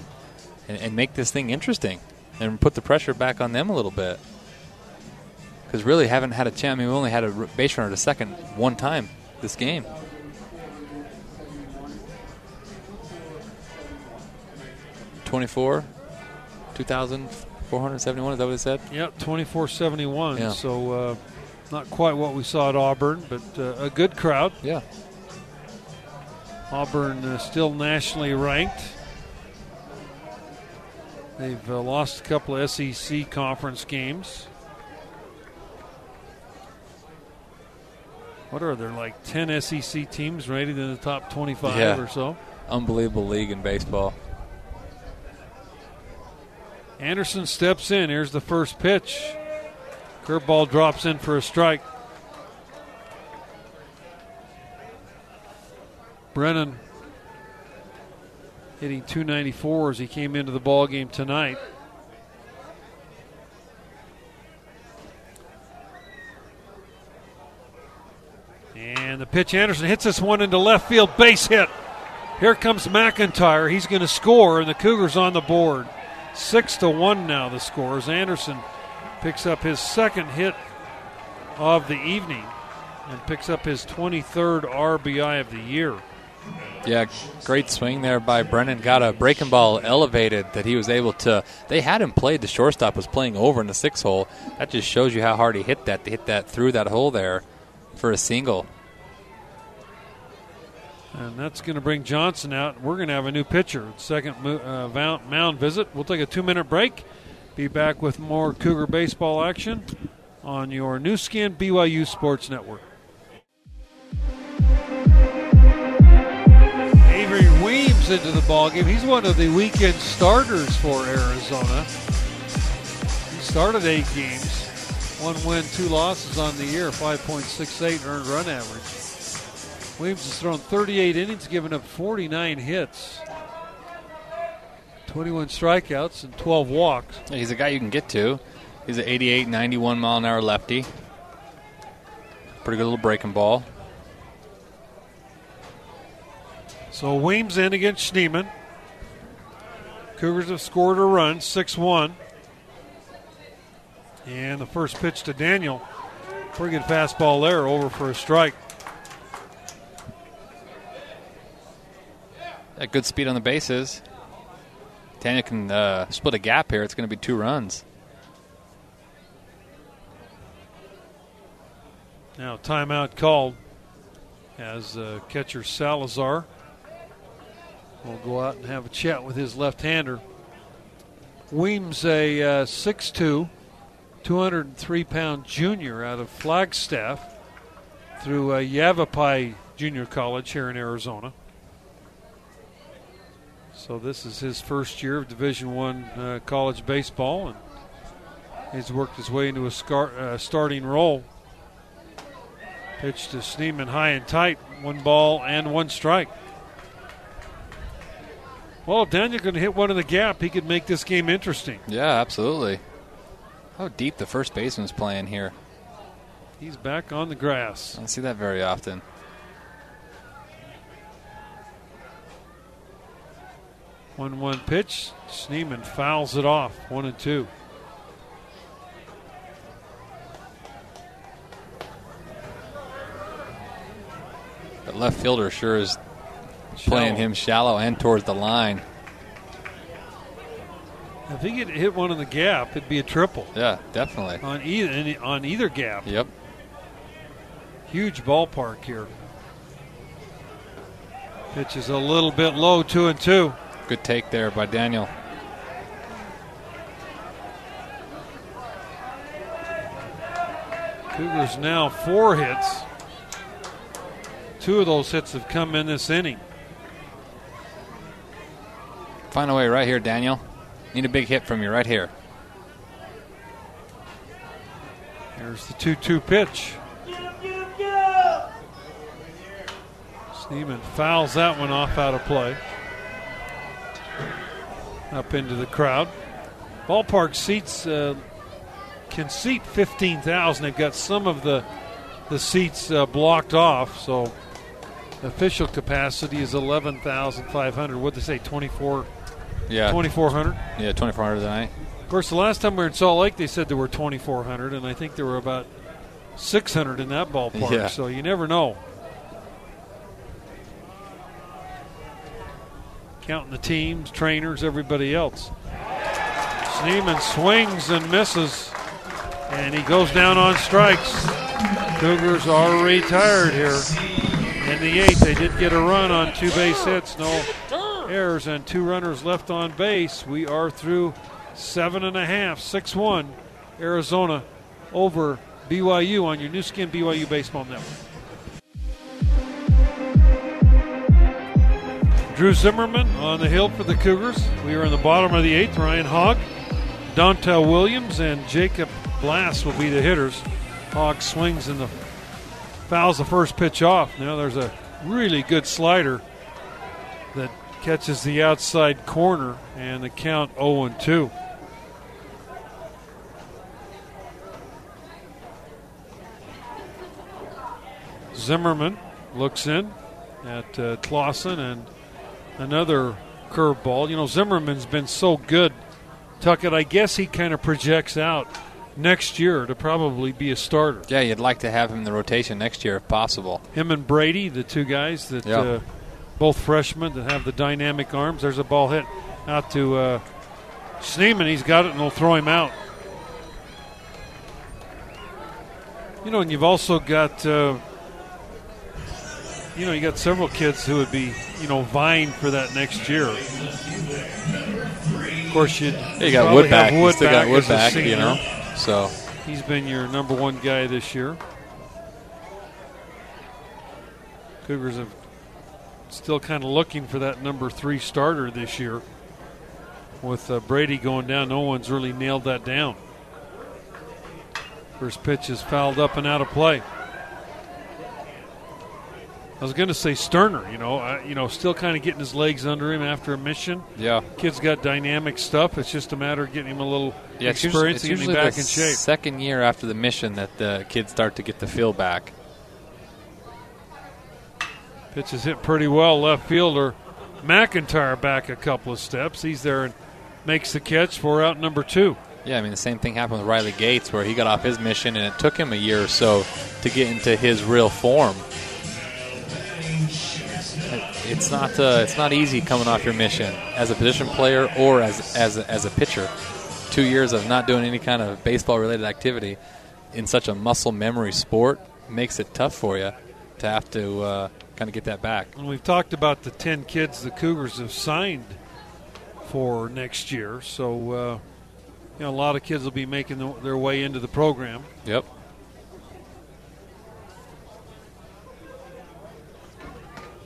and, and make this thing interesting and put the pressure back on them a little bit. Because really haven't had a chance. I mean, we only had a base runner to second one time this game. Twenty-four, two thousand four hundred seventy-one. Is that what it said? Yep, twenty-four seventy-one. Yeah. So uh, not quite what we saw at Auburn, but uh, a good crowd. Yeah. Auburn uh, still nationally ranked. They've uh, lost a couple of SEC conference games. What are there, like 10 SEC teams rated in the top 25 Yeah. or so? Unbelievable league in baseball. Anderson steps in. Here's the first pitch. Curveball drops in for a strike. Brennan hitting 294 as he came into the ball game tonight. And the pitch Anderson hits this one into left field, base hit. Here comes McIntyre. He's going to score, and the Cougars on the board. Six to one now. The score scores. Anderson picks up his second hit of the evening and picks up his 23rd RBI of the year. Yeah, great swing there by Brennan. Got a breaking ball elevated that he was able to. They had him played. The shortstop was playing over in the six hole. That just shows you how hard he hit that. To hit that through that hole there for a single. And that's going to bring Johnson out. We're going to have a new pitcher. Second uh, mound, mound visit. We'll take a two minute break. Be back with more Cougar baseball action on your Nu Skin BYU Sports Network. Into the ballgame. He's one of the weekend starters for Arizona. He started eight games, one win, two losses on the year, 5.68 earned run average. Williams has thrown 38 innings, given up 49 hits, 21 strikeouts, and 12 walks. He's a guy you can get to. He's an 88, 91 mile an hour lefty. Pretty good little breaking ball. So Weems in against Schneemann. Cougars have scored a run, 6 1. And the first pitch to Daniel. Pretty good fastball there, over for a strike. At good speed on the bases. Daniel can uh, split a gap here. It's going to be two runs. Now, timeout called as uh, catcher Salazar will go out and have a chat with his left hander. Weems, a uh, 6'2, 203 pound junior out of Flagstaff through uh, Yavapai Junior College here in Arizona. So this is his first year of Division One uh, college baseball, and he's worked his way into a scar- uh, starting role. Pitch to Schneemann high and tight, one ball and one strike. Well, if Daniel can hit one in the gap, he could make this game interesting. Yeah, absolutely. How deep the first baseman's playing here. He's back on the grass. I don't see that very often. One one pitch. Schneemann fouls it off. One and two. But left fielder sure is playing him shallow and towards the line. If he could hit one in the gap, it'd be a triple Yeah, definitely. on either on either gap. Yep. Huge ballpark here. Pitch is a little bit low, two and two. Good take there by Daniel. Cougars now four hits. Two of those hits have come in this inning. Find a way right here, Daniel. Need a big hit from you right here. Here's the 2 2 pitch. Schneemann fouls that one off out of play. Up into the crowd. Ballpark seats uh, can seat 15,000. They've got some of the the seats uh, blocked off, so official capacity is 11,500. What'd they say? 24, Yeah. 2,400? Yeah, 2400 tonight. Of course, the last time we were in Salt Lake, they said there were 2,400, and I think there were about 600 in that ballpark. Yeah. So you never know. Counting the teams, trainers, everybody else. Schneemann swings and misses, and he goes down on strikes. Cougars are retired here. In the eighth, they did get a run on two base hits, no errors, and two runners left on base. We are through seven and a half, six one, Arizona over BYU on your Nu Skin BYU Baseball Network. Drew Zimmerman on the hill for the Cougars. We are in the bottom of the eighth. Ryan Hogg, Dontel Williams, and Jacob Blass will be the hitters. Hogg swings and the fouls the first pitch off. Now there's a really good slider that catches the outside corner, and the count 0 2. Zimmerman looks in at uh, Clausen and another curveball. You know, Zimmerman's been so good, Tuckett. I guess he kind of projects out next year to probably be a starter. Yeah, you'd like to have him in the rotation next year if possible. Him and Brady, the two guys that Yeah. uh, both freshmen that have the dynamic arms. There's a ball hit out to uh, Schneemann. He's got it, and they'll throw him out. You know, and you've also got, uh, you know, you got several kids who would be, you know, vying for that next year. Of course, you'd You got Woodback. have You still got Woodback Woodback, you know. So He's been your number one guy this year. Cougars have still kind of looking for that number three starter this year. With uh, Brady going down, no one's really nailed that down. First pitch is fouled up and out of play. I was going to say Sterner, you know, uh, you know, still kind of getting his legs under him after a mission. Yeah. Kid's got dynamic stuff. It's just a matter of getting him a little Yeah, it's usually, experience and getting him back the in shape. second year after the mission that the kids start to get the feel back. Pitch is hit pretty well. Left fielder McIntyre back a couple of steps. He's there and makes the catch for out number two. Yeah, I mean the same thing happened with Riley Gates, where he got off his mission, and it took him a year or so to get into his real form. It's not uh, it's not easy coming off your mission as a position player or as as a, as a pitcher. Two years of not doing any kind of baseball related activity in such a muscle memory sport makes it tough for you to have to uh, kind of get that back. And we've talked about the 10 kids the Cougars have signed for next year. So, uh, you know, a lot of kids will be making the, their way into the program. Yep.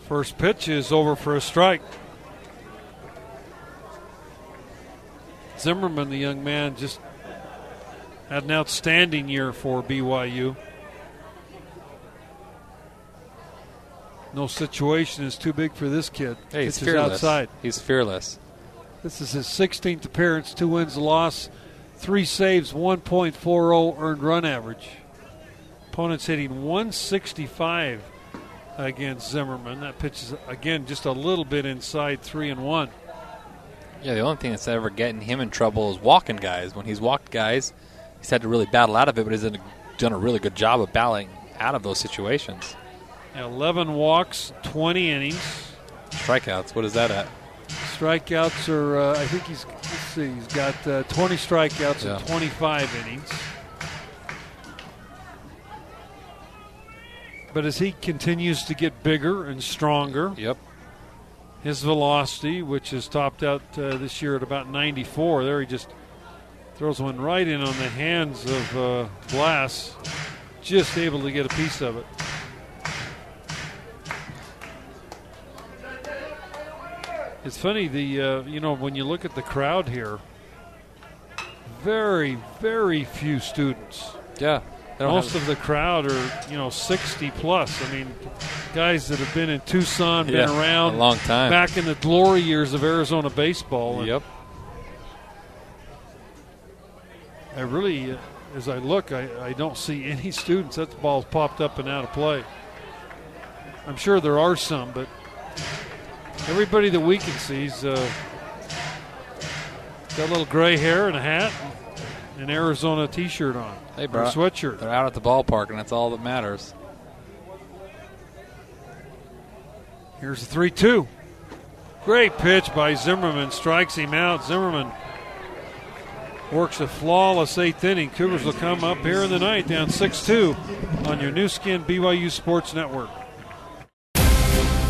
First pitch is over for a strike. Zimmerman, the young man, just had an outstanding year for BYU. No situation is too big for this kid. Hey, he's fearless. outside. He's fearless. This is his 16th appearance, two wins, a loss, three saves, 1.40 earned run average. Opponent's hitting 165 against Zimmerman. That pitch is again just a little bit inside three and one. Yeah, the only thing that's ever getting him in trouble is walking guys. When he's walked guys, he's had to really battle out of it, but he's done a really good job of battling out of those situations. 11 walks, 20 innings. Strikeouts, what is that at? Strikeouts are, uh, I think he's, let's see, he's got uh, 20 strikeouts Yeah. in 25 innings. But as he continues to get bigger and stronger, Yep. his velocity, which is topped out uh, this year at about 94, there he just throws one right in on the hands of uh, Glass, just able to get a piece of it. It's funny the uh, you know when you look at the crowd here, very very few students. Yeah. Most have- of the crowd are you know 60 plus. I mean, guys that have been in Tucson, been around a long time. back in the glory years of Arizona baseball. Yep. I really, uh, as I look, I, I don't see any students. That the ball's popped up and out of play. I'm sure there are some, but everybody that we can see's uh, got a little gray hair and a hat and an Arizona T-shirt on. Hey, bro. sweatshirt. They're out at the ballpark, and that's all that matters. Here's the 3 2. Great pitch by Zimmerman. Strikes him out. Zimmerman works a flawless eighth inning. Cougars will come up here in the night down 6 2 on your Nu Skin BYU Sports Network.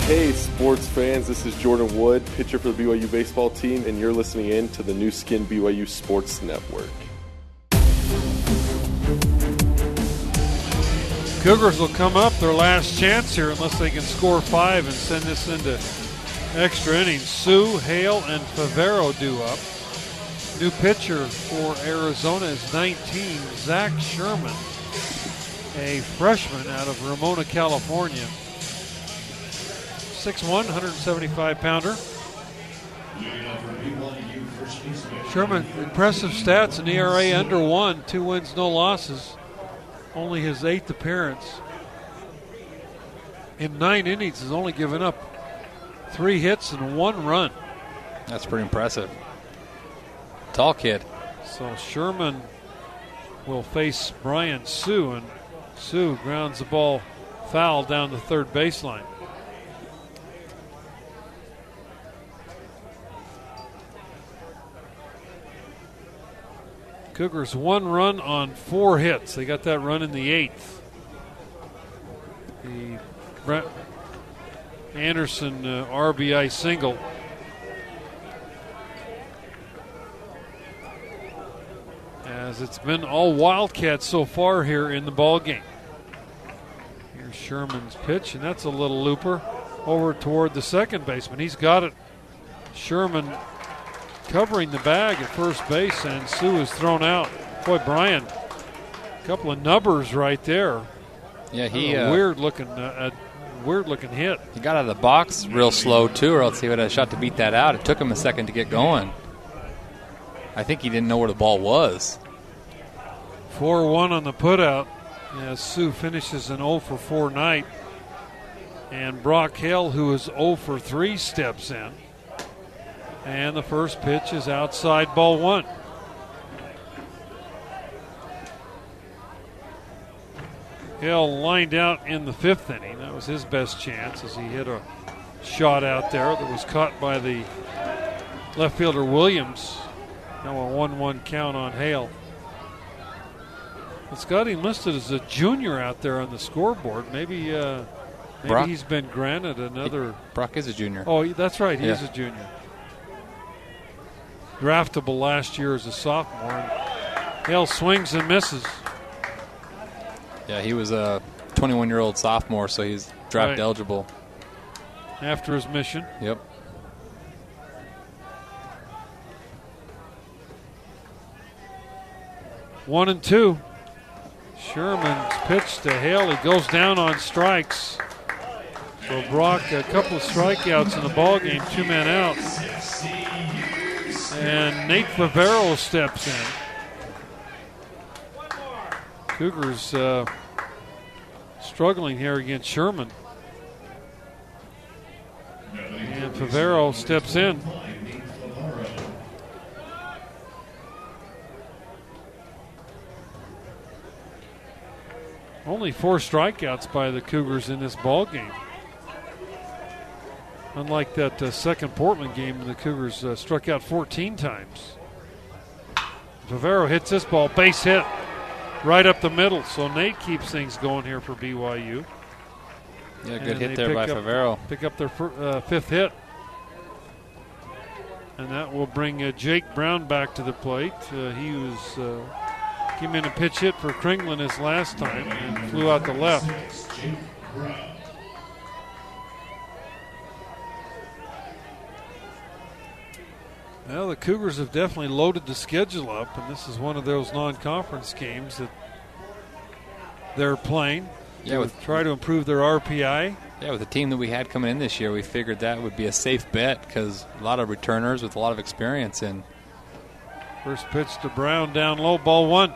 Hey, sports fans, this is Jordan Wood, pitcher for the BYU baseball team, and you're listening in to the Nu Skin BYU Sports Network. Cougars will come up their last chance here unless they can score five and send this into extra innings. Sue, Hale, and Favero do up. New pitcher for Arizona is 19, Zach Sherman, a freshman out of Ramona, California. 6'1, 175 pounder. Sherman, impressive stats, an ERA under one, two wins, no losses only his eighth appearance. In nine innings, has only given up three hits and one run. That's pretty impressive. Tall kid. So Sherman will face Brian Sue, and Sue grounds the ball foul down the third baseline. Cougars one run on four hits. They got that run in the eighth. The Brent Anderson uh, RBI single. As it's been all Wildcats so far here in the ball game. Here's Sherman's pitch, and that's a little looper. over toward the second baseman. He's got it. Sherman covering the bag at first base, and Sue is thrown out. Boy, Brian, a couple of numbers right there. Yeah, he A uh, weird looking, uh, a weird looking hit. he got out of the box real slow too, or else he would have shot to beat that out. It took him a second to get going. I think he didn't know where the ball was. 4 1 on the putout as Sue finishes an 0 for 4 night. And Brock Hale, who is 0 for 3, steps in. And the first pitch is outside ball one. Hale lined out in the fifth inning. That was his best chance as he hit a shot out there that was caught by the left fielder Williams. Now a 1 1 count on Hale. It's got him listed as a junior out there on the scoreboard. Maybe, uh, maybe Brock? he's been granted another. Brock is a junior. Oh, that's right. He's Yeah. a junior. Draftable last year as a sophomore. And Hale swings and misses. Yeah, he was a 21 year old sophomore, so he's draft Right. eligible. after his mission. Yep. One and two. Sherman's pitch to Hale. He goes down on strikes. So Brock, a couple of strikeouts in the ball game, two men out. And Nate Favero steps in. Cougars uh, struggling here against Sherman. And Favero steps in. Only four strikeouts by the Cougars in this ball game. Unlike that uh, second Portland game, the Cougars uh, struck out 14 times. Favero hits this ball, base hit, right up the middle. So Nate keeps things going here for BYU. Yeah, good hit there by up- Favero. Pick up their uh, fifth hit. And that will bring uh, Jake Brown back to the plate. Uh, he was uh, came in a pitch hit for Kringlen his last time and flew out the left. Well, the Cougars have definitely loaded the schedule up, and this is one of those non-conference games that they're playing. Yeah, to with- try to improve their RPI. Yeah, with the team that we had coming in this year, we figured that would be a safe bet because a lot of returners with a lot of experience. And First pitch to Brown down low, ball one.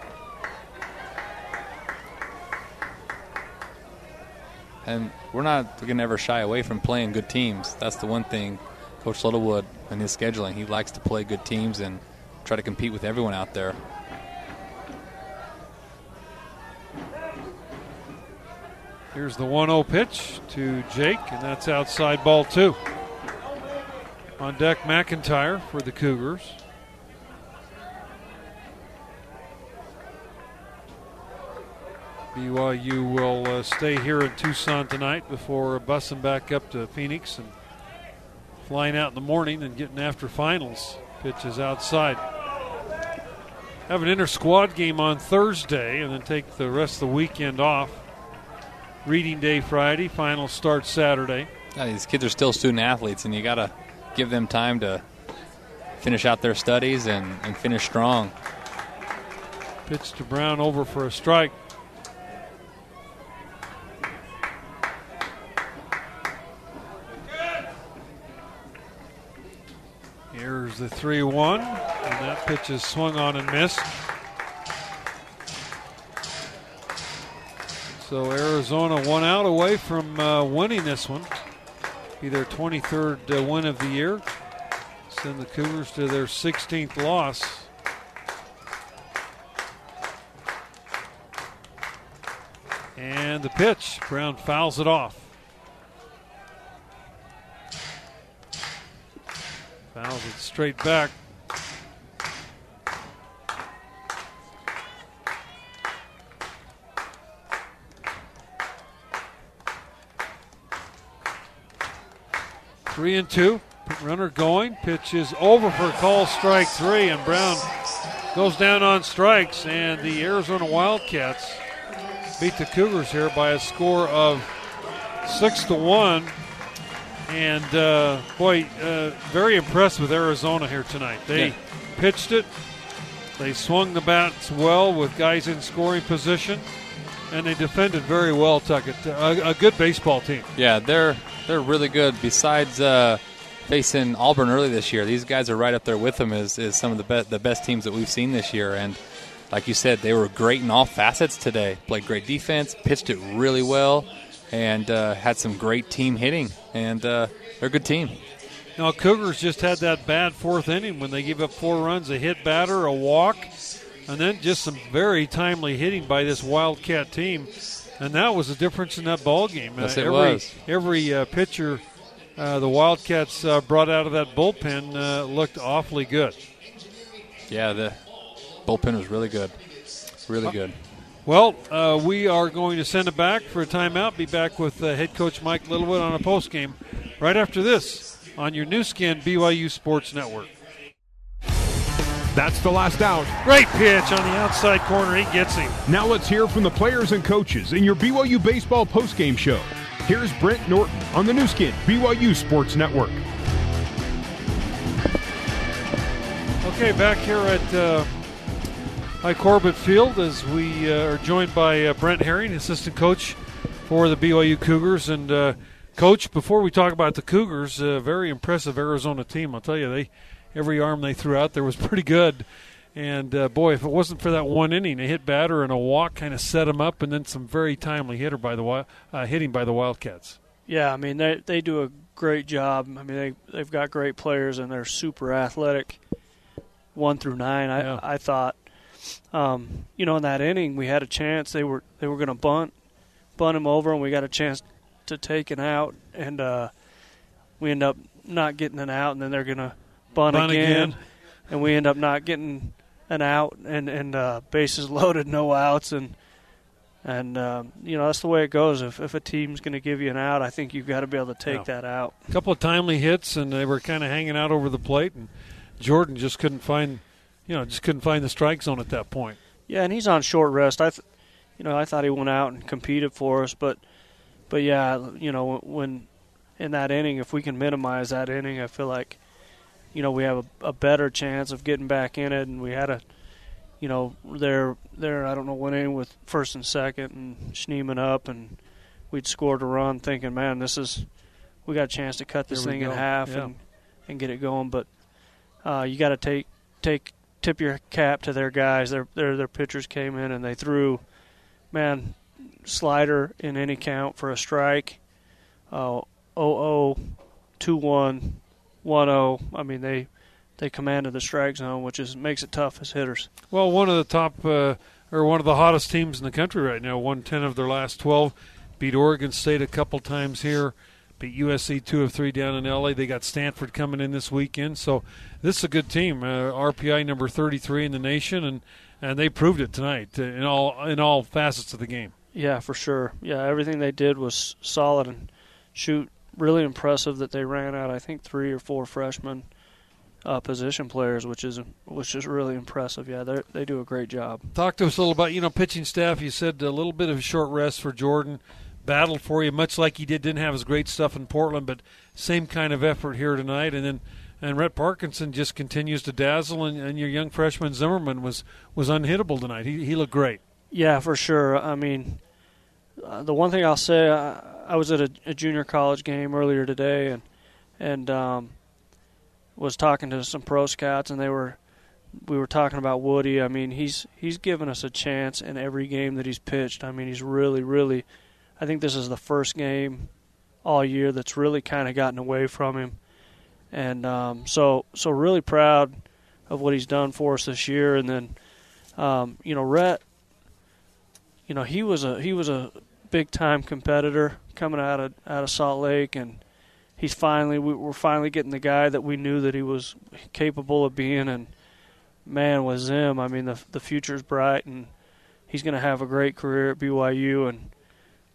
and we're not going to ever shy away from playing good teams. That's the one thing Coach Littlewood and his scheduling. He likes to play good teams and try to compete with everyone out there. Here's the 1 0 pitch to Jake, and that's outside ball two. On deck, McIntyre for the Cougars. BYU will uh, stay here in Tucson tonight before bussing back up to Phoenix and flying out in the morning and getting after finals. Pitch is outside. Have an inter squad game on Thursday and then take the rest of the weekend off. Reading day Friday, final start Saturday. Yeah, these kids are still student athletes, and you got to give them time to finish out their studies and, and finish strong. Pitch to Brown over for a strike. Here's the 3 1, and that pitch is swung on and missed. So Arizona one out away from uh, winning this one. Be their 23rd uh, win of the year. Send the Cougars to their 16th loss. And the pitch. Brown fouls it off. Fouls it straight back. Three and two. Runner going. Pitch is over for call strike three, and Brown goes down on strikes. And the Arizona And uh, boy, uh, very impressed with Arizona here tonight. They Yeah. pitched it. They swung the bats well with guys in scoring position, and they defended very well. Tuckett, a, a good baseball team. Yeah, they're they're really good. Besides uh, facing Auburn early this year, these guys are right up there with them as, as some of the best the best teams that we've seen this year. And like you said, they were great in all facets today. Played great defense, pitched it really well, and uh, had some great team hitting. And uh, they're a good team. Now, Cougars just had that bad fourth inning when they gave up four runs, a hit batter, a walk, and then just some very timely hitting by this Wildcat team, and that was the difference in that ball game. Yes, it every was. every uh, pitcher uh, the Wildcats uh, brought out of that bullpen uh, looked awfully good. Yeah, the bullpen was really good, really good. Well, uh, we are going to send it back for a timeout. Be back with uh, head coach Mike Littlewood on a post game right after this on your Nu Skin BYU Sports Network. That's the last out. Great pitch on the outside corner. He gets him. Now let's hear from the players and coaches in your BYU baseball post game show. Here's Brent Norton on the Nu Skin BYU Sports Network. Okay, back here at uh, Hi Corbett Field as we uh, are joined by uh, Brent Herring, assistant coach for the BYU Cougars. And uh, coach, before we talk about the Cougars, a very impressive Arizona team. I'll tell you, they every arm they threw out there was *laughs* pretty good. And uh, boy, if it wasn't for that one inning, a hit batter and a walk kind of set them up, and then some very timely hitter by the uh, hitting by the Wildcats. Yeah, I mean they they do a great job. I mean they they've got great players and they're super athletic. One through nine, I Yeah. I thought, um, you know, in that inning we had a chance. They were they were going to bunt, bunt him over, and we got a chance to take an out, and uh, we end up not getting an out, and then they're going to bunt, Bunt again, again. and we end up not getting an out, and and uh, bases *laughs* loaded, no outs, and and um, you know that's the way it goes. If if a team's going to give you an out, I think you've got to be able to take Yeah. that out. A couple of timely hits, and they were kind of hanging out over the plate, and Jordan just couldn't find, you know, just couldn't find the strike zone at that point. Yeah, and he's on short rest. I, th- you know, I thought he went out and competed for us, but, but yeah, you know, when in that inning, if we can minimize that inning, I feel like, you know, we have a, a better chance of getting back in it. And we had a, you know, there, there, I don't know what inning with first and second, and Schneemann up, and we'd scored a run, thinking, man, this is, we got a chance to cut this thing in half Yeah. and and get it going. But uh, you got to take take tip your cap to their guys. Their their their pitchers came in and they threw, man, slider in any count for a strike. Uh, 0 2 1 1 0. I mean they they commanded the strike zone, which is makes it tough as hitters. Well, one of the top, uh, or one of the hottest teams in the country right now, won 10 of their last 12, beat Oregon State a couple times here, beat USC 2 of 3 down in LA. They got Stanford coming in this weekend. So this is a good team. Uh, RPI number 33 in the nation, and, and they proved it tonight uh, in all in all facets of the game. Yeah, for sure. Yeah, everything they did was solid and shoot really impressive that they ran out. I think three or four freshmen uh, position players, which is which is really impressive. Yeah, they they do a great job. Talk to us a little about you know pitching staff. You said a little bit of a short rest for Jordan, battled for you much like he did. Didn't have his great stuff in Portland, but same kind of effort here tonight. And then and Rhett Parkinson just continues to dazzle, and, and your young freshman Zimmerman was was unhittable tonight. He he looked great. Yeah, for sure. I mean, uh, the one thing I'll say, I, I was at a, a junior college game earlier today, and and um, was talking to some pro scouts, and they were we were talking about Woody. I mean, he's he's given us a chance in every game that he's pitched. I mean, he's really, really. I think this is the first game all year that's really kind of gotten away from him, and um, so so really proud of what he's done for us this year. And then, um, you know, Rhett you know he was a he was a big time competitor coming out of out of Salt Lake, and he's finally we, we're finally getting the guy that we knew that he was capable of being. And man, was him. I mean, the the future's bright, and he's going to have a great career at BYU, and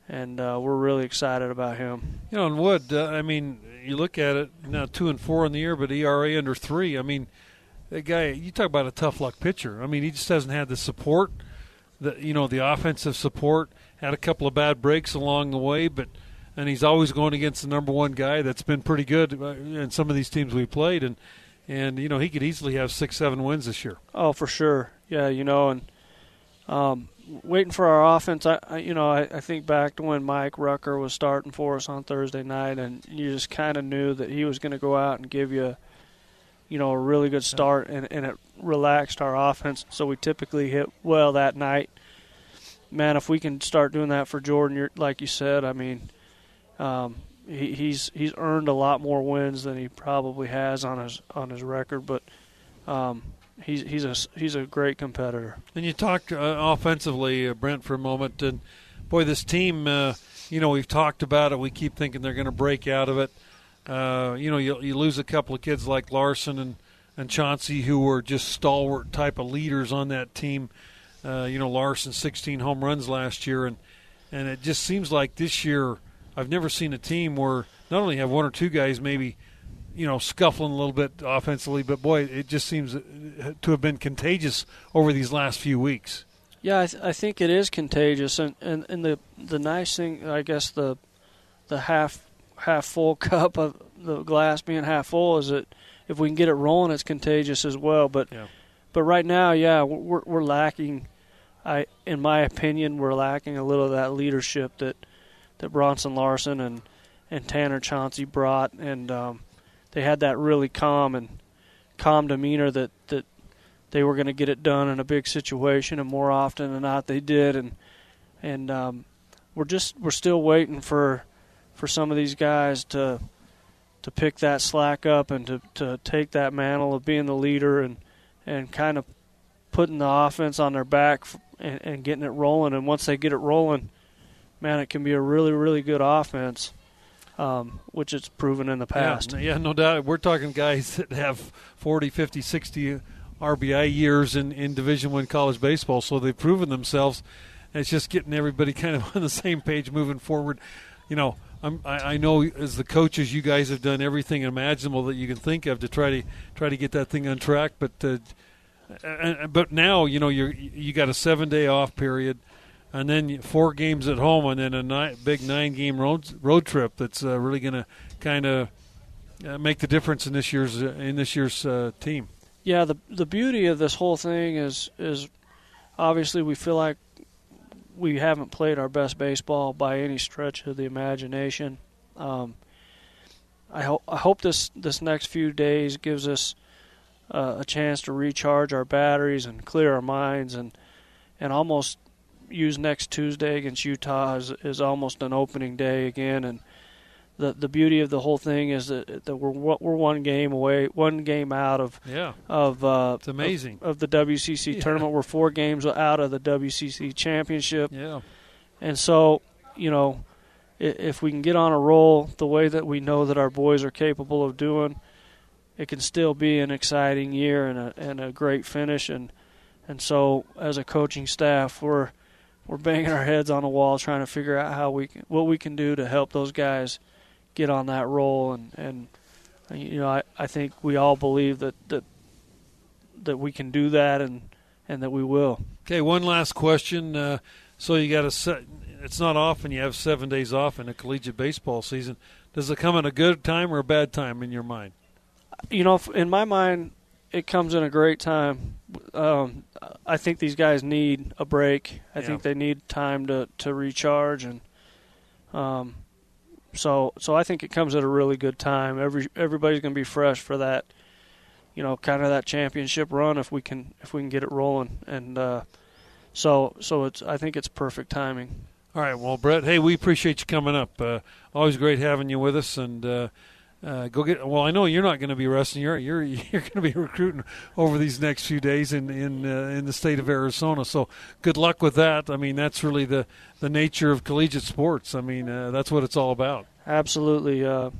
and uh, we're really excited about him. You know, and Wood. Uh, I mean, you look at it now, two and four in the year, but ERA under three. I mean, that guy. You talk about a tough luck pitcher. I mean, he just hasn't had the support, the you know, the offensive support. Had a couple of bad breaks along the way, but and he's always going against the number one guy that's been pretty good uh, in some of these teams we played, and and you know he could easily have six, seven wins this year. Oh, for sure. Yeah, you know, and um, waiting for our offense. I, I you know, I, I think back to when Mike Rucker was starting for us on Thursday night, and you just kind of knew that he was going to go out and give you, you know, a really good start, and, and it relaxed our offense. So we typically hit well that night. Man, if we can start doing that for Jordan, you're, like you said, I mean, um, he, he's he's earned a lot more wins than he probably has on his on his record, but. Um, he's he's a he's a great competitor. And you talked uh, offensively, uh, Brent, for a moment, and boy, this team. Uh, you know, we've talked about it. We keep thinking they're going to break out of it. Uh, you know, you, you lose a couple of kids like Larson and and Chauncey, who were just stalwart type of leaders on that team. Uh, you know, Larson 16 home runs last year, and and it just seems like this year I've never seen a team where not only have one or two guys maybe you know, scuffling a little bit offensively, but boy, it just seems to have been contagious over these last few weeks. Yeah, I, th- I think it is contagious, and, and, and the the nice thing, I guess the the half half full *laughs* cup of the glass being half full is that if we can get it rolling, it's contagious as well. But yeah. but right now, yeah, we're we're lacking. I, in my opinion, we're lacking a little of that leadership that that Bronson Larson and and Tanner Chauncey brought, and um, they had that really calm and calm demeanor that that they were going to get it done in a big situation, and more often than not they did. And and um, we're just we're still waiting for for some of these guys to to pick that slack up and to to take that mantle of being the leader and and kind of putting the offense on their back and, and getting it rolling. And once they get it rolling, man, it can be a really really good offense um, which it's proven in the past. Yeah, yeah, no doubt. We're talking guys that have 40, 50, 60 RBI years in, in Division One college baseball, so they've proven themselves. And it's just getting everybody *laughs* kind of on the same page moving forward. You know, I'm, I, I know as the coaches, you guys have done everything imaginable that you can think of to try to try to get that thing on track. But uh, but now you know you you got a seven day off period and then four games at home, and then a big nine-game road road trip that's uh, really going to kind of uh, make the difference in this year's uh, in this year's uh, team. Yeah, the the beauty of this whole thing is is obviously we feel like we haven't played our best baseball by any stretch of the imagination. Um, I hope I hope this this next few days gives us uh, a chance to recharge our batteries and clear our minds and and almost use next Tuesday against Utah as, is almost an opening day again, and the the beauty of the whole thing is that, that we're we're one game away, one game out of yeah of uh, it's amazing of, of the WCC yeah. tournament. We're four games out of the WCC championship. Yeah, and so you know if we can get on a roll the way that we know that our boys are capable of doing, it can still be an exciting year and a and a great finish and and so as a coaching staff we're we're banging our heads on the wall trying to figure out how we can, what we can do to help those guys get on that roll and and you know I, I think we all believe that that that we can do that and and that we will. Okay, one last question. Uh, so you got a set. It's not often you have seven days off in a collegiate baseball season. Does it come at a good time or a bad time in your mind? You know, in my mind, it comes in a great time. Um, I think these guys need a break. I yeah. think they need time to, to recharge, and um, so so I think it comes at a really good time. Every everybody's going to be fresh for that, you know, kind of that championship run if we can if we can get it rolling, and uh, so so it's I think it's perfect timing. All right, well, Brett, hey, we appreciate you coming up. Uh, always great having you with us, and. Uh, uh, go get. Well, I know you're not going to be resting. You're you're *laughs* you're going to be recruiting over these next few days in in uh, in the state of Arizona. So good luck with that. I mean, that's really the the nature of collegiate sports. I mean, uh, that's what it's all about. Absolutely. Uh,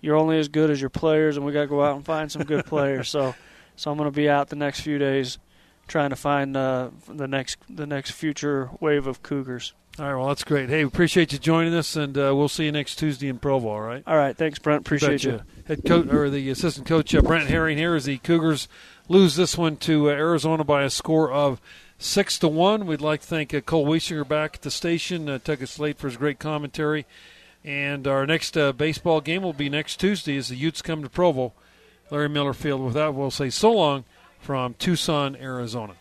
you're only as good as your players, and we got to go out and find some good players. So, so I'm going to be out the next few days trying to find uh, the next the next future wave of Cougars. All right, well, that's great. Hey, we appreciate you joining us, and uh, we'll see you next Tuesday in Provo. All right. All right. Thanks, Brent. Appreciate you. Head coach or the assistant coach uh, Brent Herring here as the Cougars lose this one to uh, Arizona by a score of six to one. We'd like to thank uh, Cole Weisinger back at the station. Uh, took us late for his great commentary, And our next uh, baseball game will be next Tuesday as the Utes come to Provo. Larry Miller Field. With that, we'll say so long from Tucson, Arizona.